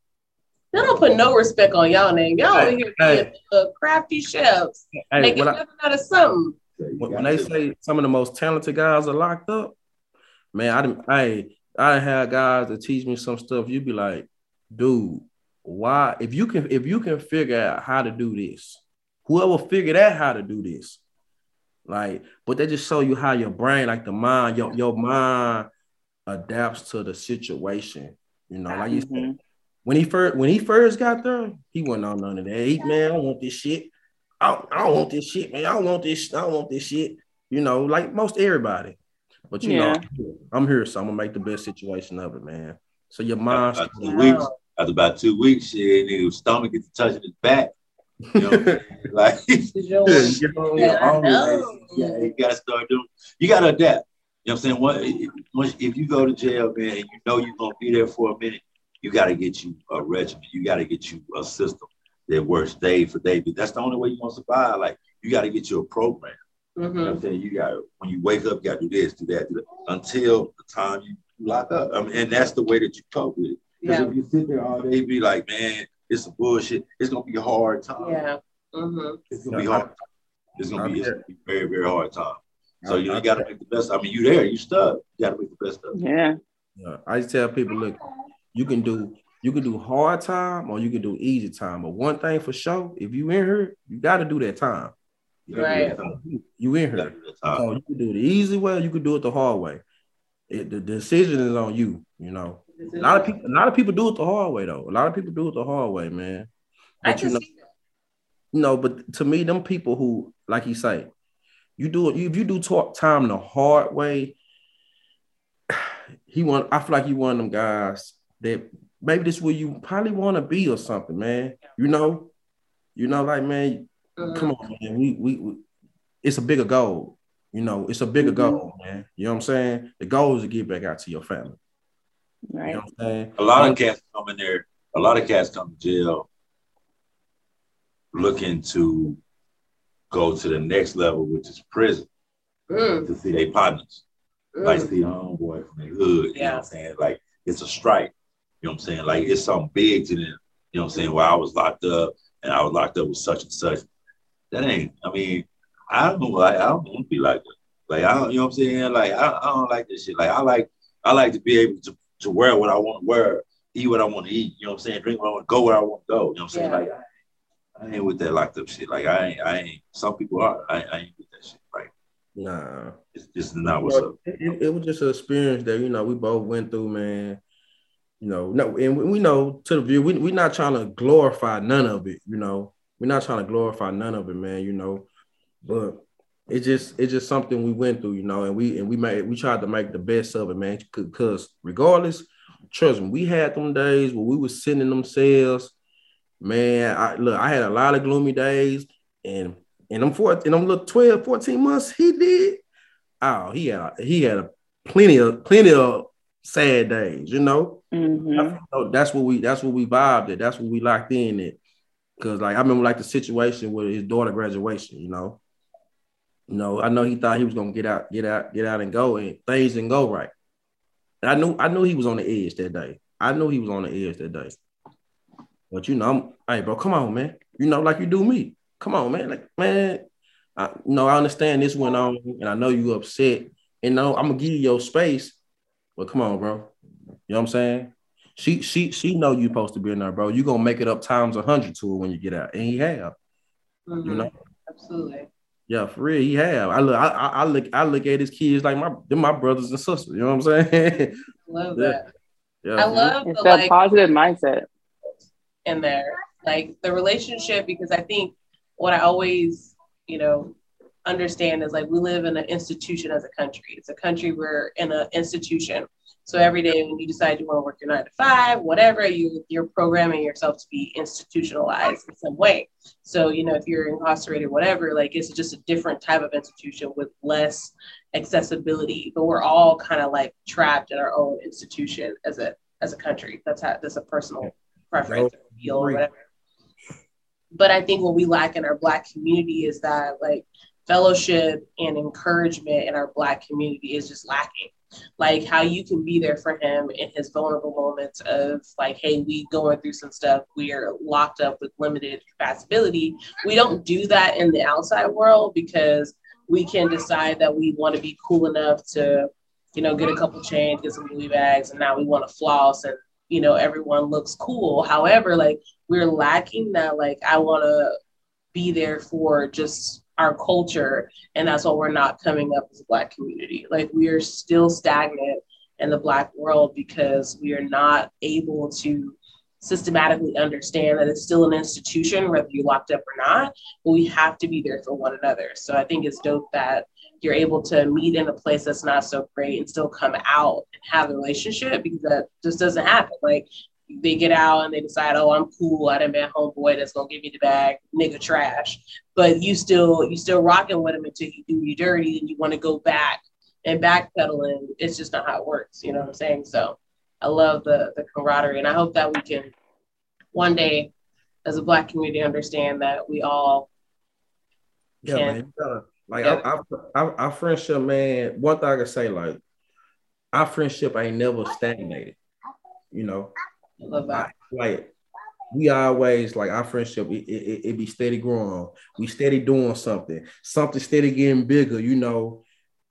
Y'all don't put no respect on y'all name. Y'all over here Hey. being uh, crafty chefs, hey, making when I, out of something. When, when they say some of the most talented guys are locked up, man, I didn't. I I had guys that teach me some stuff. You'd be like, dude, why? If you can, if you can figure out how to do this, whoever figured out how to do this, like, but they just show you how your brain, like the mind, your your mind adapts to the situation. You know, like you said, Mhm. when he first when he first got there, he wasn't on none of that. He, man, I don't want this shit. I don't, I don't want this shit, man. I don't want this. I don't want this shit. You know, like most everybody. But you Yeah. know, I'm here, so I'm gonna make the best situation of it, man. So your mind. after two weeks, after about two weeks, shit, nigga's stomach gets touching his back. You know, what I'm saying? like you Yeah, want- you know, Yeah, know. Yeah, you gotta start doing. You gotta adapt. You know what I'm saying? What if, once- if you go to jail, man, and you know you're gonna be there for a minute, you gotta get you a regimen. You gotta get you a system that works day for day. But that's the only way you're gonna survive. Like you gotta get you a program. You know what I'm saying? You got when you wake up, you gotta do this, do that, do that until the time you lock up. I mean, and that's the way that you cope with it. Because Yeah. if you sit there all day, be like, man, it's some bullshit. It's gonna be a hard time. Yeah. hmm It's gonna be hard. It's gonna be, it's gonna be very, very hard time. So you, I- you gotta make the best. I mean, you there, you stuck. You gotta make the best of it. Yeah. Yeah, I just tell people, look, you can do you can do hard time or you can do easy time. But one thing for sure, if you in here, you got to do that time. You Right. time. You in here. do. So you can do it the easy way, or you can do it the hard way. it, the decision is on you. You know, a lot of people, a lot of people do it the hard way though. A lot of people do it the hard way, man. But you know, you know, but to me, them people who, like you say, you do it. If you do talk time the hard way, he want. I feel like you one of them guys that maybe this where you probably want to be or something, man. You know, you know, like man, mm-hmm. come on, man. We, we, we it's a bigger goal. You know, it's a bigger mm-hmm. goal, man. You know what I'm saying? The goal is to get back out to your family. Right. You know what I'm saying? A lot of cats come in there. A lot of cats come to jail looking to go to the next level, which is prison, mm. to see their partners. Mm. Like see a homeboy from the hood. You know what I'm saying? Like it's a strike. You know what I'm saying? Like it's something big to them. You know what I'm saying? Well, I was locked up and I was locked up with such and such. That ain't, I mean, I don't know, like, I don't want to be like that. Like, I don't, you know what I'm saying? Like, I, I don't like this shit. Like, I like, I like to be able to, to wear what I want to wear, eat what I want to eat, you know what I'm saying? Drink what I want to go where I want to go. You know what I'm saying? Yeah. Like, I, I, ain't with that locked up shit. Like, I ain't, I ain't, some people are, I, I ain't with that shit. Like, nah. It's just not what's up. It, it was just an experience that, you know, we both went through, man you know, no, and we know to the view, we, we're not trying to glorify none of it, you know. We're not trying to glorify none of it, man, you know. But it's just it's just something we went through, you know, and we and we made we tried to make the best of it, man. Because regardless, trust me, we had them days where we was sitting in them cells. Man, I look, I had a lot of gloomy days, and and I'm four in them little 12, 14 months, he did. Oh, he had he had a plenty of plenty of sad days, you know. Mm-hmm. That's what we that's what we vibed at. That's what we locked in at. Cause like I remember like the situation with his daughter graduation, you know. You know, I know he thought he was gonna get out, get out, get out and go, and things didn't go right. And I knew I knew he was on the edge that day. I knew he was on the edge that day. But you know, I'm, hey bro, come on, man. You know, like you do me. Come on, man. Like, man, I you know I understand this went on, and I know you upset. And no, I'm gonna give you your space But come on, bro. You know what I'm saying? She she she know you supposed to be in there, bro. You gonna make it up times a hundred to her when you get out, and he have. Mm-hmm. You know, absolutely. Yeah, for real, he have. I look, I, I, look, I look at his kids like my, they're my brothers and sisters. You know what I'm saying? I love that. Yeah. I love it's the, that like, positive mindset in there, like the relationship, because I think what I always, you know, understand is like we live in an institution as a country. It's a country we're in an institution. So every day when you decide you want to work your nine to five, whatever, you you're programming yourself to be institutionalized in some way. So you know if you're incarcerated, whatever, like it's just a different type of institution with less accessibility. But we're all kind of like trapped in our own institution as a as a country. That's how that's a personal preference or feel or whatever. But I think what we lack in our black community is that like fellowship and encouragement in our black community is just lacking. Like how you can be there for him in his vulnerable moments of like hey we going through some stuff we're locked up with limited capacity. We don't do that in the outside world because we can decide that we want to be cool enough to you know get a couple chains get some louis bags and now we want to floss and you know everyone looks cool. However like we're lacking that like i want to be there for just our culture and that's why we're not coming up as a black community. Like we are still stagnant in the black world because we are not able to systematically understand that it's still an institution whether you're locked up or not but we have to be there for one another. So i think it's dope that you're able to meet in a place that's not so great and still come out and have a relationship because that just doesn't happen. Like they get out and they decide, oh, I'm cool. I done been homeboy that's gonna give me the bag, nigga trash. But you still you still rocking with him until you do you dirty and you want to go back and backpedaling. It's just not how it works. You know what I'm saying? So I love the the camaraderie and I hope that we can one day as a black community understand that we all yeah, can, man. Uh, like yeah. our, our, our friendship, man. One thing I can say, like our friendship ain't never stagnated. You know, love that. Like we always like our friendship, it, it, it, be steady growing. We steady doing something, something steady getting bigger. You know,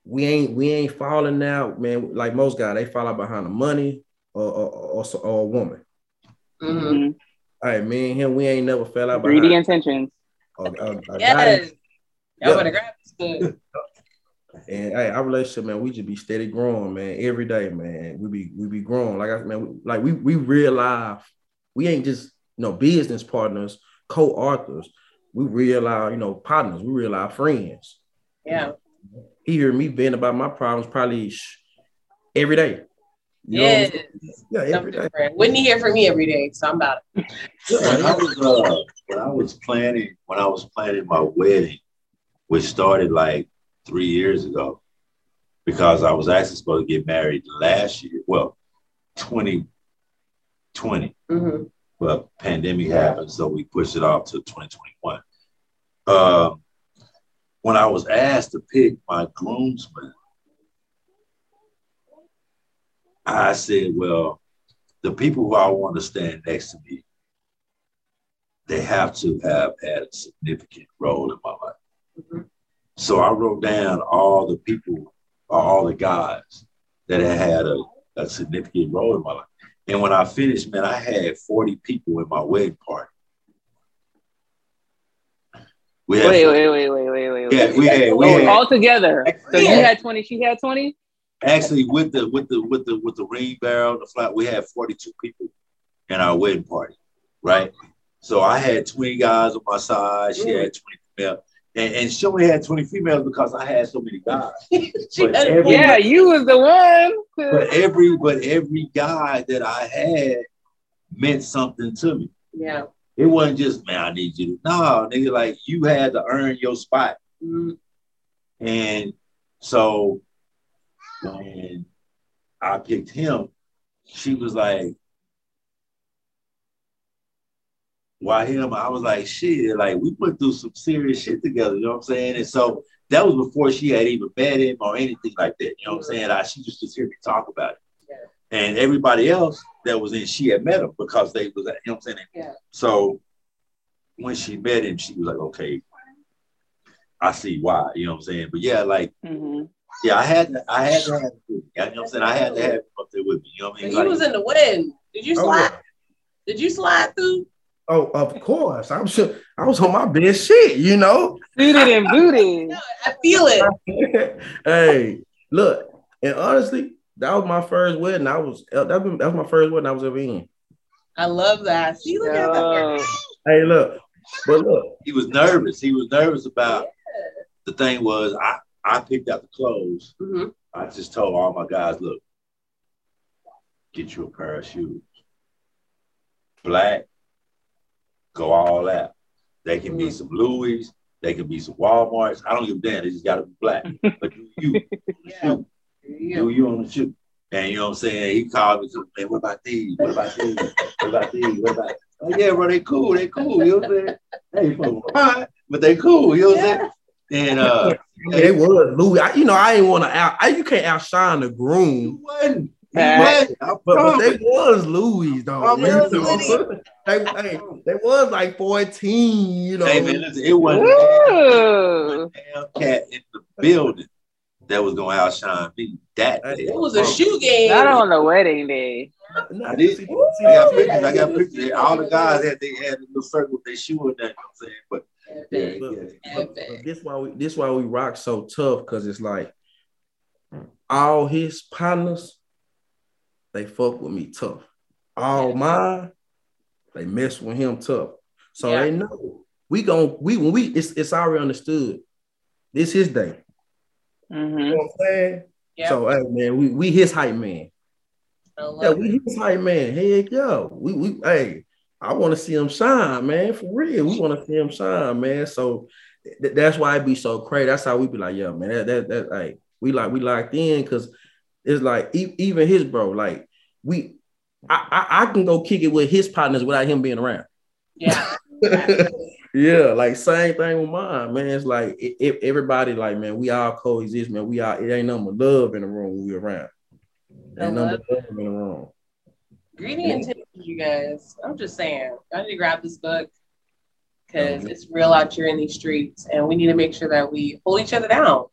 we ain't we ain't falling out, man. Like most guys, they fall out behind the money or or, or, or a woman. Mm-hmm. All right, me and him, we ain't never fell out. Greedy intentions. A, a, a yes. Y'all better grab this And hey, our relationship, man, we just be steady growing, man. Every day, man. We be we be growing. Like I man, we, like we we realize we ain't just you know business partners, co-authors. We realize, you know, partners. We realize friends. Yeah. He hear me vent about my problems probably sh- every day. You know what I'm Yes. saying? Yeah, every Something day. different. Wouldn't he hear from me every day? So I'm about it. when I was uh, when I was planning when I was planning my wedding, which started like three years ago, because I was actually supposed to get married last year. Well, 2020, hmm but pandemic happened, so we pushed it off to 2021. Um, when I was asked to pick my groomsmen, I said, well, the people who I want to stand next to me, they have to have had a significant role in my life. Mhm. So I wrote down all the people, or all the guys that had had a, a significant role in my life. And when I finished, man, I had 40 people in my wedding party. We had, Wait, wait, wait, wait, wait, wait. Yeah, wait. we had- we Oh, had- all together. So you had 20, she had 20? actually with the with the with the with the ring barrel, the flat, we had 42 people in our wedding party, right? So I had 20 guys on my side, she had 20 females. And, and she only had 20 females because I had so many guys. She But had- every- Yeah, you was the one. But every but every guy that I had meant something to me. yeah. It wasn't just, man, I need you to no, nigga, like you had to earn your spot. Mhm. And so when I picked him, she was like, why him? I was like, shit, like we went through some serious shit together, you know what I'm saying? And so that was before she had even met him or anything like that, you know what I'm saying? I, she just just hear me talk about it. Yeah. And everybody else that was in, she had met him because they was, at, you know what I'm saying? Yeah. So when she met him, she was like, okay, I see why, you know what I'm saying? But yeah, like, Mhm. yeah, I had to, I had to have him. You know what I'm saying? I had to have him up there with me. You know what I mean? he Like, was in the wind. Did you Oh, slide? yeah. Did you slide through? Oh, of course. I'm sure I was on my best shit, you know. Suited and booted. I feel it. hey, look, and honestly, that was my first wedding. I was that was, that was my first wedding I was ever in. I love that. See, look at that. Hey, look, but look, he was nervous. He was nervous about the thing was I, I picked out the clothes. Mhm. I just told all my guys, look, get you a pair of shoes. Black, go all out. They can be some Louis, they can be some Walmarts. I don't give a damn. They just gotta be black. But do you Yeah. shoe. Yeah. do you on the shoe? And you know what I'm saying? He called me to man, what about these? What about these? What about these? What about oh yeah, bro, they cool, they cool, you know what I'm saying? Hey, folks, fine, but they cool, you know what I'm saying? And uh it was Louis. I, you know, I ain't want to out. I, you can't outshine the groom, wasn't. He Facts. wasn't. I but, but they was Louis though. Oh, man, know? Louis. they, hey, they was like fourteen. You know, Hey man, listen, it wasn't Ooh. a damn cat in the building that was gonna outshine me that day. It was a shoe game. Not on the wedding day. Nah, I did. see- I got pictures. I got pictures. All the guys had they had a little circle with their shoe in there. You know what I'm saying? But yeah, Look, yeah. but- but this why we this why we rock so tough because it's like all his partners they fuck with me tough. All mine they mess with him tough. So Yeah. they know we gon' we when we it's it's already understood. This his day. You hmm know what I'm saying? Yeah. So hey man, we we his hype man. Yeah, it. we his hype man. Heck yo. We we hey, I want to see him shine, man. For real. We want to see him shine, man. So th- that's why it be so crazy. That's how we be like, yeah, man. That that that like we like we locked in because it's like e- even his bro, like we I, I I can go kick it with his partners without him being around. Yeah. yeah, like same thing with mine, man. It's like i- if everybody like, man, we all coexist, man. We all it ain't nothing but love in the room when we around. Ain't nothing but love in the room. Greedy intentions, you guys. I'm just saying, I need to grab this book oh, because it's real out here in these streets, and we need to make sure that we hold each other down.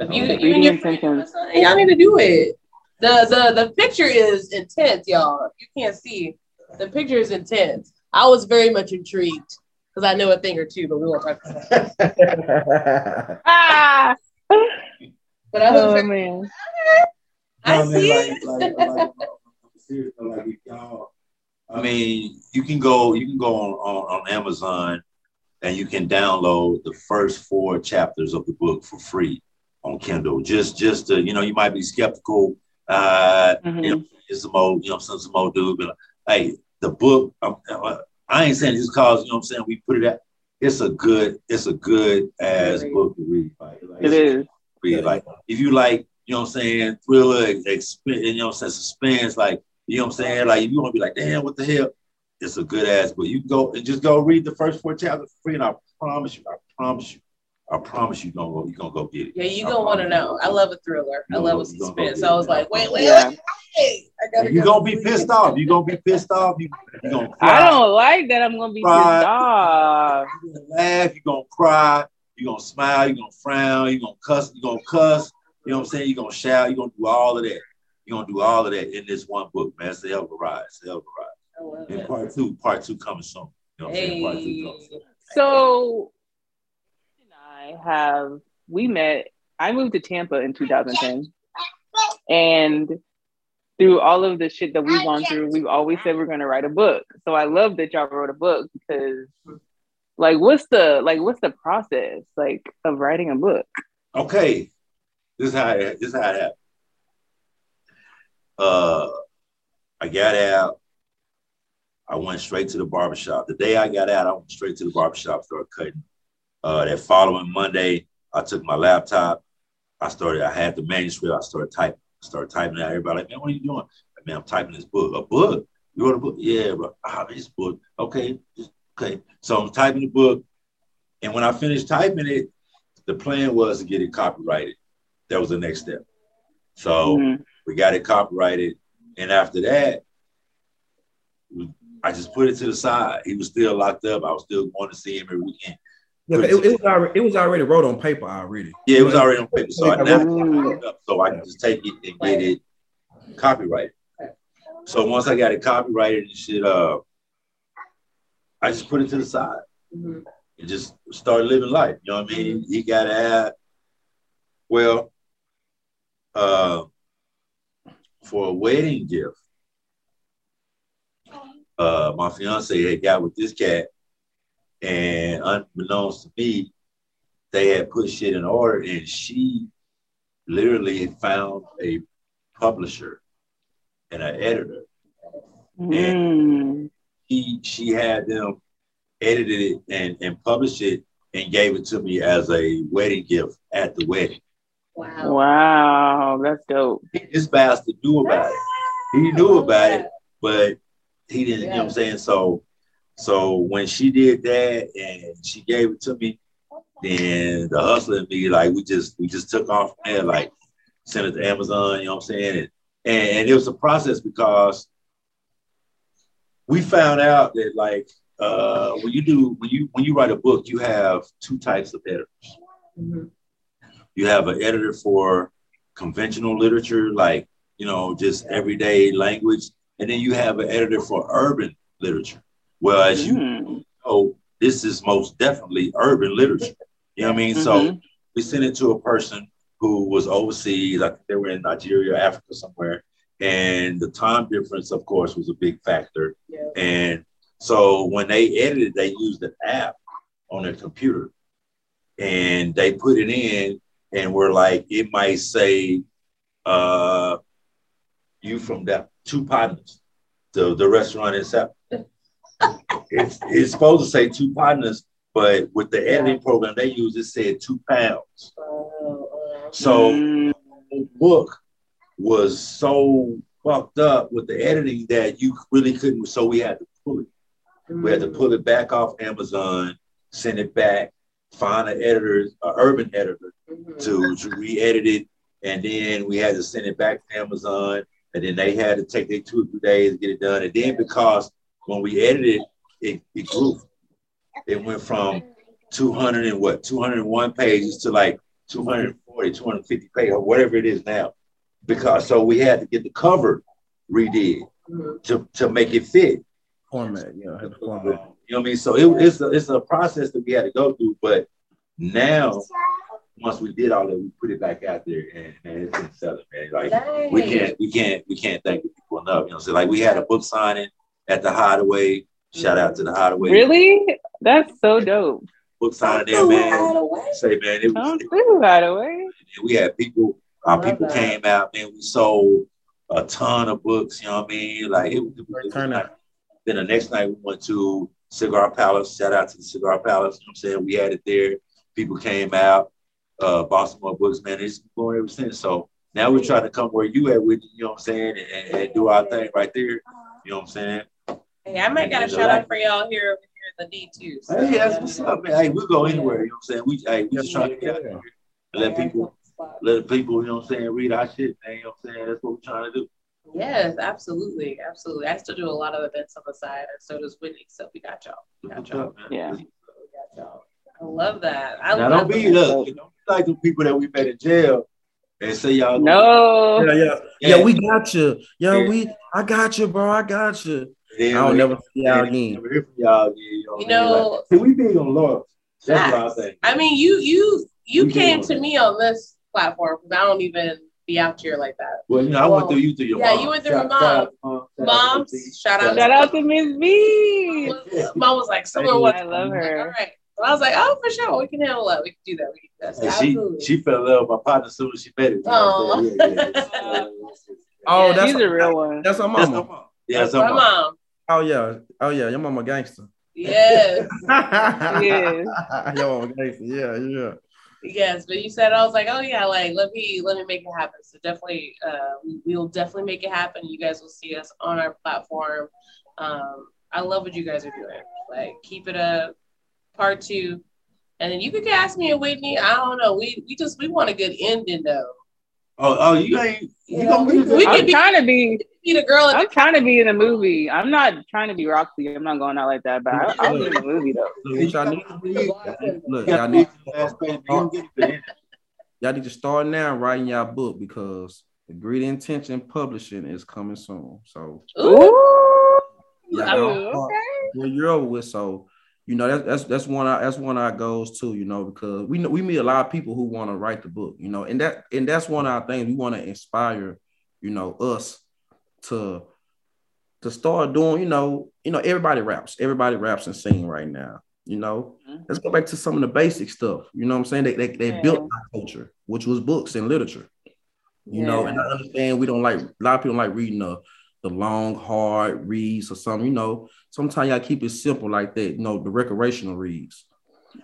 If you, you and your friend intentions. doing something, y'all need to do it. The the the picture is intense, y'all. You can't see, the picture is intense. I was very much intrigued because I know a thing or two, but we won't talk about that. Ah. But I Oh was man. I No, man, see. like, like, like, serious, like, y'all, I mean, you can go, you can go on, on, on Amazon and you can download the first four chapters of the book for free on Kindle. Just, just to, you know, you might be skeptical. Uh, Mhm. you know, it's some old, you know, some some old dude, but hey, the book. I'm, I ain't saying just cause you know what I'm saying. We put it out. It's a good, it's a good ass book to read. Like, like, It is. read. Like if you like, you know what I'm saying, thriller, exp- you know what I'm saying, suspense, like, you know what I'm saying? Like if you want to be like, damn, what the hell? It's a good ass book. You can go and just go read the first four chapters for free, and I promise you, I promise you, I promise you, gonna go, you gonna go get it. Yeah, you I gonna want to know. I love a thriller. I love a gonna- you gonna go suspense. So I was man. like, wait, wait, Yeah. wait, wait. I gotta you go gonna be pissed off. You gonna be pissed off. You you gonna cry. I don't like that. I'm gonna be Right. pissed off. You gonna laugh. You gonna cry. You gonna smile. You gonna frown. You gonna cuss. You gonna cuss. You know what I'm saying? You gonna shout. You gonna do all of that. You gonna do all of that in this one book, man. It's a hell of a ride. It's a hell ride. And it. part two, part two coming soon. You know what I'm saying? Part two coming soon. So and Have we met. I moved to Tampa in 2010, and through all of the shit that we've gone through, we've always said we're going to write a book. So I love that y'all wrote a book because, like, what's the like what's the process like of writing a book? Okay, this is how it, this is how it happened. Uh, I got out. I went straight to the barbershop. The day I got out, I went straight to the barbershop, started cutting. Uh, that following Monday, I took my laptop. I started. I had the manuscript. I started typing. Started typing out. Everybody like, man, what are you doing? Like, man, I'm typing this book. A book? You wrote a book? Yeah, but ah, this book. Okay, okay. So I'm typing the book, and when I finished typing it, the plan was to get it copyrighted. That was the next step. So Mhm. we got it copyrighted, and after that, I just put it to the side. He was still locked up. I was still going to see him every weekend. Yeah, it, it was already it was already wrote on paper already. Yeah, it was already on paper, so I now it up so I can just take it and get it copyrighted. So once I got it copyrighted and shit, uh, I just put it to the side Mhm. and just start living life. You know what I mean? He got out. Well, uh, for a wedding gift, uh, my fiance had got with this cat, and unbeknownst to me, they had put shit in order, and she literally found a publisher and an editor. Mm. He she had them edited it and, and published it and gave it to me as a wedding gift at the wedding. Wow. Wow, that's dope. This bastard knew about it. He knew about it, but he didn't, you know what I'm saying? So so when she did that and she gave it to me, then the hustler and me, like we just we just took off from there, like sent it to Amazon, you know what I'm saying? And and, and it was a process because we found out that like uh when you do when you when you write a book, you have two types of editors. Mhm. You have an editor for conventional literature, like you know, just everyday language, and then you have an editor for urban literature. Well, as you know, this is most definitely urban literature. You know what I mean? So Mhm. we sent it to a person who was overseas. I think they were in Nigeria, Africa, somewhere. And the time difference, of course, was a big factor. Yeah. And so when they edited, they used an app on their computer and they put it in and were like, it might say, uh, you from that two partners, the, the restaurant itself. It's, it's supposed to say two partners, but with the editing program they use, it said two pounds. Oh, uh, So Mm. the book was so fucked up with the editing that you really couldn't. So we had to pull it. We had to pull it back off Amazon, send it back, find an editor, an urban editor Mhm. to, to re-edit it, and then we had to send it back to Amazon, and then they had to take their two or three days to get it done. And then because when we edited it, it, it grew. It went from 200 and what, 201 pages to like 240, 250 pages, or whatever it is now. Because so we had to get the cover redid to, to make it fit. Format, yeah, I had the um, You know what I mean? So it, it's, a, it's a process that we had to go through. But now once we did all that, we put it back out there and, and it's been selling, man. Like we can't, we can't, we can't thank the people enough. You know, so like we had a book signing at the Hideaway. Shout out to the Hideaway. Really? That's so dope. Book signing there, man. Say, man, it was. Don't do Hideaway. We had people. Our people that. came out, man. We sold a ton of books. You know what I mean? Like it, was- it was Turn nice. out. Then the next night we went to Cigar Palace. Shout out to the Cigar Palace. You know what I'm saying? We had it there. People came out, uh, bought some more books, man. It's been going ever since. So now we're trying to come where you at with, you know what I'm saying, and, and, and do our thing right there. You know what I'm saying? Hey, I might got a shout out for y'all here over here in the D too. so- Hey, that's what's up, man. Hey, we go anywhere, you know what I'm saying? We hey, we just trying to get out there and let people let the people, you know what I'm saying, read our shit, man. You know what I'm saying? That's what we're trying to do. Yes, absolutely, absolutely. I still do a lot of events on the side, and so does Whitney. So we got y'all. We got What's y'all. up, man? Yeah. We got y'all. I love that. I Now love don't be look, don't be like the people that we met in jail and say y'all No. Yeah, yeah, yeah. We got you. Yeah, we. I got you, bro. I got you. Then I'll we- never see y'all then again. Never hear from y'all again. You know, You what I mean? know- Like, see, we big on lawyers. That's what I think. I mean, you you you We came to me on this platform because I don't even be out here like that. Well, you know, I Well, went through you through your yeah, mom. you went through Shout- my shout out to mom. Shout out to Moms, the- shout out Shout out to Miss B. Mom was like, someone was I love her. All right. So I was like, oh, for sure, we can handle that. We can do that. We can do that. So she absolutely. she fell in love with my partner as soon as she met him. You know what I'm saying? Oh. Yeah, yeah, yeah. Oh, Yeah, that's She's a real one. That's our That's mama. my mom. Yeah, that's my my mom. mom. Oh yeah. Oh yeah. Your mama gangster. Yes. Yes. Your mama gangster. Yeah, yeah. Yes, but you said I was like, oh yeah, like let me let me make it happen. So definitely, uh, we we will definitely make it happen. You guys will see us on our platform. Um, I love what you guys are doing. Like keep it up. Part two, and then you could ask me and Whitney. I don't know. We we just we want a good ending though. Oh, oh, you ain't. You Yeah, gonna we- be we I'm can be- trying to be. Be the girl I'm trying to be in a movie. I'm not trying to be Roxy. I'm not going out like that, but I, I'll be in a movie though. Look, y'all need, look, You y'all need, to last. You don't get the end. y'all need to start now writing y'all book because the Great Intention Publishing is coming soon. So Ooh, Ooh. yeah, y'all oh, start okay. when you're over with. So you know that's that's that's one of, that's one of our goals too. You know because we know we meet a lot of people who want to write the book. You know, and that and that's one of our things. We want to inspire you know us to to start doing. You know, you know everybody raps. Everybody raps and sing right now. You know, Mhm. let's go back to some of the basic stuff. You know what I'm saying? They they, they Yeah. built our culture, which was books and literature. You know, and I understand we don't like a lot of people don't like reading the the long, hard reads or something. You know, sometimes y'all keep it simple like that. You know, the recreational reads.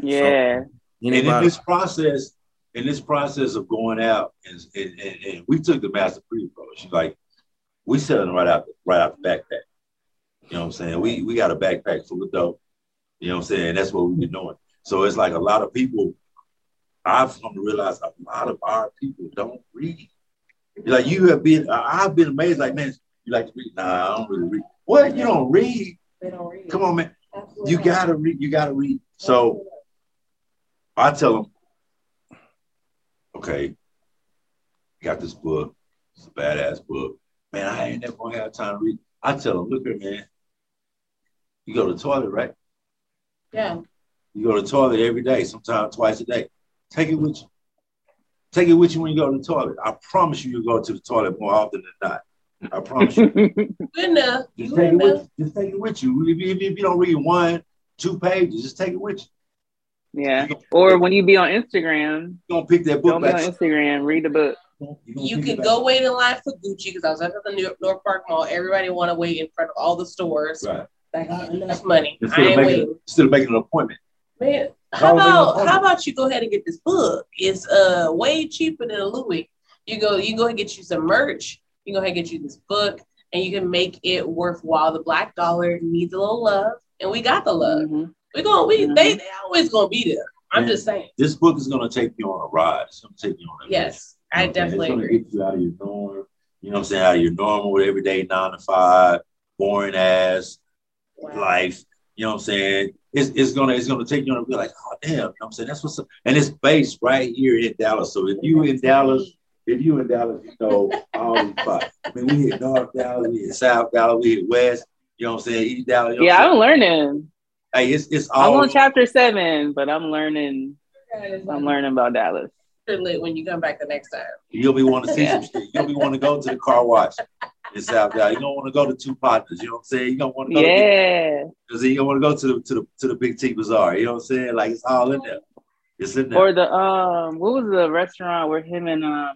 Yeah. And in this process, in this process of going out, and, and, and, and we took the Master P approach. Like we selling right out right out the backpack. You know what I'm saying? We we got a backpack full of dope. You know what I'm saying? That's what we've been doing. So it's like a lot of people. I've come to realize a lot of our people don't read. Like you have been, I've been amazed. Like man, you like to read? Nah, I don't really read. What? You don't read? they don't read. Come on, man. Absolutely You gotta read. You gotta read. So I tell them, okay, got this book. It's a badass book. Man, I ain't never gonna have time to read. I tell them, look here, man. You go to the toilet, right? yeah. You go to the toilet every day, sometimes twice a day. Take it with you. Take it with you when you go to the toilet. I promise you, you'll go to the toilet more often than not. I promise you. Good enough. Just Good take it enough. with you. Just take it with you. If you, if you don't read one, two pages, just take it with you. yeah. Or when you be on Instagram, You're gonna pick that book don't be on. Instagram, read the book. You're gonna You pick can it go wait in line for Gucci because I was at the New York North Park Mall. Everybody want to wait in front of all the stores. Right. That got enough money. I Instead of, ain't making, waiting. instead of making an appointment. Man, how about how about you go ahead and get this book? It's uh way cheaper than a Louis. You go, you go and get you some merch. You go ahead and get you this book, and you can make it worthwhile. The black dollar needs a little love, and we got the love. Mhm. We going we Mhm. they they always gonna be there. I'm Yeah. just saying. This book is gonna take you on a ride. It's gonna take you on a Yes, I You know what I'm saying? definitely It's gonna agree. get you out of your norm. You know what I'm saying? Out of your normal everyday nine to five, boring ass Wow. life. You know what I'm saying? It's, it's gonna it's gonna take you on a be like, oh damn, you know what I'm saying? That's what's up. And it's based right here in Dallas. So if you in Dallas, if you in Dallas, you know all these spots. I mean, we hit North Dallas, we hit South Dallas, we hit West. You know what I'm saying? East Dallas. You know Yeah, I'm I'm learning. Hey, it's it's I'm on chapter seven, but I'm learning. I'm learning about Dallas. Extra lit when you come back the next time. You'll be wanting to see some shit. You'll be wanting to go to the car wash in South Dallas. You don't want to go to two partners. You know what I'm saying? You don't want to go Yeah. because you don't want to go to the to the to the Big T Bazaar. You know what I'm saying? Like it's all in there. It's in there. Or the um, what was the restaurant where him and um,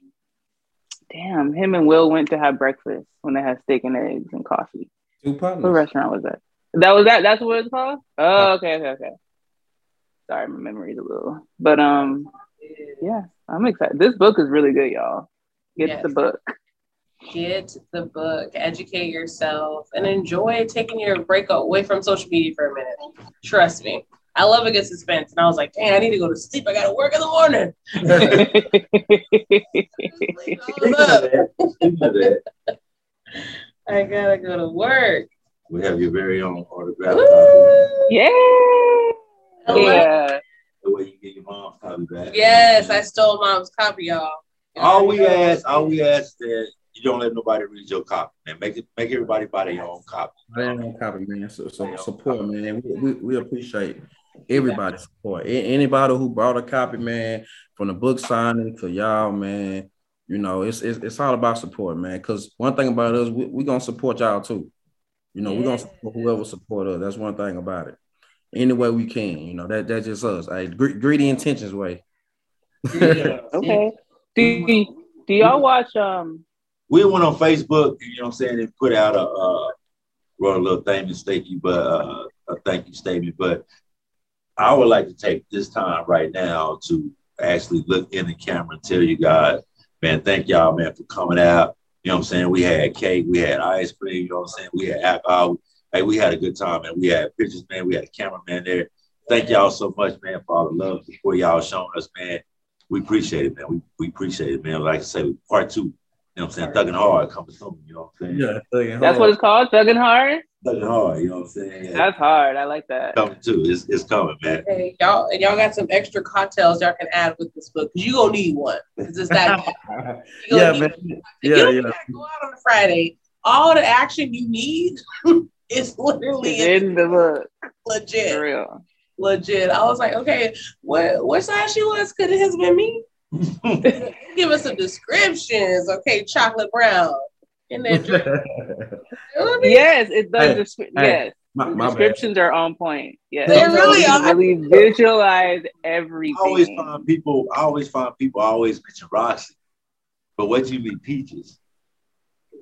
damn, him and Will went to have breakfast when they had steak and eggs and coffee. Two What restaurant was that? That was that. That's what it's called. Oh, okay, okay, okay. Sorry, my memory's a little. But um, yeah, I'm excited. This book is really good, y'all. Get Yes. the book. Get the book, educate yourself, and enjoy taking your break away from social media for a minute. Trust me. I love a good suspense. And I was like, dang, I need to go to sleep. I gotta work in the morning. Speaking of that, speaking of that, I gotta go to work. we have your very own autograph. Woo! yeah. Yeah. The way you get your mom's copy back. Yes, I stole mom's copy, y'all. All we ask, all we ask is that you don't let nobody read your copy, man. Make it, make everybody buy their own copy. Man, on copy, man. So, so support, man. We, we, we appreciate everybody's support. A- Anybody who brought a copy, man, from the book signing to y'all, man. You know, it's it's, it's all about support, man. Because one thing about us, we we gonna support y'all too. You know, we're gonna support whoever support us. That's one thing about it. Any way we can, you know, that that's just us. Hey, gre- greedy intentions way. Okay. Do you, do y'all watch um? We went on Facebook, you know what I'm saying, and put out a uh, wrote a little thing, thank you but uh, a thank you statement. But I would like to take this time right now to actually look in the camera and tell you guys, man, thank y'all, man, for coming out. You know what I'm saying? We had cake, we had ice cream, you know what I'm saying? We had alcohol. Hey, we had a good time, man. We had pictures, man. We had a cameraman there. Thank y'all so much, man, for all the love support y'all showing us, man. We appreciate it, man. We, we appreciate it, man. Like I say, part two, you know what I'm saying? Thugging hard coming soon, you know what I'm saying? Yeah, That's what it's called. Thugging hard. Thugging hard, you know what I'm saying? Yeah. That's hard. I like that. coming too. It's, it's coming, man. Hey, y'all, and y'all got some extra cocktails y'all can add with this book because you gonna need one because it's that. Yeah, man. need- Yeah, you don't yeah. gotta go out on a Friday. All the action you need is literally It's in the book. For legit, real. legit. I was like, okay, what what size she was? Could it has been me? Give us some descriptions. Okay, chocolate brown. In that drink. Yes, it does. Hey, descri- hey, yes, my, the my bad. descriptions are on point. Yes, They really You can are. Really visualize everything. I always find people, I always find people always mention Roxy. But what you mean peaches?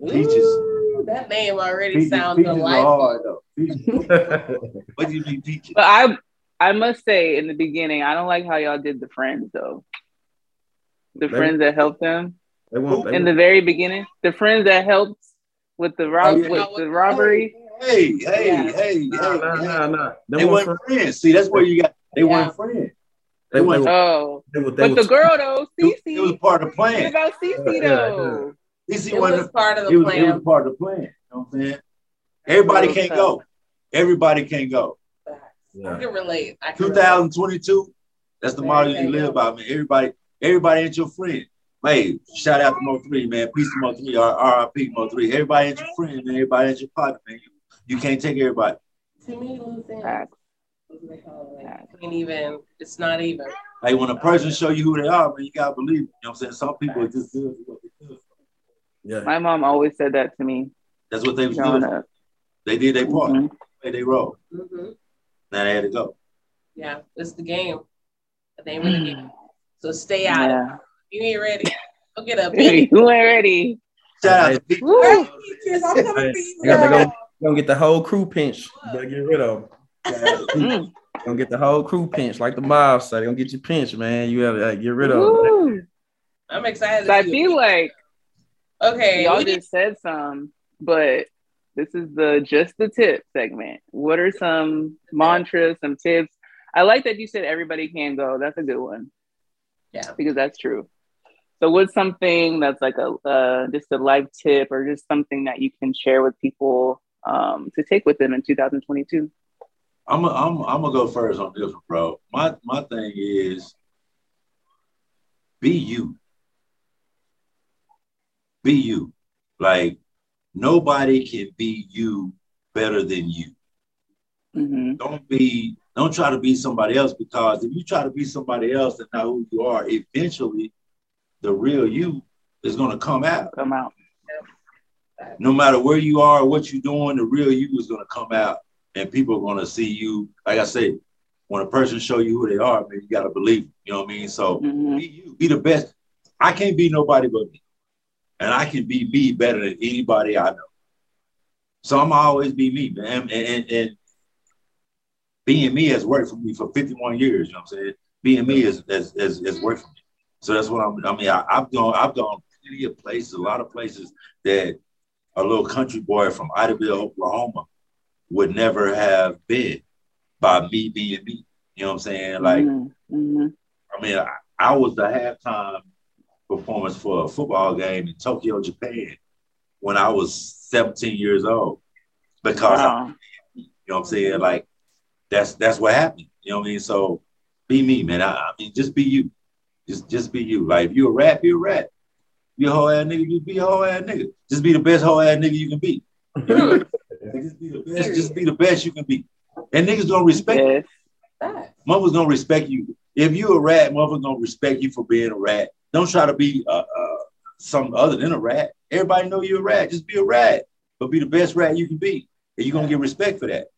Peaches. Ooh, that name already Peaches, sounds peaches are delightful. hard though. What do you mean peaches? But I, I must say, in the beginning, I don't like how y'all did the friends though. The They- friends that helped them They want, they in the very beginning, the friends that helped with the rob Oh, yeah. with the robbery. Hey, hey, Yeah. hey, Nah, hey. nah, nah, nah. They They weren't friends. See, that's where you got. They Yeah. weren't friends. they, oh. they, went- Oh, they, they, but the girl though, It, was- it was part of the What plan. about Cece Yeah, though? You see, It was wasn't- part of it the was, it was plan. part of the plan. You know what I'm saying? Everybody can't tough. go. Everybody can't go. I can relate. I can relate. 2022. That's the model you live yeah. by, man. Everybody, everybody ain't your friend. Hey, shout out to Mo three, man. Peace to Mo three. R- RIP Mo three. Everybody ain't your friend, man. Everybody ain't your partner, man. You, you can't take everybody. To me, loose oh, ends. Can't even. It's not even. Hey, when a person show you who they are, man, you gotta believe. It. You know what I'm saying? Some people are just good for what they do. Yeah. My mom always said that to me That's what they was growing doing. up. They did their part. Mhm. Hey, they roll. hmm Now they had to go. Yeah, it's the game. The name of the game. So stay out of. Yeah. You ain't ready. Go get up, baby. you ain't ready. Shout out to people. Woo. Peaches, I'm coming for you. They gonna, they gonna, get the whole crew pinch. You better get rid of them. Mm. Gonna get the whole crew pinch, like the mob said. They gonna get you pinched, man. You have to get rid of them. I'm excited. So I feel like okay. y'all just said some, but this is the just the tip segment. What are some mantras, some tips? I like that you said everybody can go. That's a good one. Yeah. because that's true. So, what's something that's like a uh, just a life tip, or just something that you can share with people um, to take with them in 2022? I'm a, I'm I'm gonna go first on this one, bro. My my thing is be you. Be you. Like nobody can be you better than you. hmm Don't be Don't try to be somebody else because if you try to be somebody else and not who you are, eventually the real you is going to come out. Come out. No matter where you are, what you're doing, the real you is going to come out, and people are going to see you. Like I said, when a person show you who they are, man, you got to believe. You know what I mean? So Mhm. be you, be the best. I can't be nobody but me, and I can be me better than anybody I know. So I'm always be me, man. And, and, and being me has worked for me for 51 years. You know what I'm saying? Being me has has, has, has worked for me. So that's what I'm. I mean, I, I've gone. I've gone plenty of places, a lot of places that a little country boy from Idabel, Oklahoma, would never have been by me being me. You know what I'm saying? Like, Mhm. Mhm. I mean, I, I was the halftime performance for a football game in Tokyo, Japan, when I was 17 years old. Because I, you know what I'm saying? Like, that's that's what happened. You know what I mean? So be me, man. I, I mean, just be you. Just just be you. Like, if you're a rat, be a rat. Be a whole ass nigga, just be a whole ass nigga. Just be the best whole ass nigga you can be. just be the best, just be the best you can be. And niggas gonna respect you. Yes. That. Mother's gonna respect you. If you a rat, mother's gonna respect you for being a rat. Don't try to be uh, uh, some other than a rat. Everybody know you're a rat. Just be a rat, but be the best rat you can be, and you're gonna get respect for that.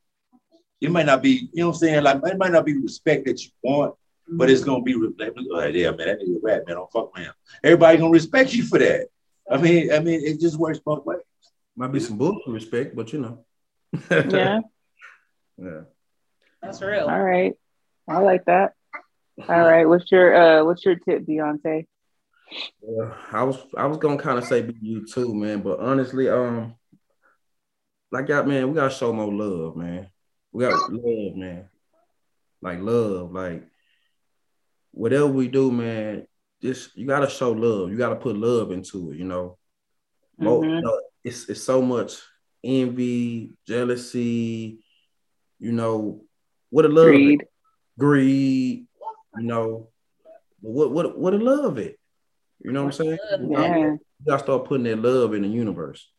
It might not be, you know what I'm saying? Like it might not be respect that you want, but it's gonna be like, oh, yeah, man, that nigga a rat, man. Don't fuck with him. Everybody gonna respect you for that. I mean, I mean, it just works both ways. Might be some bullshit respect, but you know. Yeah. yeah. That's real. All right. I like that. All right. What's your uh what's your tip, Beyonce? Yeah, I was I was gonna kind of say be you too, man. But honestly, um, like y'all, man, we gotta show more love, man. We got love, man. Like love, like whatever we do, man. Just you gotta show love. You gotta put love into it. You know, Mo- Mhm. you know, it's it's so much envy, jealousy. You know, what a love it Greed. greed, you know. But what what what a love it? You know what I'm saying? You gotta- Yeah. You gotta start putting that love in the universe.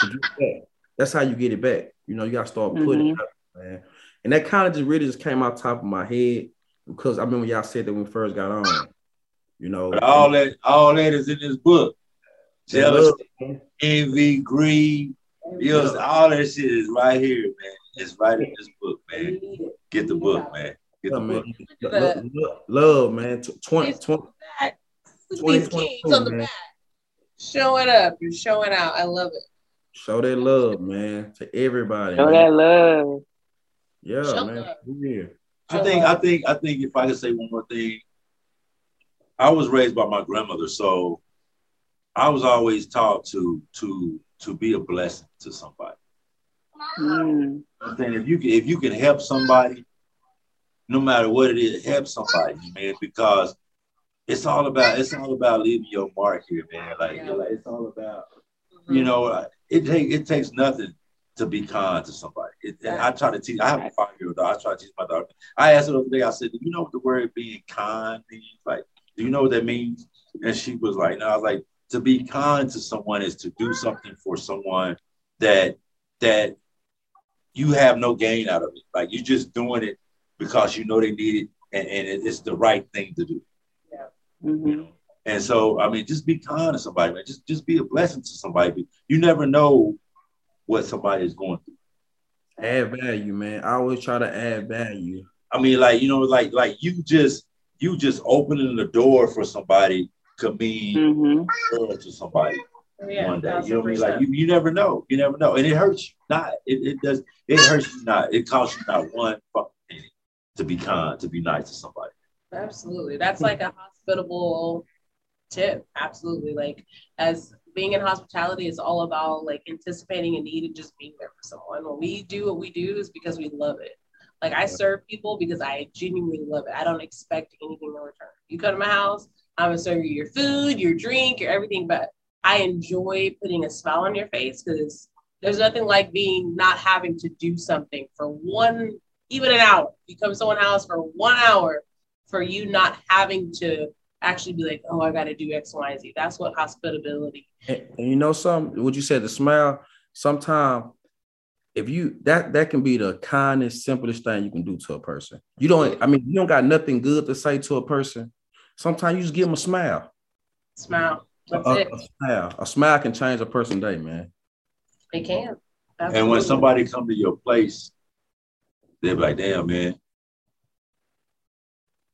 To get back. That's how you get it back. You know, you gotta start putting it up, man. And that kind of just really just came out top of my head because I remember y'all said that when we first got on. You know, But all that, all that is in this book. that Jealousy, envy, greed, you all that shit is right here, man. It's right in this book, man. Get the book, man. Get the yeah, book. man. Love, love, love, man. Tw- 20, 20, Back. These 2022, kings on the man. back. Showing up. You're showing out. I love it. show that love, man, to everybody. Show man. that love. Yeah, Show man. love. we. I think, I think, I think if I could say one more thing, I was raised by my grandmother, so I was always taught to to to be a blessing to somebody. Mm. I'm saying if you can if you can help somebody, no matter what it is, help somebody, man, because it's all about it's all about leaving your mark here, man. Like, Yeah. like it's all about Mhm. you know it take it takes nothing to be kind to somebody. It, and I try to teach. I have a five year old. I try to teach my daughter. I asked her the other day. I said, "Do you know what the word being kind means? Like, do you know what that means?" And she was like, "No." I was like, "To be kind to someone is to do something for someone that that you have no gain out of it. Like you're just doing it because you know they need it, and, and it's the right thing to do." Mhm. And so, I mean, just be kind to somebody, man. Just just be a blessing to somebody. You never know what somebody is going through. Add value, man. I always try to add value. I mean, like you know, like like you just you just opening the door for somebody could mean Mhm. to somebody Yeah, one day. You know what I mean? Like you, you never know. You never know, and it hurts you not. It, it does. It hurts you not. It costs you not one fucking penny to be kind, to be nice to somebody. Absolutely. That's like a hospitable tip. Absolutely. Like as being in hospitality is all about like anticipating a need and just being there for someone. When we do what we do is because we love it. Like I serve people because I genuinely love it. I don't expect anything in return. You come to my house, I'm gonna serve you your food, your drink, your everything, but I enjoy putting a smile on your face because there's nothing like being not having to do something for one, even an hour. You come to someone's house for one hour for you not having to actually be like, oh, I got to do X, Y, and Z. That's what hospitability. And, and you know some What you said, the smile. Sometimes if you that that can be the kindest, simplest thing you can do to a person. You don't, I mean, you don't got nothing good to say to a person. Sometimes you just give them a smile. Smile. That's a, it. a smile. A smile can change a person's day, man. It can. And when somebody come to your place, they're like, damn, man.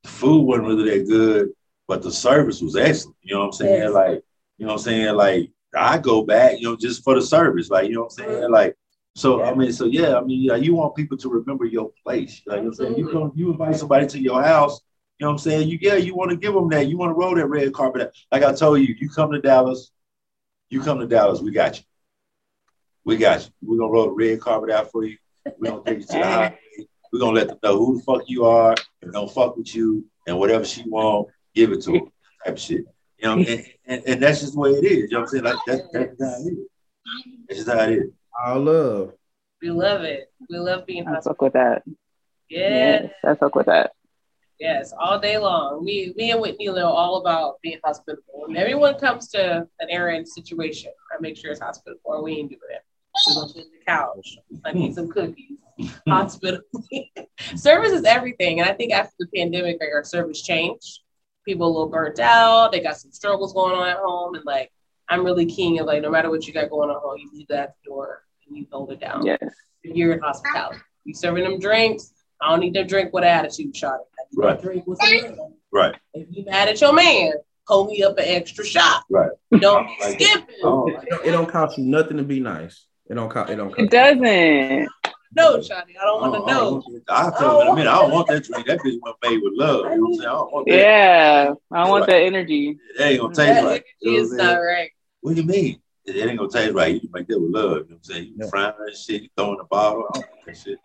The food wasn't really that good, but the service was excellent. You know what I'm saying? Yes. Like, you know what I'm saying? Like, I go back, you know, just for the service. Like, you know what I'm saying? Uh-huh. Like, so I mean, so yeah, I mean, yeah, you want people to remember your place. Like you know what I'm saying, you mm-hmm. come, you invite somebody to your house, you know what I'm saying? You yeah, you want to give them that, you want to roll that red carpet. out. Like I told you, you come to Dallas, you come to Dallas, we got you. We got you. We're gonna roll the red carpet out for you. We're gonna take you to the highway. We're gonna let them know who the fuck you are and don't fuck with you and whatever she want, give it to her. Type of shit. You know, and, and, and that's just the way it is. You know what I'm saying? Like that, that's how it is. That's just how it is. All love. we love it. We love being I hospitable. fuck with that. Yeah. Yes, I fuck with that. Yes, all day long. We, me and Whitney know all about being hospitable. When everyone comes to an errand situation, I make sure it's hospitable, or we ain't doing it. We gonna on the couch. I need some cookies. Hospital. service is everything, and I think after the pandemic, like our service changed. People a little burnt out. They got some struggles going on at home, and like I'm really keen of like no matter what you got going on at home, you leave that door and you hold it down. Yes. You're in hospitality. You serving them drinks. I don't need to drink with attitude, shot. Right. drink with. Right. If you mad at your man, hold me up an extra shot. Right. Don't be Like it. skipping. Oh, It don't, it don't cost you nothing to be nice. It don't cost. It don't. It doesn't. No, Shotty, I don't want to oh, I know. don't- I tell them in a minute, I don't want that drink. That bitch was made with love. You know what I'm saying? I don't want that. Yeah. I want that energy. It ain't gonna taste That right. You know is what I'm not saying? right. What do you mean? It ain't gonna taste right. You can make that with love. You know what I'm saying? You Yeah. frying that shit, you throwing the bottle. I don't want that shit.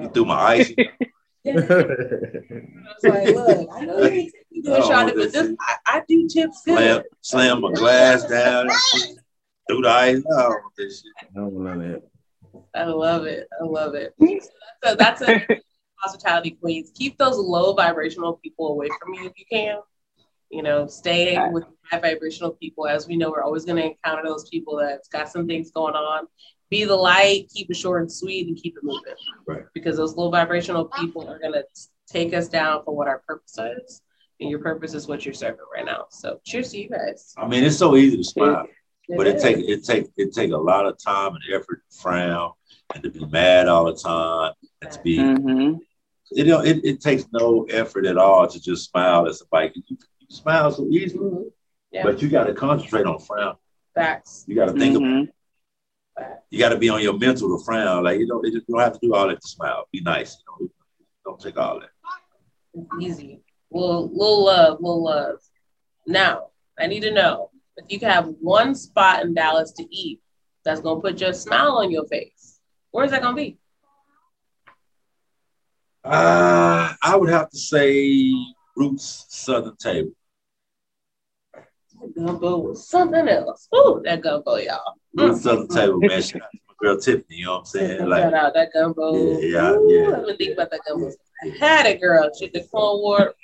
You threw my ice. I was like, look, I know you ain't taking good, Oh, but this. I, I do tips slam, good. slam my glass down and shit. Threw the ice. I don't want that shit. I don't want none of that. I love it. I love it. So that's a hospitality queens. Keep those low vibrational people away from you if you can. You know, stay with high vibrational people. As we know, we're always going to encounter those people that's got some things going on. Be the light, keep it short and sweet, and keep it moving. Right. Because those low vibrational people are going to take us down for what our purpose is. And your purpose is what you're serving right now. So cheers to you guys. I mean, it's so easy to smile, but it take it take it take a lot of time and effort to frown and to be mad all the time and to be hmm you know it, it takes no effort at all to just smile at somebody. You, you smile so easily, Mhm. Yeah. but you got to concentrate on frown. Facts. You got to think hmm of you got to be on your mental to frown. Like you don't you don't have to do all that to smile. Be nice. You know, don't take all that. It's easy. Little, little love, little love. Now, I need to know if you could have one spot in Dallas to eat that's gonna put your smile on your face. Where's that gonna be? Uh, I would have to say Roots Southern Table. That gumbo was something else. Ooh, that gumbo, y'all. Roots Mm. Southern Table, man. Shout my girl Tiffany. You know what I'm saying? Shout Like, out that gumbo. Yeah, yeah, Ooh, yeah. Let me think about that gumbo. I had it, girl. Shit, the corn water,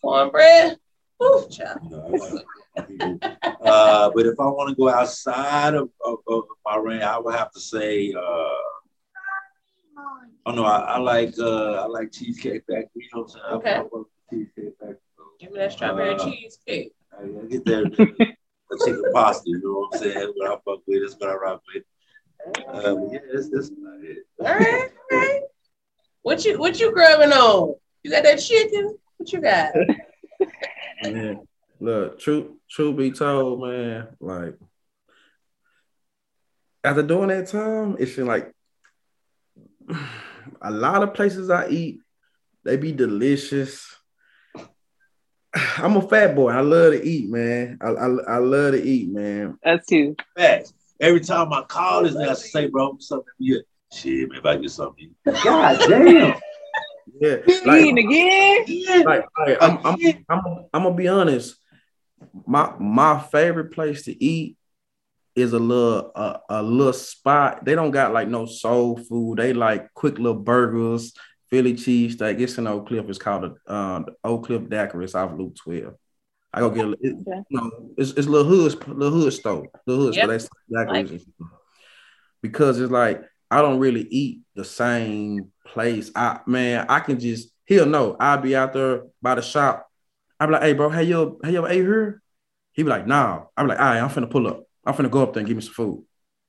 cornbread. Ooh, child. you like- uh, but if I want to go outside of, of, of my range, I would have to say, uh, oh no, I, I like uh, I like cheesecake factory. You know what I'm saying? Okay. I, cheesecake factory. Give me that strawberry Uh, cheesecake. I, I get that chicken pasta. You know what I'm saying? What I fuck with, that's what I rock with. Uh, yeah, that's that's about it. All right, all right. What you what you grabbing on? You got that chicken? What you got? Man, look, truth, truth be told, man, like after doing that time, it's like a lot of places I eat, they be delicious. I'm a fat boy. I love to eat, man. I, I, I love to eat, man. That's too. Facts. Every time I call this, nigga, I say, bro, something to eat. Shit, man, if I get something to eat. God damn. Yeah, Eating like, again? Yeah. like, like, I'm, I'm, I'm, I'm gonna be honest. My my favorite place to eat is a little a, a little spot. They don't got like no soul food. They like quick little burgers, Philly cheese cheesesteak. It's in Oak Cliff. It's called the, uh, Oak Cliff Daiquiris off Loop 12. I go get a, it, Okay. no, it's it's little hood little hood store, little hood Yep. store. That's daiquiris. Because it's like I don't really eat the same place. I man, I can just he'll know. I'll be out there by the shop. I'll be like, hey bro, hey yo, hey yo, ate here? He be like, nah. I be like, all right, I'm finna pull up. I'm finna go up there and give me some food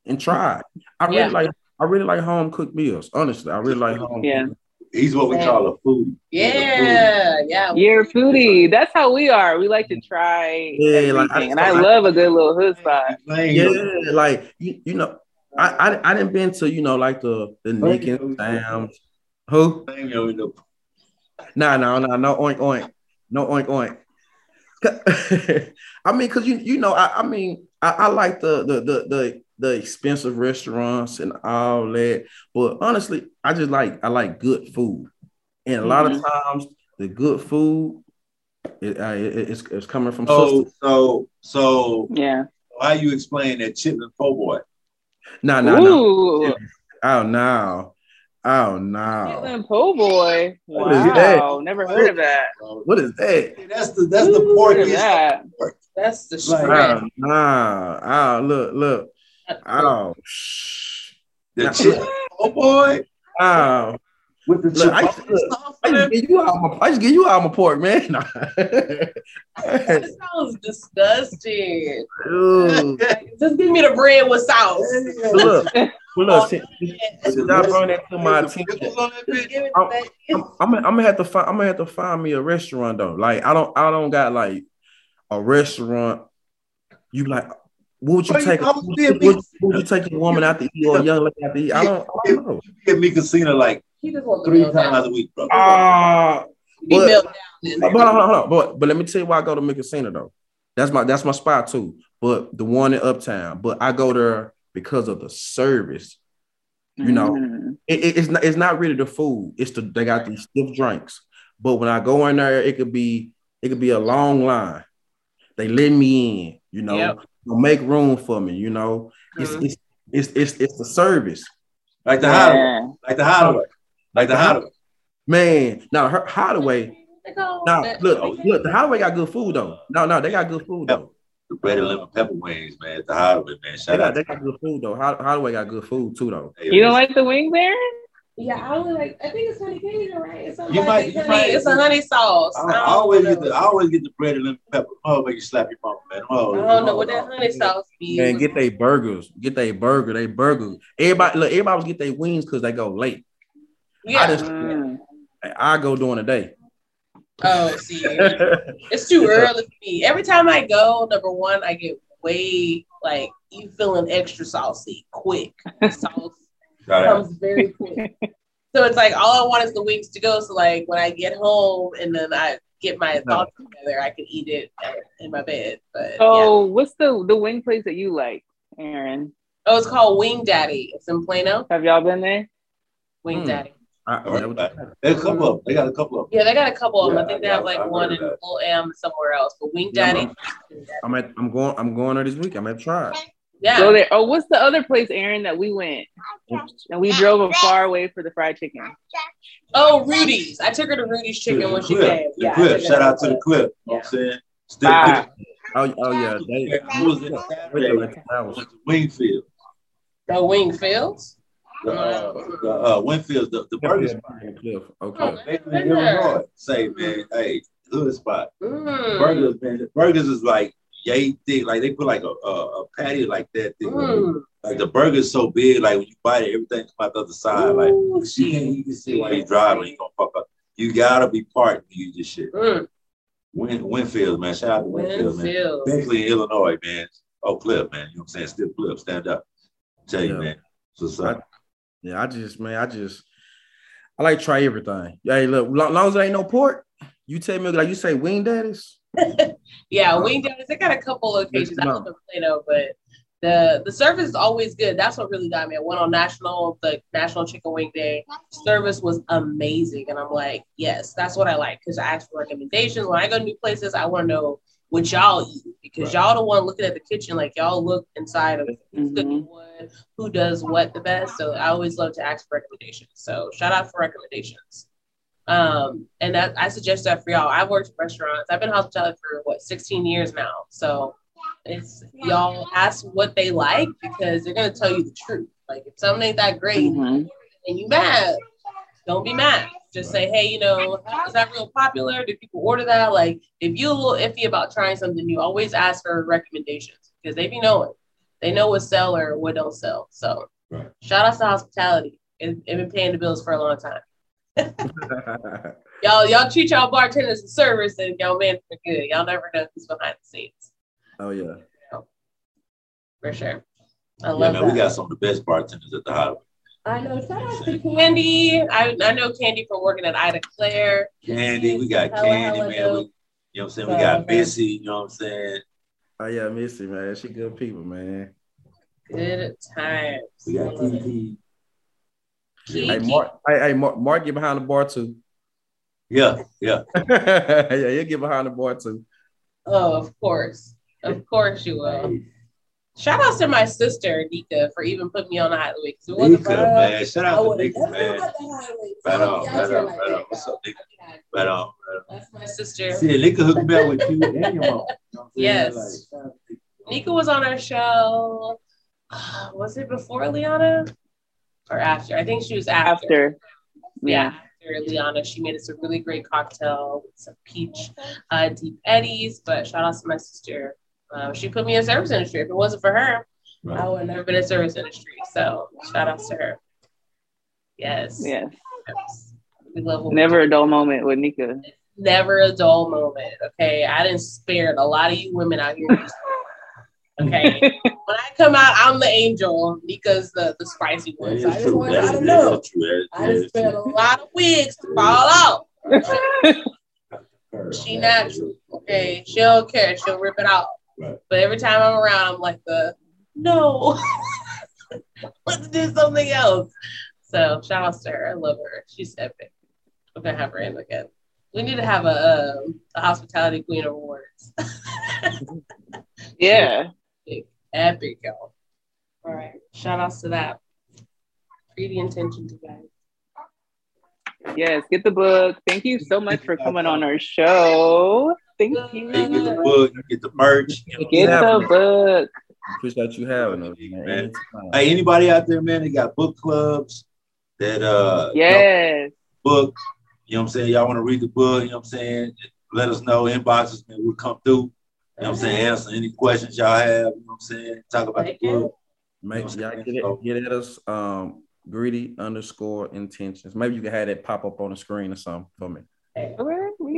and try. I really Yeah. like I really like home cooked meals. Honestly, I really like home. Yeah. He's what we call a foodie. Yeah, yeah. You're a foodie. That's how we are. We like to try Yeah, everything. like, I- and I I- love a good little hood spot. Yeah, like you, you know, I, I I didn't been to you know like the the Nick and Sam's. Who? man, you know, you know, Nah, no, no, no oink oink, no oink oink. I mean, cause you you know, I, I mean, I, I like the, the the the the expensive restaurants and all that, but honestly, I just like I like good food, and a lot of times the good food, it, uh, it- it's, it's coming from So, sisters. so, so, Yeah. how you explain that chitlin po' boy? Nah, nah, nah. Ooh. Oh no, oh no. Chitlin po' boy. What is that? Wow. Never heard of that. What is that? That's the that's the Ooh, pork. that. That's the Like- Oh, nah. Oh, look, look. Oh, shh. The Nah, po' oh, boy Oh. With the Look, I, chipotle I just it. give you out my, I just give you out my pork, man. That sounds disgusting. Just give me the bread with sauce. look, look, since, since I brought that to my Pickles attention, on that Just bitch. give me I'm- I'm, I'm, gonna- I'm gonna have to find. I'm gonna have to find me a restaurant though. Like I don't, I don't got like a restaurant. You like, what would you Well, take? know, a would- big- would you take a woman out to eat or a young lady out to eat? I don't, I don't know. Get me casino like He just wants three kneel down. times a week, bro. Ah, He but- kneel down then. But hold on, hold on. But, but let me tell you why I go to Mi Cocina though. That's my that's my spot too. But the one in Uptown. But I go there because of the service. You know, Mm. It- it- it's not it's not really the food. It's the they got these stiff drinks. But when I go in there, it could be it could be a long line. They let me in. You know, Yep. They'll make room for me. You know, it's Mhm. it's, it's it's it's the service. Like the hideaway. Yeah. Like the hideaway. Like the hideaway. Man, now her Hideaway. Now look, look, the Hideaway got good food though. No, no, they got good food though. The bread and lemon pepper wings, man. At the hideaway, man. They Shout got, out. they got good food though. Hod- Holloway got good food too though. You don't like the wings, Erin? Yeah, I only like. I think it's honey Cajun, right? It's You might- you honey. might- it's a honey sauce. I, I I always know. get the I always get the bread and lemon pepper. Oh, make you slap your mama, man. Oh, I don't know what that honey sauce be. Man, get they burgers. Get they burger. They burger. Everybody look. Everybody was get their wings because they go late. Yeah. I just- Mm. I go during the day. oh, see, it's too early for me. Every time I go, number one, I get way like you feeling extra saucy, quick. Sauce comes very quick. So it's like all I want is the wings to go. So like when I get home and then I get my thoughts together, I can eat it in my bed. But yeah. Oh, what's the the wing place that you like, Erin? Oh, it's called Wing Daddy. It's in Plano. Have y'all been there? Wing Hmm. Daddy. I, All right, that was- back. There's a couple of them. They got a couple of them. Yeah, they got a couple of them. Yeah, I think they I- have like I one in that. Little M somewhere else. But Wing Yeah, Daddy. I'm at, I'm going. I'm going there this week. I'm at try. Yeah. Go there. Oh, what's the other place, Erin, that we went? And we drove a far away for the fried chicken. Oh, Rudy's. I took her to Rudy's chicken when she Clip. came. The Yeah. I clip. Shout out to the Clip. clip. You know what I'm saying? Still. Oh, oh yeah. They, Who was it Saturday? I went to Wingfield. The Wingfields. The, uh, the uh, Wingfield's, the, the burger spot. Cliff. Oh, Okay. They in Illinois. Say, man, hey, hood spot. Mm. Burgers, man. The burgers is like yay thick. Like they put like a, a, a patty like that. Thick. Mm. Like the burger's so big, like when you bite it, everything come out the other side. Like Ooh, you can't even see while you're driving, you gonna fuck up. You gotta be part to use this shit. Mm. Win, Wingfield, man. Shout out to Wingfield, man. Wingfield. Especially in Illinois, man. Oh, Clip, man. You know what I'm saying? Still Clip, stand up. tell you, Yeah. man. So, so Yeah, I just man, I just I like to try everything. Hey, look, lo- long as there ain't no pork, you tell me like you say wing daddies. Yeah, Wing Daddies. They got a couple locations. I in Plano, but the the service is always good. That's what really got me. I went on national the National Chicken Wing Day. Service was amazing, and I'm like, yes, that's what I like because I ask for recommendations. When I go to new places, I want to know what y'all eat because Right. y'all the one looking at the kitchen. Like y'all look inside of who's Mhm. cooking what, who does what the best. So I always love to ask for recommendations. So shout out for recommendations. Um, and that I suggest that for y'all. I've worked in restaurants. I've been in hospitality for what 16 years now. So it's y'all ask what they like because they're gonna tell you the truth. Like if something ain't that great Mhm. and you mad, don't be mad. Just say, hey, you know, is that real popular? Do people order that? Like if you're a little iffy about trying something new, always ask for recommendations because they be knowing. They know what sell or what don't sell. So Right. shout out to hospitality. It, it been paying the bills for a long time. Y'all, y'all treat y'all bartenders and servers and y'all man for good. Y'all never know who's behind the scenes. oh yeah. For sure. I Yeah, love man, that. we got some of the best bartenders at the hideaway. I know. Shout out to Candy. I, I know Candy from working at Ida Claire. Candy, we got Hella, Candy, hella man. We, you know what I'm saying? We got man. Missy, you know what I'm saying? Oh yeah, Missy, man. She good people, man. Good times. We got I love. Kiki. Kiki. Hey, Mark, hey, hey, Mark, Mark get behind the bar too. Yeah, yeah. yeah, you'll get behind the bar too. Oh, of course. Of course you will. Shout out to my sister, Nika, for even putting me on the highway. 'cause it wasn't Nika, for her, man. Shout I out to Nika, man. got the. Right So, on, right on, like right on. What's up, Nika? Okay. Right on, right on. That's my sister. See, Nika hooked me up with you and your mom. You know what I'm saying? Yes. Like, Nika was on our show. uh, was it before Liana or after? I think she was after. After. Yeah, after Liana, she made us a really great cocktail with some peach uh, Deep Eddys. But shout out to my sister. Uh, she put me in service industry. If it wasn't for her, I Right. would have never been in service industry. So shout out to her. Yes. Yes. Yes. We love what Never a dull moment with Nika. never a dull moment. Okay. I didn't spare a lot of you women out here. Okay. when I come out, I'm the angel. Nika's the, the spicy one. So I just want y'all to know. I just spent a lot of wigs to fall out. She natural. Okay. She don't care. She'll rip it out. Right. But every time I'm around, I'm like the no. Let's do something else. So shout out to her. I love her. She's epic. We're gonna have her in again. We need to have a, um, a hospitality queen awards. yeah. Epic, y'all. All right. Shout outs to that. Pretty intention to guys. Yes. Get the book. Thank you so much for coming on our show. Thank you. You get the book, you get the merch. you know. Get the book. Appreciate you having us, man. Man. Hey, anybody out there, man, they got book clubs that uh Yes. book. You know what I'm saying? Y'all want to read the book, you know what I'm saying? Let us know. Inboxes, man, we'll come through. You know what I'm saying? Answer any questions y'all have, you know what I'm saying? Talk about the book. Make y'all get it, get at us. Um, greedy underscore intentions. Maybe you can have that pop up on the screen or something for me. Okay, we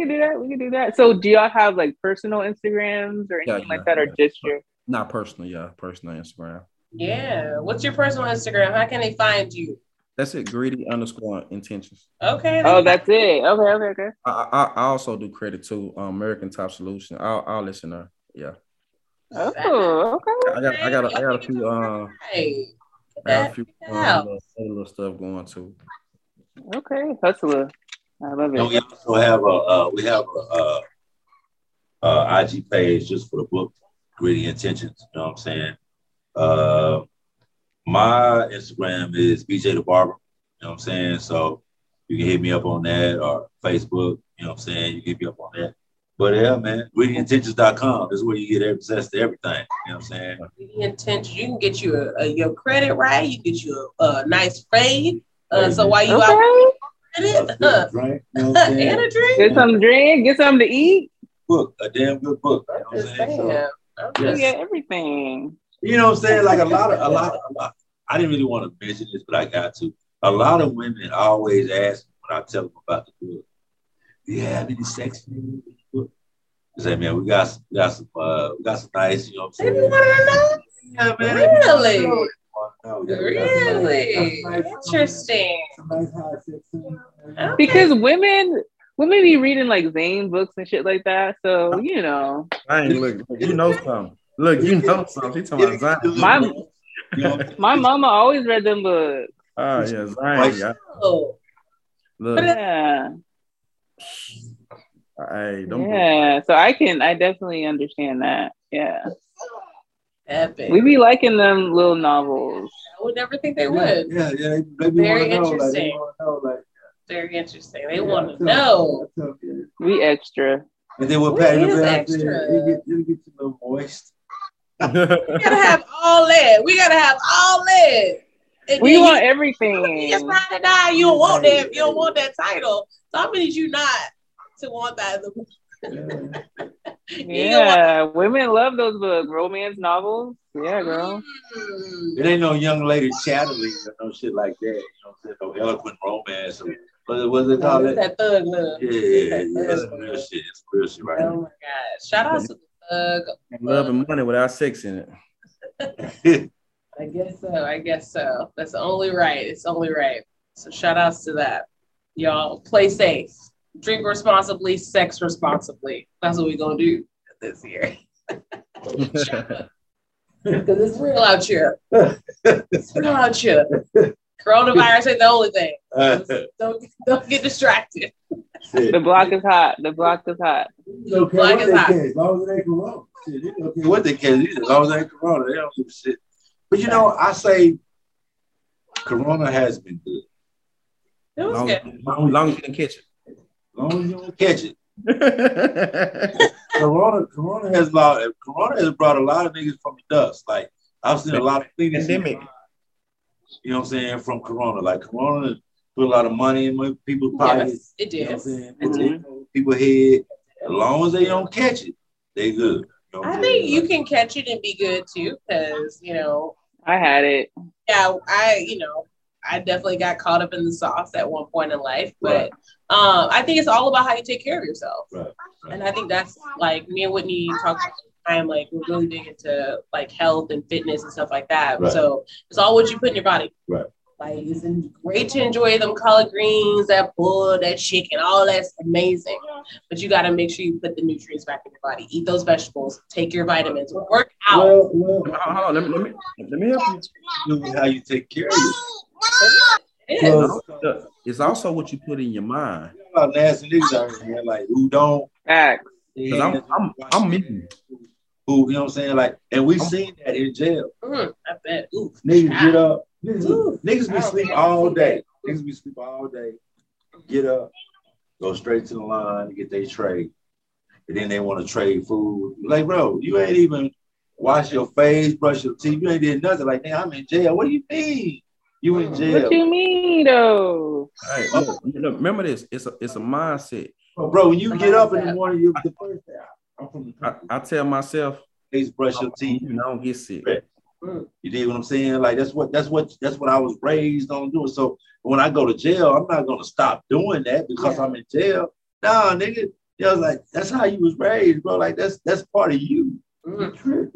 can do that. We can do that. So, do y'all have like personal Instagrams or anything Yeah, like that, or just your? Not personal, yeah, personal Instagram. Yeah. What's your personal Instagram? How can they find you? That's it. Greedy underscore intentions. Okay. Oh, that's it. Okay, okay, okay. I, I, I also do credit to um, American Top Solution. I'll, I'll listen there. Yeah, Oh, okay. I got I got a, I got a few uh, Hey. I got a few uh, little, little stuff going too. Okay, hustler. I love And we also have a uh, we have a, uh uh IG page just for the book, Greedy Intentions. You know what I'm saying? Uh, my Instagram is BJ the Barber. You know what I'm saying? So you can hit me up on that or Facebook. You know what I'm saying? You can hit me up on that. But yeah, man, greedyintentions.com. This is where you get access to everything. You know what I'm saying? The Intentions. You can get you a, a, your credit right. You get you a, a nice fade. Uh, so while you out Okay. with it, uh, Drink, you know and a drink. Get some drink. Get something to eat. book, a damn good book. You know I'm what I'm just saying? So- saying. I'm You everything. You know what I'm saying? Like a lot of a lot of a lot. I didn't really want to mention this, but I got to. A lot of women always ask me when I tell them about the book. Do you have any sex for in the book? I say, man, we got some, we got some, uh, we got some nice. You know what I'm saying? Yeah, man. Really? They wanna know. Yeah, we got some nice- Really nice- interesting. nice high sex in there. Okay. Because women, women be reading like Zane books and shit like that. So you know, I ain't look, look, you know something. Look, you know something. He talking about Zion. My- You know what I'm saying? my mama always read them books. Oh yeah, Zion. Yeah. Look, Yeah, hey, don't yeah. So I can, I definitely understand that. Yeah, epic. we be liking them little novels. I would never think they would. Yeah, yeah. They, they Very wanna know, like, they interesting. wanna know, like, Very interesting. They yeah, want I to know. you, I tell you. We extra. And then what What Patti is LaBelle extra? said, you get, you get a little moist. we gotta have all that. We gotta have all that. And We want you, everything. you just ride or die. You don't want that. You don't want that title. So how many you not to want that? You Yeah, women love those books, romance novels. Yeah, girl. It ain't no young Lady Chatterley or no shit like that. You know what I'm saying? No eloquent romance or what was it called? It's that thug love. Yeah, yeah, yeah. It's real shit. It's real shit right Oh my god! Shout out to the thug. Love and money without sex in it. I guess so. I guess so. That's only right. It's only right. So shout outs to that. Y'all play safe. Drink responsibly, sex responsibly. That's what we're gonna do this year. Because it's real out here. It's real out here. Coronavirus ain't the only thing. Don't don't get distracted. The block is hot. The block is hot. It's okay Black what is hot. can, as long as it ain't corona. Shit, it's okay what they can, as long as it ain't corona, they don't give a shit. But you know, I say corona has been good. It was long, good. long, long as you can catch As long as you don't catch it. it. Corona, Corona has lot. Corona has brought a lot of niggas from the dust. Like I've seen a lot of things. Pandemic. You know what I'm saying from Corona. Like Corona put a lot of money in my people's pockets. Yes, it You know did. what I'm saying? Put it in People's head. As long as they don't catch it, they good. You know I I'm think saying? you can catch it and be good too, because you know I had it. yeah, I, you know, I definitely got caught up in the sauce at one point in life, but um, I think it's all about how you take care of yourself. Right, right. And I think that's like me and Whitney talk all the time, like we're really big into like health and fitness and stuff like that. Right. So it's all what you put in your body. Right. Like it's great to enjoy them collard greens, that bull, that chicken, all that's amazing. But you got to make sure you put the nutrients back in your body. Eat those vegetables. Take your vitamins. Work out. Well, well, Hold on, let me, let me, let me help you. how you take care of yourself. It is. Well, Look, It's also what you put in your mind. a lot of nasty niggas out here, like who don't. act. Cause I'm, I'm, I'm me. Who, you know what I'm saying? Like, and we've seen that in jail. Mm, I bet. Ooh, Niggas child. get up. Niggas, Ooh. niggas be don't sleep all day. that. Niggas be sleep all day. Get up, go straight to the line to get their trade. And then they want to trade food. Like, bro, you ain't even wash your face, brush your teeth. You ain't did nothing. Like, man, I'm in jail. What do you mean? You in jail. What you mean though? Hey, look, look, remember this. It's a it's a mindset. Bro, when you get up in the morning, you the first day. I'm from the I, I tell myself, face, brush your teeth. you don't get sick. You dig what I'm saying? Like that's what that's what that's what I was raised on doing. So when I go to jail, I'm not gonna stop doing that because Yeah. I'm in jail. Nah, nigga. You know, like that's how you was raised, bro. Like that's that's part of you. Mm.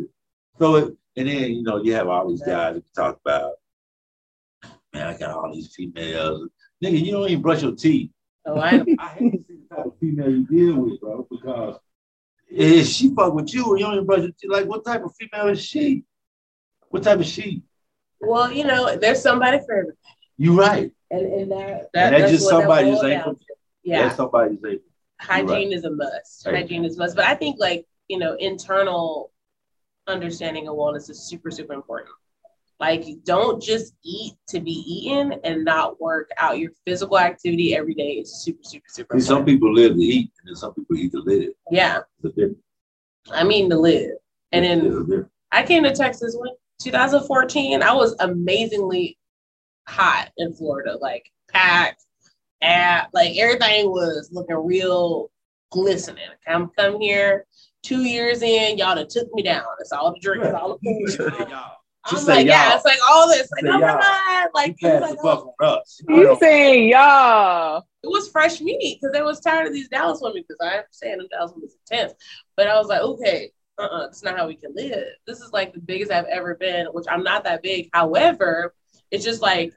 So it, and then you know you have all these guys that talk about, man, I got all these females. Nigga, you don't even brush your teeth. Oh, I I hate to see the type of female you deal with, bro, because if she fuck with you and you don't even brush your teeth, like what type of female is she? What type of she? well, you know, there's somebody for everything. You right. And, and that, and that that's that's just what that somebody just down ain't. Yeah. That's somebody just ain't hygiene is a must. Right. Hygiene is a must. But I think like, you know, internal understanding of wellness is super, super important. Like don't just eat to be eaten and not work out. Your physical activity every day is super, super, super See, some people live to eat, and then some people eat to live. Yeah. It's a difference. I mean to live. And then. I came to Texas when 2014. I was amazingly hot in Florida, like packed, at like everything was looking real glistening. I'm come here two years in, y'all done took me down. It's all the drinks, all the food. Y'all. I'm Just say like, yeah, y'all. it's like all this. Like, oh my god, like You it was, like, oh, on us. You saying y'all? it was fresh meat because they was tired of these Dallas women because I understand the Dallas women is intense. But I was like, okay, uh-uh, it's not how we can live. This is like the biggest I've ever been, which I'm not that big. However, it's just like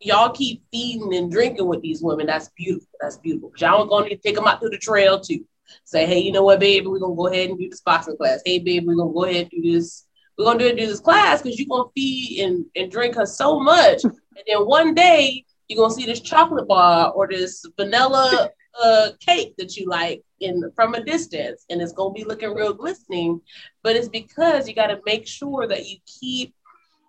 y'all keep feeding and drinking with these women. That's beautiful. That's beautiful. But y'all gonna need to take them out to the trail too. Say, hey, you know what, baby, we're gonna go ahead and do this boxing class. Hey, baby, we're gonna go ahead and do this. We're gonna do, it do this class because you're gonna feed and, and drink her so much. And then one day you're gonna see this chocolate bar or this vanilla uh, cake that you like in from a distance, and it's gonna be looking real glistening. But it's because you got to make sure that you keep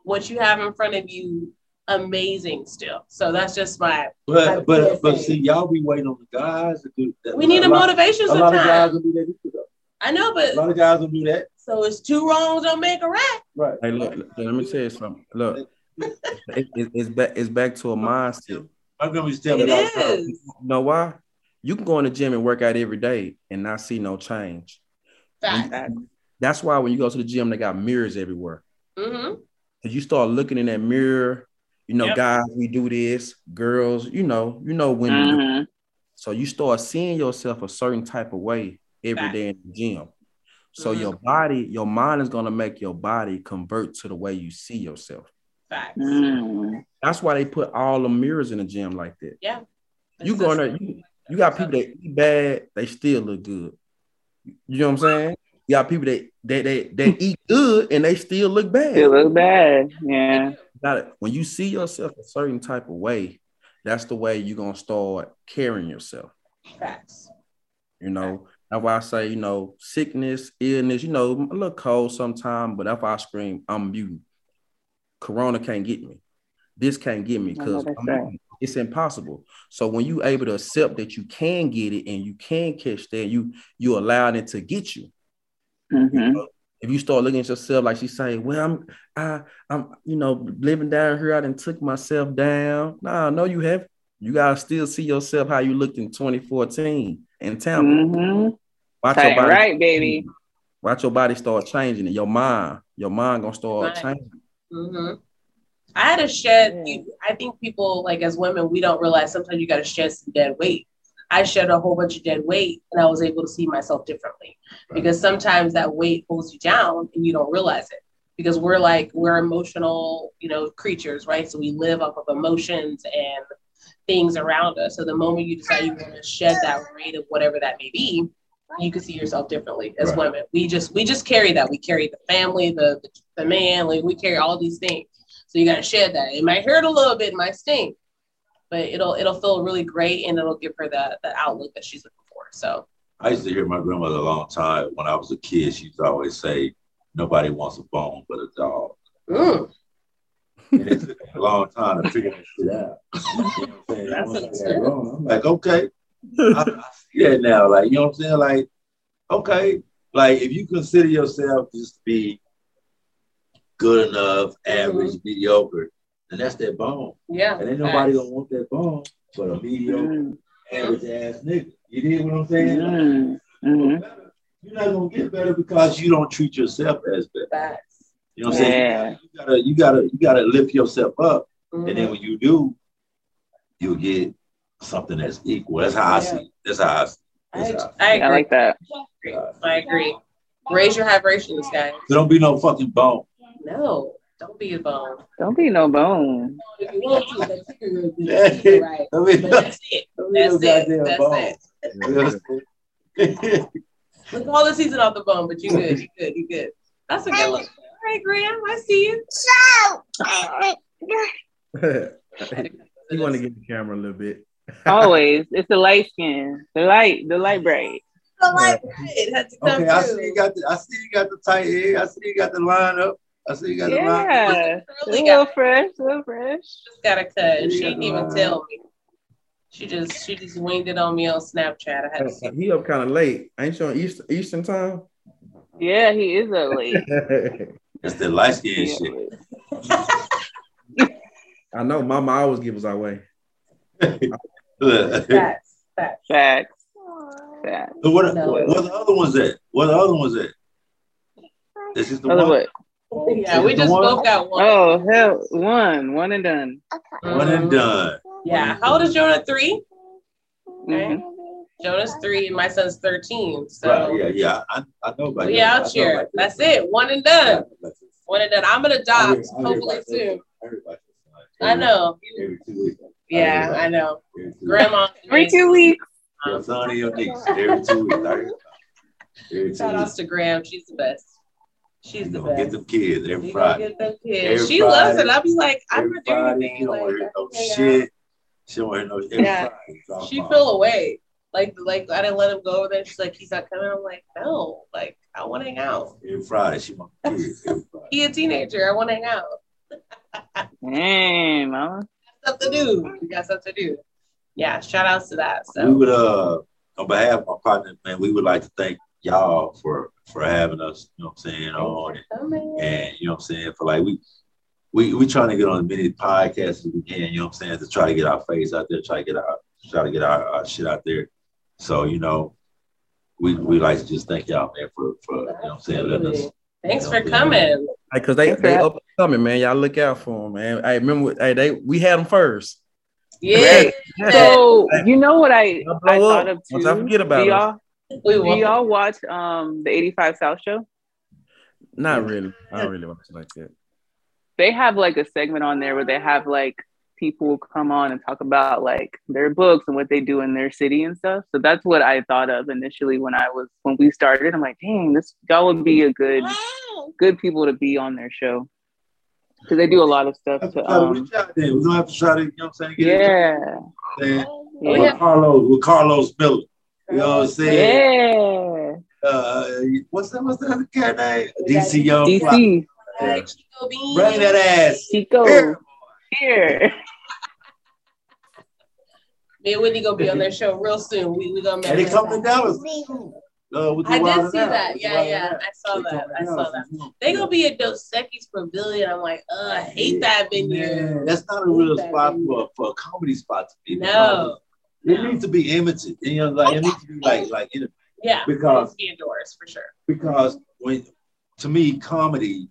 what you have in front of you amazing still. So that's just my. But but but PSA. see, y'all be waiting on the guys to do that. We need a lot- motivation A lot of guys sometimes. will do that. I know, but A lot of guys will do that. So it's two wrongs don't make a right. Right. Hey, look, look, let me tell you something. Look, it, it- it's back. It's back to a mindset. My grandma used to tell me It all the time. is. You know why? You can go in the gym and work out every day and not see no change. Fact. That's why when you go to the gym, they got mirrors everywhere. Mm-hmm. Cause you start looking in that mirror. You know, Yep. guys, we do this. Girls, you know, you know, women. do Mhm. So you start seeing yourself a certain type of way every Fact. day in the gym. So Mhm. your body, your mind is gonna make your body convert to the way you see yourself. Facts. Mm. That's why they put all the mirrors in the gym like that. Yeah. You It's go in just- there, you, you got people that eat bad, they still look good. You know what I'm saying? You got people that they they, they eat good and they still look bad. It look bad. Yeah. Got it. When you see yourself a certain type of way, that's the way you're gonna start carrying yourself. Facts. You know, that's why I say, you know, sickness, illness, you know, a little cold sometimes, but if I scream, I'm mutant. Corona can't get me. This can't get me because right. it's impossible. So when you able to accept that you can get it and you can catch that, you you allowed it to get you. Mhm. If you start looking at yourself like she say, well, I'm I I'm you know living down here, I didn't took myself down. Nah, no, you haven't. You gotta still see yourself how you looked in 2014 in Tampa. Mhm. Watch Tight your body right, baby. Watch your body start changing and your mind, your mind gonna start Right. changing. hmm I had to shed. I think people like as women, we don't realize sometimes you got to shed some dead weight. I shed a whole bunch of dead weight, and I was able to see myself differently. Because sometimes that weight pulls you down, and you don't realize it. Because we're like we're emotional, you know, creatures, right? So we live off of emotions and things around us. So the moment you decide you want to shed that weight of whatever that may be, you can see yourself differently as Right. women. We just we just carry that. We carry the family, the the, man, like we carry all these things. So you gotta shed that. It might hurt a little bit, it might sting, but it'll it'll feel really great and it'll give her the the outlook that she's looking for. So I used to hear my grandmother a long time when I was a kid. She used to always say, "Nobody wants a bone but a dog." mm, And it took a long time to figure that shit out. You know what I'm saying? That's Once I got grown, I'm like, okay, I, I see that now. Like, you know what I'm saying? Like, okay, like if you consider yourself just to be good enough, average, mediocre, then that's that bone. yeah. And ain't nobody facts. gonna want that bone but a mediocre, Mm. average ass nigga. You did what I'm saying? Mm. Mhm. You're not gonna get better because you don't treat yourself as better. Facts. You know what I'm saying? You gotta, you gotta, you gotta lift yourself up, and then Mhm. when you do, you'll get something that's equal. That's how I see. it. That's how I see. I, it. That's how I I agree. like that. I agree. Raise your vibrations, guys. So don't be no fucking bone. No, don't be a bone. Don't be no bone. If you want to, that's you're right. I mean, that's it. don't be That's no it. goddamn That's bone. it. You know what I'm saying? Look all the season off the bone, but you good. You good. You good. That's a good one. All right, Graham. I see you. you want to get the camera a little bit. Always. It's the light skin. The light, the light braid. It had to come okay, I see you got the, I see you got the tight head. I see you got the line up. I see you got the line. Yeah. A Really little got, fresh, little fresh. just got a cut. and She didn't even tell me. She just she just winged it on me on Snapchat. I had to see. he up kind of late. Ain't you on Eastern, Eastern time? Yeah, he is a late. It's the light skin He shit. I know Mama always gives us our way. Look. Facts. Facts. Facts. Facts. So what, No. what, what the other ones at? What the other ones at? This is the Other one. what? Yeah, we just one? both got one. Oh, hell. One. One and done. Okay. One and Mhm. done. Yeah. How old is Jonah? Three. Mhm. Jonah's three, and my son's thirteen. So Right, yeah, yeah. I, I know about we that. I out know here. about that. That's it. One and done. One and done. I'm gonna adopt I hear hopefully about soon. that. I hear about. I know. Every two weeks. Yeah, I know. Every two weeks. Grandma. Every two weeks. Your son and your niece. Every two weeks. I hear about it. Every two Shout outs to Graham. She's the best. She's the gonna get best. them kids every You Friday. get them kids. Every she loves it. I'll be like, I'm Every not doing anything. You don't Like, want to hear no can out. shit. She don't want to hear no every Yeah. Friday. She fine. feel away. Like, like I didn't let him go over there. She's like, he's not coming. I'm like, no, like I want to hang out. Every Friday. She want the kids every Friday. He a teenager. I want to hang out. Dang, mama. Stuff to do. We got stuff to do. Yeah. Shout outs to that. So We would uh on behalf of my partner, man, we would like to thank y'all for for having us, you know what I'm saying, on and, and you know what I'm saying, for like we we we trying to get on as many podcasts as we can, you know what I'm saying, to try to get our face out there, try to get our try to get our, our shit out there. So, you know, we we like to just thank y'all, man, for for you know what I'm saying, letting us. Thanks you know for coming. Like, cause they they up and coming, man. Y'all look out for them, man. I remember, hey, they we had them first. Yeah. So you know what I, I blow thought up of once. I forget about do y'all, We do y'all watch um the 85 South show? Not really. I don't really watch it like that. They have like a segment on there where they have like people come on and talk about like their books and what they do in their city and stuff. So that's what I thought of initially when I was when we started. I'm like, dang, this y'all would be a good good people to be on their show because they do a lot of stuff to to um reach out there. We're gonna have to try to, you know what I'm saying? get it yeah done, man. Oh, With yeah. Karlous, with Karlous Miller. You know what I'm saying? yeah Uh, what's that? What's that other cat name? DC Young Fly. DC Yeah. Bring that ass. Chico Here. Here. Me and Whitney gonna be on their show real soon. We we gonna make And they it. come to Dallas. Uh, with I did see Out. that. With Yeah, yeah. Out. I saw They that. I saw Dallas. that. They gonna be at Dos Equis Pavilion. I'm like, uh, I hate that venue. Man, that's not a real spot for, for a comedy spot to be. No. It needs to be imitated. You know, like it needs to be like like you know, Yeah, Because- it's be indoors for sure. because when to me comedy,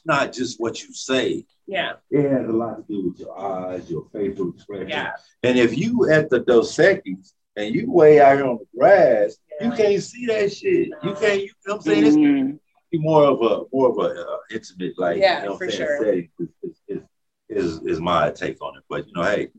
it's not just what you say. Yeah, It has a lot to do with your eyes, your facial expression. yeah, And if you at the Dos Equis and you way out here on the grass, you Yeah. can't see that shit. You can't. You know what I'm saying? It's Mhm. be more of a more of a uh, intimate like Yeah, you know what for I'm saying sure. setting is, is, is, is is my take on it. But you know, hey,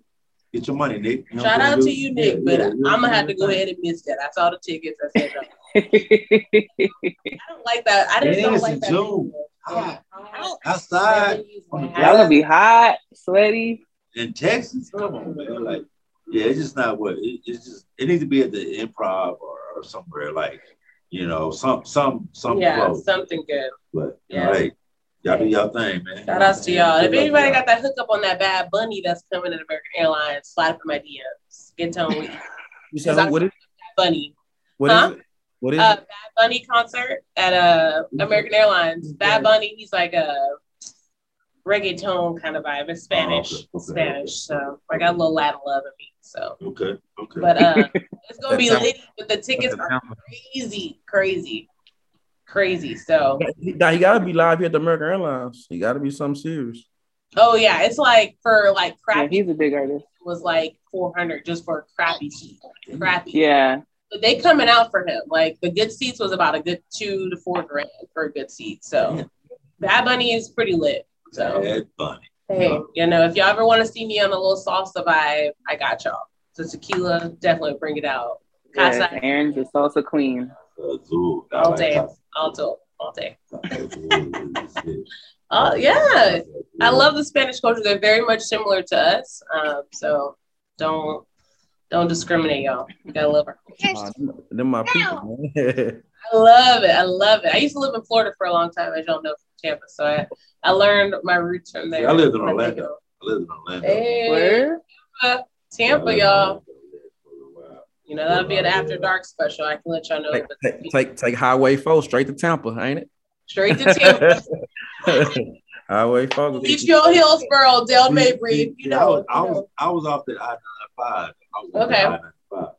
get your money, Nick. You know Shout out to saying? you, Yeah, Nick. But yeah, I'm gonna have to go ahead and miss that. I saw the tickets. I said no. I don't like that. I just don't is like in that. June. venue. Yeah. Hot. Outside on Y'all gonna be hot, sweaty. in Texas, come on, man. Like, yeah, it's just not what it, it's just. It needs to be at the Improv or, or somewhere like, you know, some some some Yeah, close. something good. But you Yeah. know, hey, y'all do y'all thing, man. Shout outs to y'all. If anybody y'all. got that hookup on that Bad Bunny that's coming at American Airlines, slide up in my DMs. Get tone with You said who- what is bunny. what is Huh? it? What is Uh, it? Bad Bunny concert at uh American Airlines. Bad Bunny, he's like a reggaeton kind of vibe. It's Spanish, Oh, okay, okay, Spanish. So I got a little Latin love in me. So, Okay, okay. but uh, it's gonna be That's how- lit. But the tickets are crazy, crazy, crazy. So, He, he gotta be live here at the American Airlines. He gotta be something serious. oh yeah, it's like for like Yeah, crappy he's a big artist. was like four hundred just for crappy seat, crappy. Yeah. But they coming out for him. Like the good seats was about a good two to four grand for a good seat. So Bad Bunny is pretty lit. So Bad Bunny. hey, you know, if y'all ever want to see me on a little salsa vibe, I got y'all. So tequila, definitely bring it out. Yes, Casa Erin's a salsa queen. Azul. I all like day, that. all day, all day. Oh yeah, I love the Spanish culture. They're very much similar to us. Um, so don't don't discriminate, y'all. You gotta love our culture. Them- them my people, man. I love it. I love it. I used to live in Florida for a long time, as y'all know, from Tampa. So I, I learned my roots from there. I lived in Orlando. I lived in Orlando. Hey, Where? Tampa, I lived in y'all. Orlando, yeah, for a while. You know that'll be an after dark special. I can let y'all know. take, take, take take Highway Four straight to Tampa, ain't it? straight to Tampa. it? Highway Four. Beach Hill, Hillsborough, Dale See, Mabry. You know. I was, I you was know. I was off the I ninety five. Okay.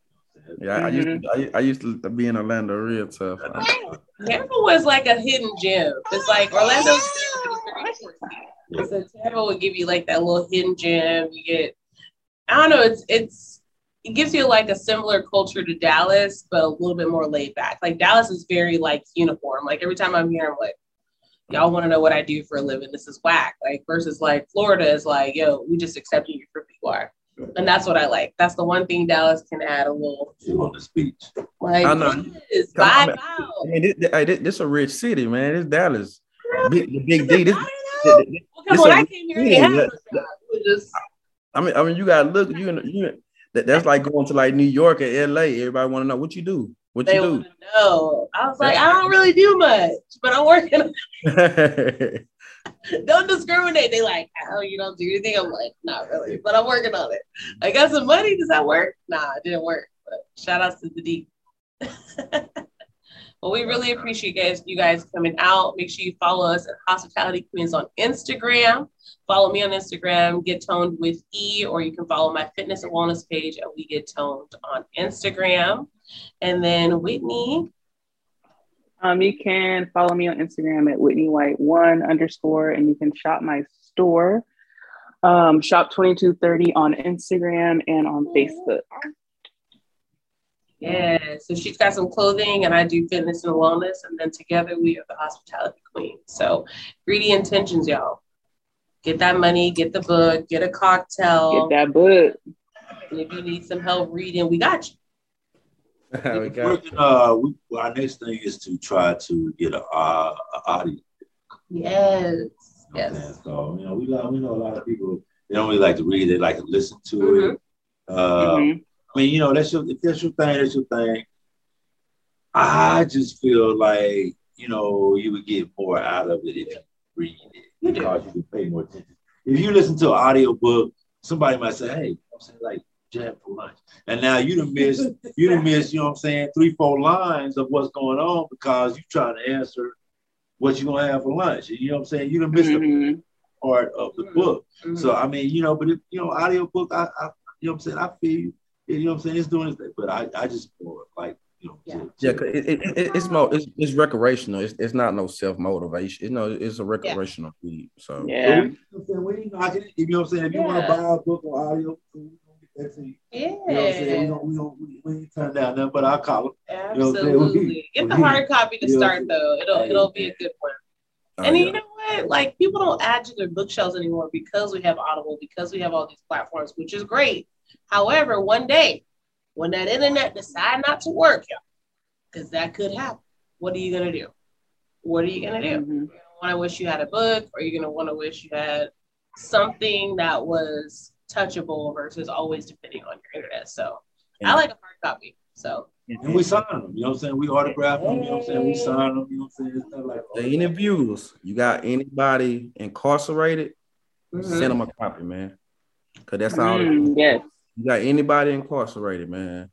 Yeah, I used to, mm-hmm. I, I used to be in Orlando real tough. Tampa was like a hidden gem. It's like Orlando's very touristy. So Tampa would give you like that little hidden gem. You get, I don't know, it's it's it gives you like a similar culture to Dallas, but a little bit more laid back. Like Dallas is very like uniform. Like every time I'm here, I'm like, y'all want to know what I do for a living? This is whack. Like versus like Florida is like, yo, we just accepting you for who you are. And that's what I like. That's the one thing Dallas can add a little You on the speech. like I know. this, Come on, vibe out. I mean, this, hey, this, this a rich city, man. This Dallas, big, the big D. This, I. Well, It's come on, a- I came here yeah, had that- a job. It was just I mean, I mean, you gotta look. You, in- you, in- that, that's like going to like New York or L.A. Everybody want to know what you do. What they you do? No. I was like, I don't really do much, but I'm working. do? don't discriminate. They like, oh, you don't do anything. I'm like, not really, but I'm working on it. I got some money. Does that work? Nah, it didn't work. But shout outs to the deep. Well, we really appreciate guys, you guys coming out. Make sure you follow us at Hospitality Queens on Instagram. Follow me on Instagram, Get Toned with E, or you can follow my fitness and wellness page at We Get Toned on Instagram. And then Whitney. Um, you can follow me on Instagram at Whitney White one underscore, and you can shop my store, um, shop twenty two thirty on Instagram and on Facebook. Yeah, so she's got some clothing, and I do fitness and wellness, and then together we are the hospitality queen. So, greedy intentions, y'all. Get that money, get the book, get a cocktail. Get that book. And if you need some help reading, we got you. we got Working, uh, we, well, our next thing is to try to get a, uh, a audio. Yes. You know Yes. So, you know, we, like, we know a lot of people, they don't really like to read, they like to listen to Mhm. it. Uh, Mhm. I mean, you know, that's your if that's your thing, that's your thing. I just feel like, you know, you would get more out of it if you read it You do. because you can pay more attention. If you listen to an audio book, somebody might say, hey, you know what I'm saying, like jam for lunch. And now you done missed, you done missed, you know what I'm saying, three, four lines of what's going on because you're trying to answer what you're gonna have for lunch. You know what I'm saying? You done missed the Mhm. part of the book. Mhm. So I mean, you know, but if you know, audio book, I, I you know what I'm saying, I feel you. You know what I'm saying? It's doing its thing, but I, I just more like, you know, Yeah. to- Yeah, 'cause it, it, it, it's more it's, it's recreational. It's, it's not no self motivation. You know, it's a recreational read. So Yeah. You know what I'm saying? We knocking it. You know what I'm saying? If you want to buy a book or audio, we gonna get that to you. You know what I'm saying? We Yeah. don't, we don't, we, we ain't turn down nothing but our collar. know what I'm saying? Absolutely. Get the hard copy to start though. It'll it'll be a good one. uh, And yeah. you know what? Like people don't add to their bookshelves anymore because we have Audible, because we have all these platforms, which is great. However, one day when that internet decide not to work, y'all, because that could happen, what are you gonna do? What are you gonna do? Mhm. You're gonna want to wish you had a book, or you're gonna want to wish you had something that was touchable versus always depending on your internet. So I like a hard copy. So And we sign them. You know what I'm saying? We autograph them. You know what I'm saying? We sign them. You know what I'm saying? It's not like, The interviews, you got anybody incarcerated, mhm. send them a copy, man. Cause that's all. Mm, yes. You got anybody incarcerated, man.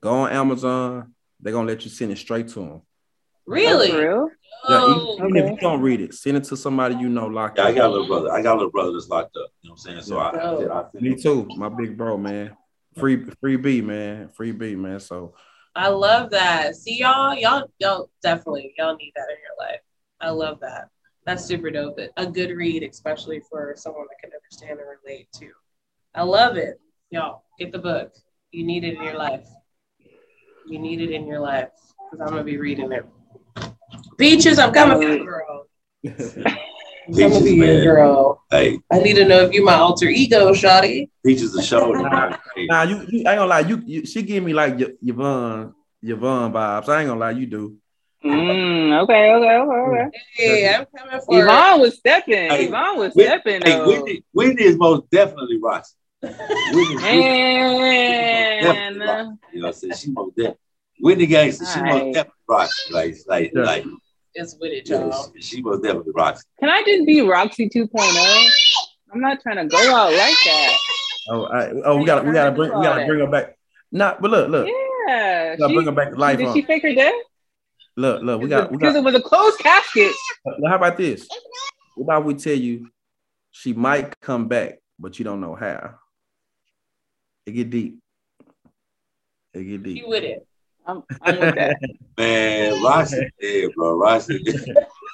Go on Amazon. They're gonna let you send it straight to them. really, For? Yeah, Oh, even, even if you don't read it, send it to somebody you know locked Yeah, I got a little brother. I got a little brother that's locked up. You know what I'm saying? So I, I, oh. did- I, Me too, my big bro, man. Free free B, man. Free B, man. So I love that. See y'all, y'all, y'all definitely y'all need that in your life. I love that. That's super dope. A good read, especially for someone that can understand and relate to. I love it. Y'all, get the book. You need it in your life. You need it in your life. Because I'm gonna be reading it. Beaches, I'm coming for you, girl. I'm coming Peaches, for you, man. girl. Hey, I need to know if you my alter ego, Shotty. Peaches the shoulder. man. Nah, you, you I ain't gonna lie, you, you she give me like Y- Yvonne, Yvonne vibes. I ain't gonna lie, you do. Mm, okay, okay, okay, okay. Hey, I'm coming for it. Yvonne was stepping. Hey, Yvonne was Whit- stepping. hey, though. Whitney, Whitney is most definitely Ross. Whitney, Whitney, Man. definitely Roxy. You know what I'm saying? She most definitely. Whitney Gangster, she most definitely Roxy. Like, like, Yeah. like, It's with it, yeah, y'all. she, she most definitely Roxy. Can I just be Roxy 2.0? I'm not trying to go out like that. Oh, I, oh, we gotta we gotta bring we gotta bring her back. Nah, but look, look, Yeah. gotta she- bring her back to life. did huh? she fake her death? Look, look, we got Because it was a closed casket. Well, how about this? What about we tell you she might come back, but you don't know how? It get deep. It get deep. You with it. I'm, I'm with that. Man, Roxy, yeah, bro, Roxy.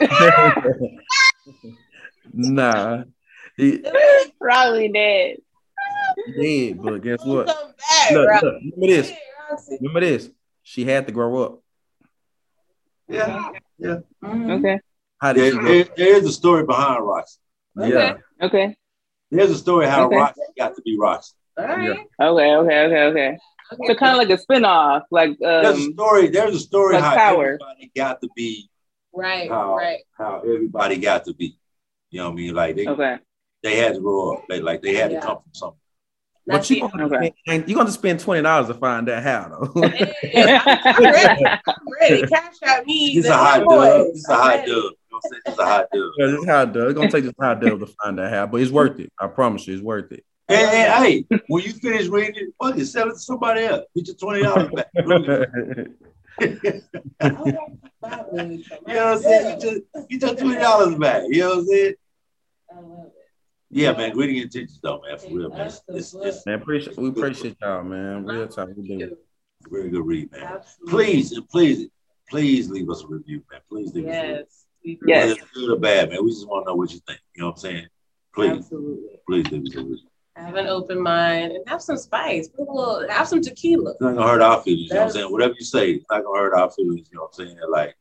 nah, he Probably dead. Dead, but guess what? Come back, Look, Rob. look, remember this. Hey, Roxy. Remember this. She had to grow up. yeah, Mhm. Okay. How did she there, there, there's a story behind Roxy. Yeah. Okay. There's a story how Okay. Roxy got to be Roxy. All right. Okay. Okay. Okay. Okay. So kind of like a spin-off, like There's a um story. There's a story like how Power. everybody got to be Right, how right. how everybody got to be. You know what I mean? Like they okay. they had to grow up. They like they had Yeah. to come from something. But you it. gonna Okay. spend, you gonna spend twenty dollars to find that how though. Hey, I'm, I'm ready. I'm ready. Cash out me. It's a hot boys. dub. It's a I'm hot ready. dub. You know what I'm saying? It's a hot dub. Yeah, it's how dub. It's gonna take this hot dub to find that how, but it's worth it. I promise you, it's worth it. And, and hey, when you finish reading it, fuck it, sell it to somebody else. Get your twenty dollars back. You know what I'm saying? You took, you took twenty dollars back. You know what I'm saying? I. Yeah, man. Greedy Intentions, though, man. For real, man. It's, it's, it's Man, appreciate we appreciate y'all, man. Real time. We do. a very good read, man. Absolutely. Please and please, please leave us a review, man. Please leave us a review. Yes. we Yes. Whether it's good or bad, man. We just want to know what you think. You know what I'm saying? Please, Absolutely. please leave us a review. Have an open mind and have some spice. Put a little, have some tequila. It's not gonna hurt our feelings. You know what I'm saying? Whatever you say, it's not gonna hurt our feelings. You know what I'm saying? Like,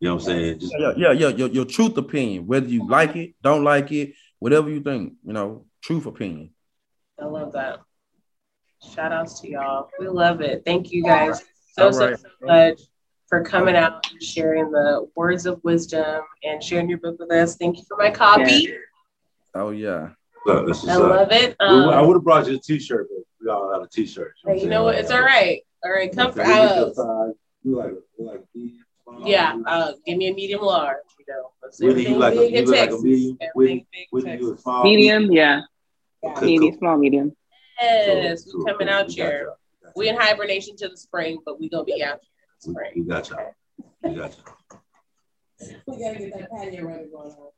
you know what I'm saying? Just Yeah, yeah, yeah. Your, your truth opinion, whether you like it, don't like it, whatever you think, you know, truth opinion. I love that. Shout outs to y'all. We love it. Thank you guys so, All so, so much for coming out and sharing the words of wisdom and sharing your book with us. Thank you for my copy. Oh yeah. Look, this is. I uh, love it. we- I Um, would have brought you a T-shirt, but we all have a T-shirt. hey, you know what? It's all right. All right, come for We get your us. like, like. Yeah, uh, give me a medium large. You know, Let's- you like a- you like a medium? Everything Whitney- big in Whitney, you a small? Medium, yeah. Okay, Medium, cool. small, medium. Yes, Cool, we cool, coming cool. out We here. y'all. We in hibernation to the spring, but we gonna be out here in the We- spring. We got y'all. We got y'all. We gotta get that patio ready going on.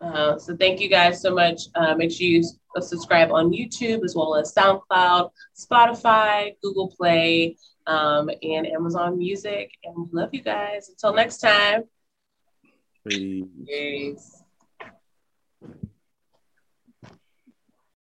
Uh, so thank you guys so much. Uh, make sure you subscribe on YouTube as well as SoundCloud, Spotify, Google Play, um, and Amazon Music. And we love you guys. Until next time. Peace. Peace.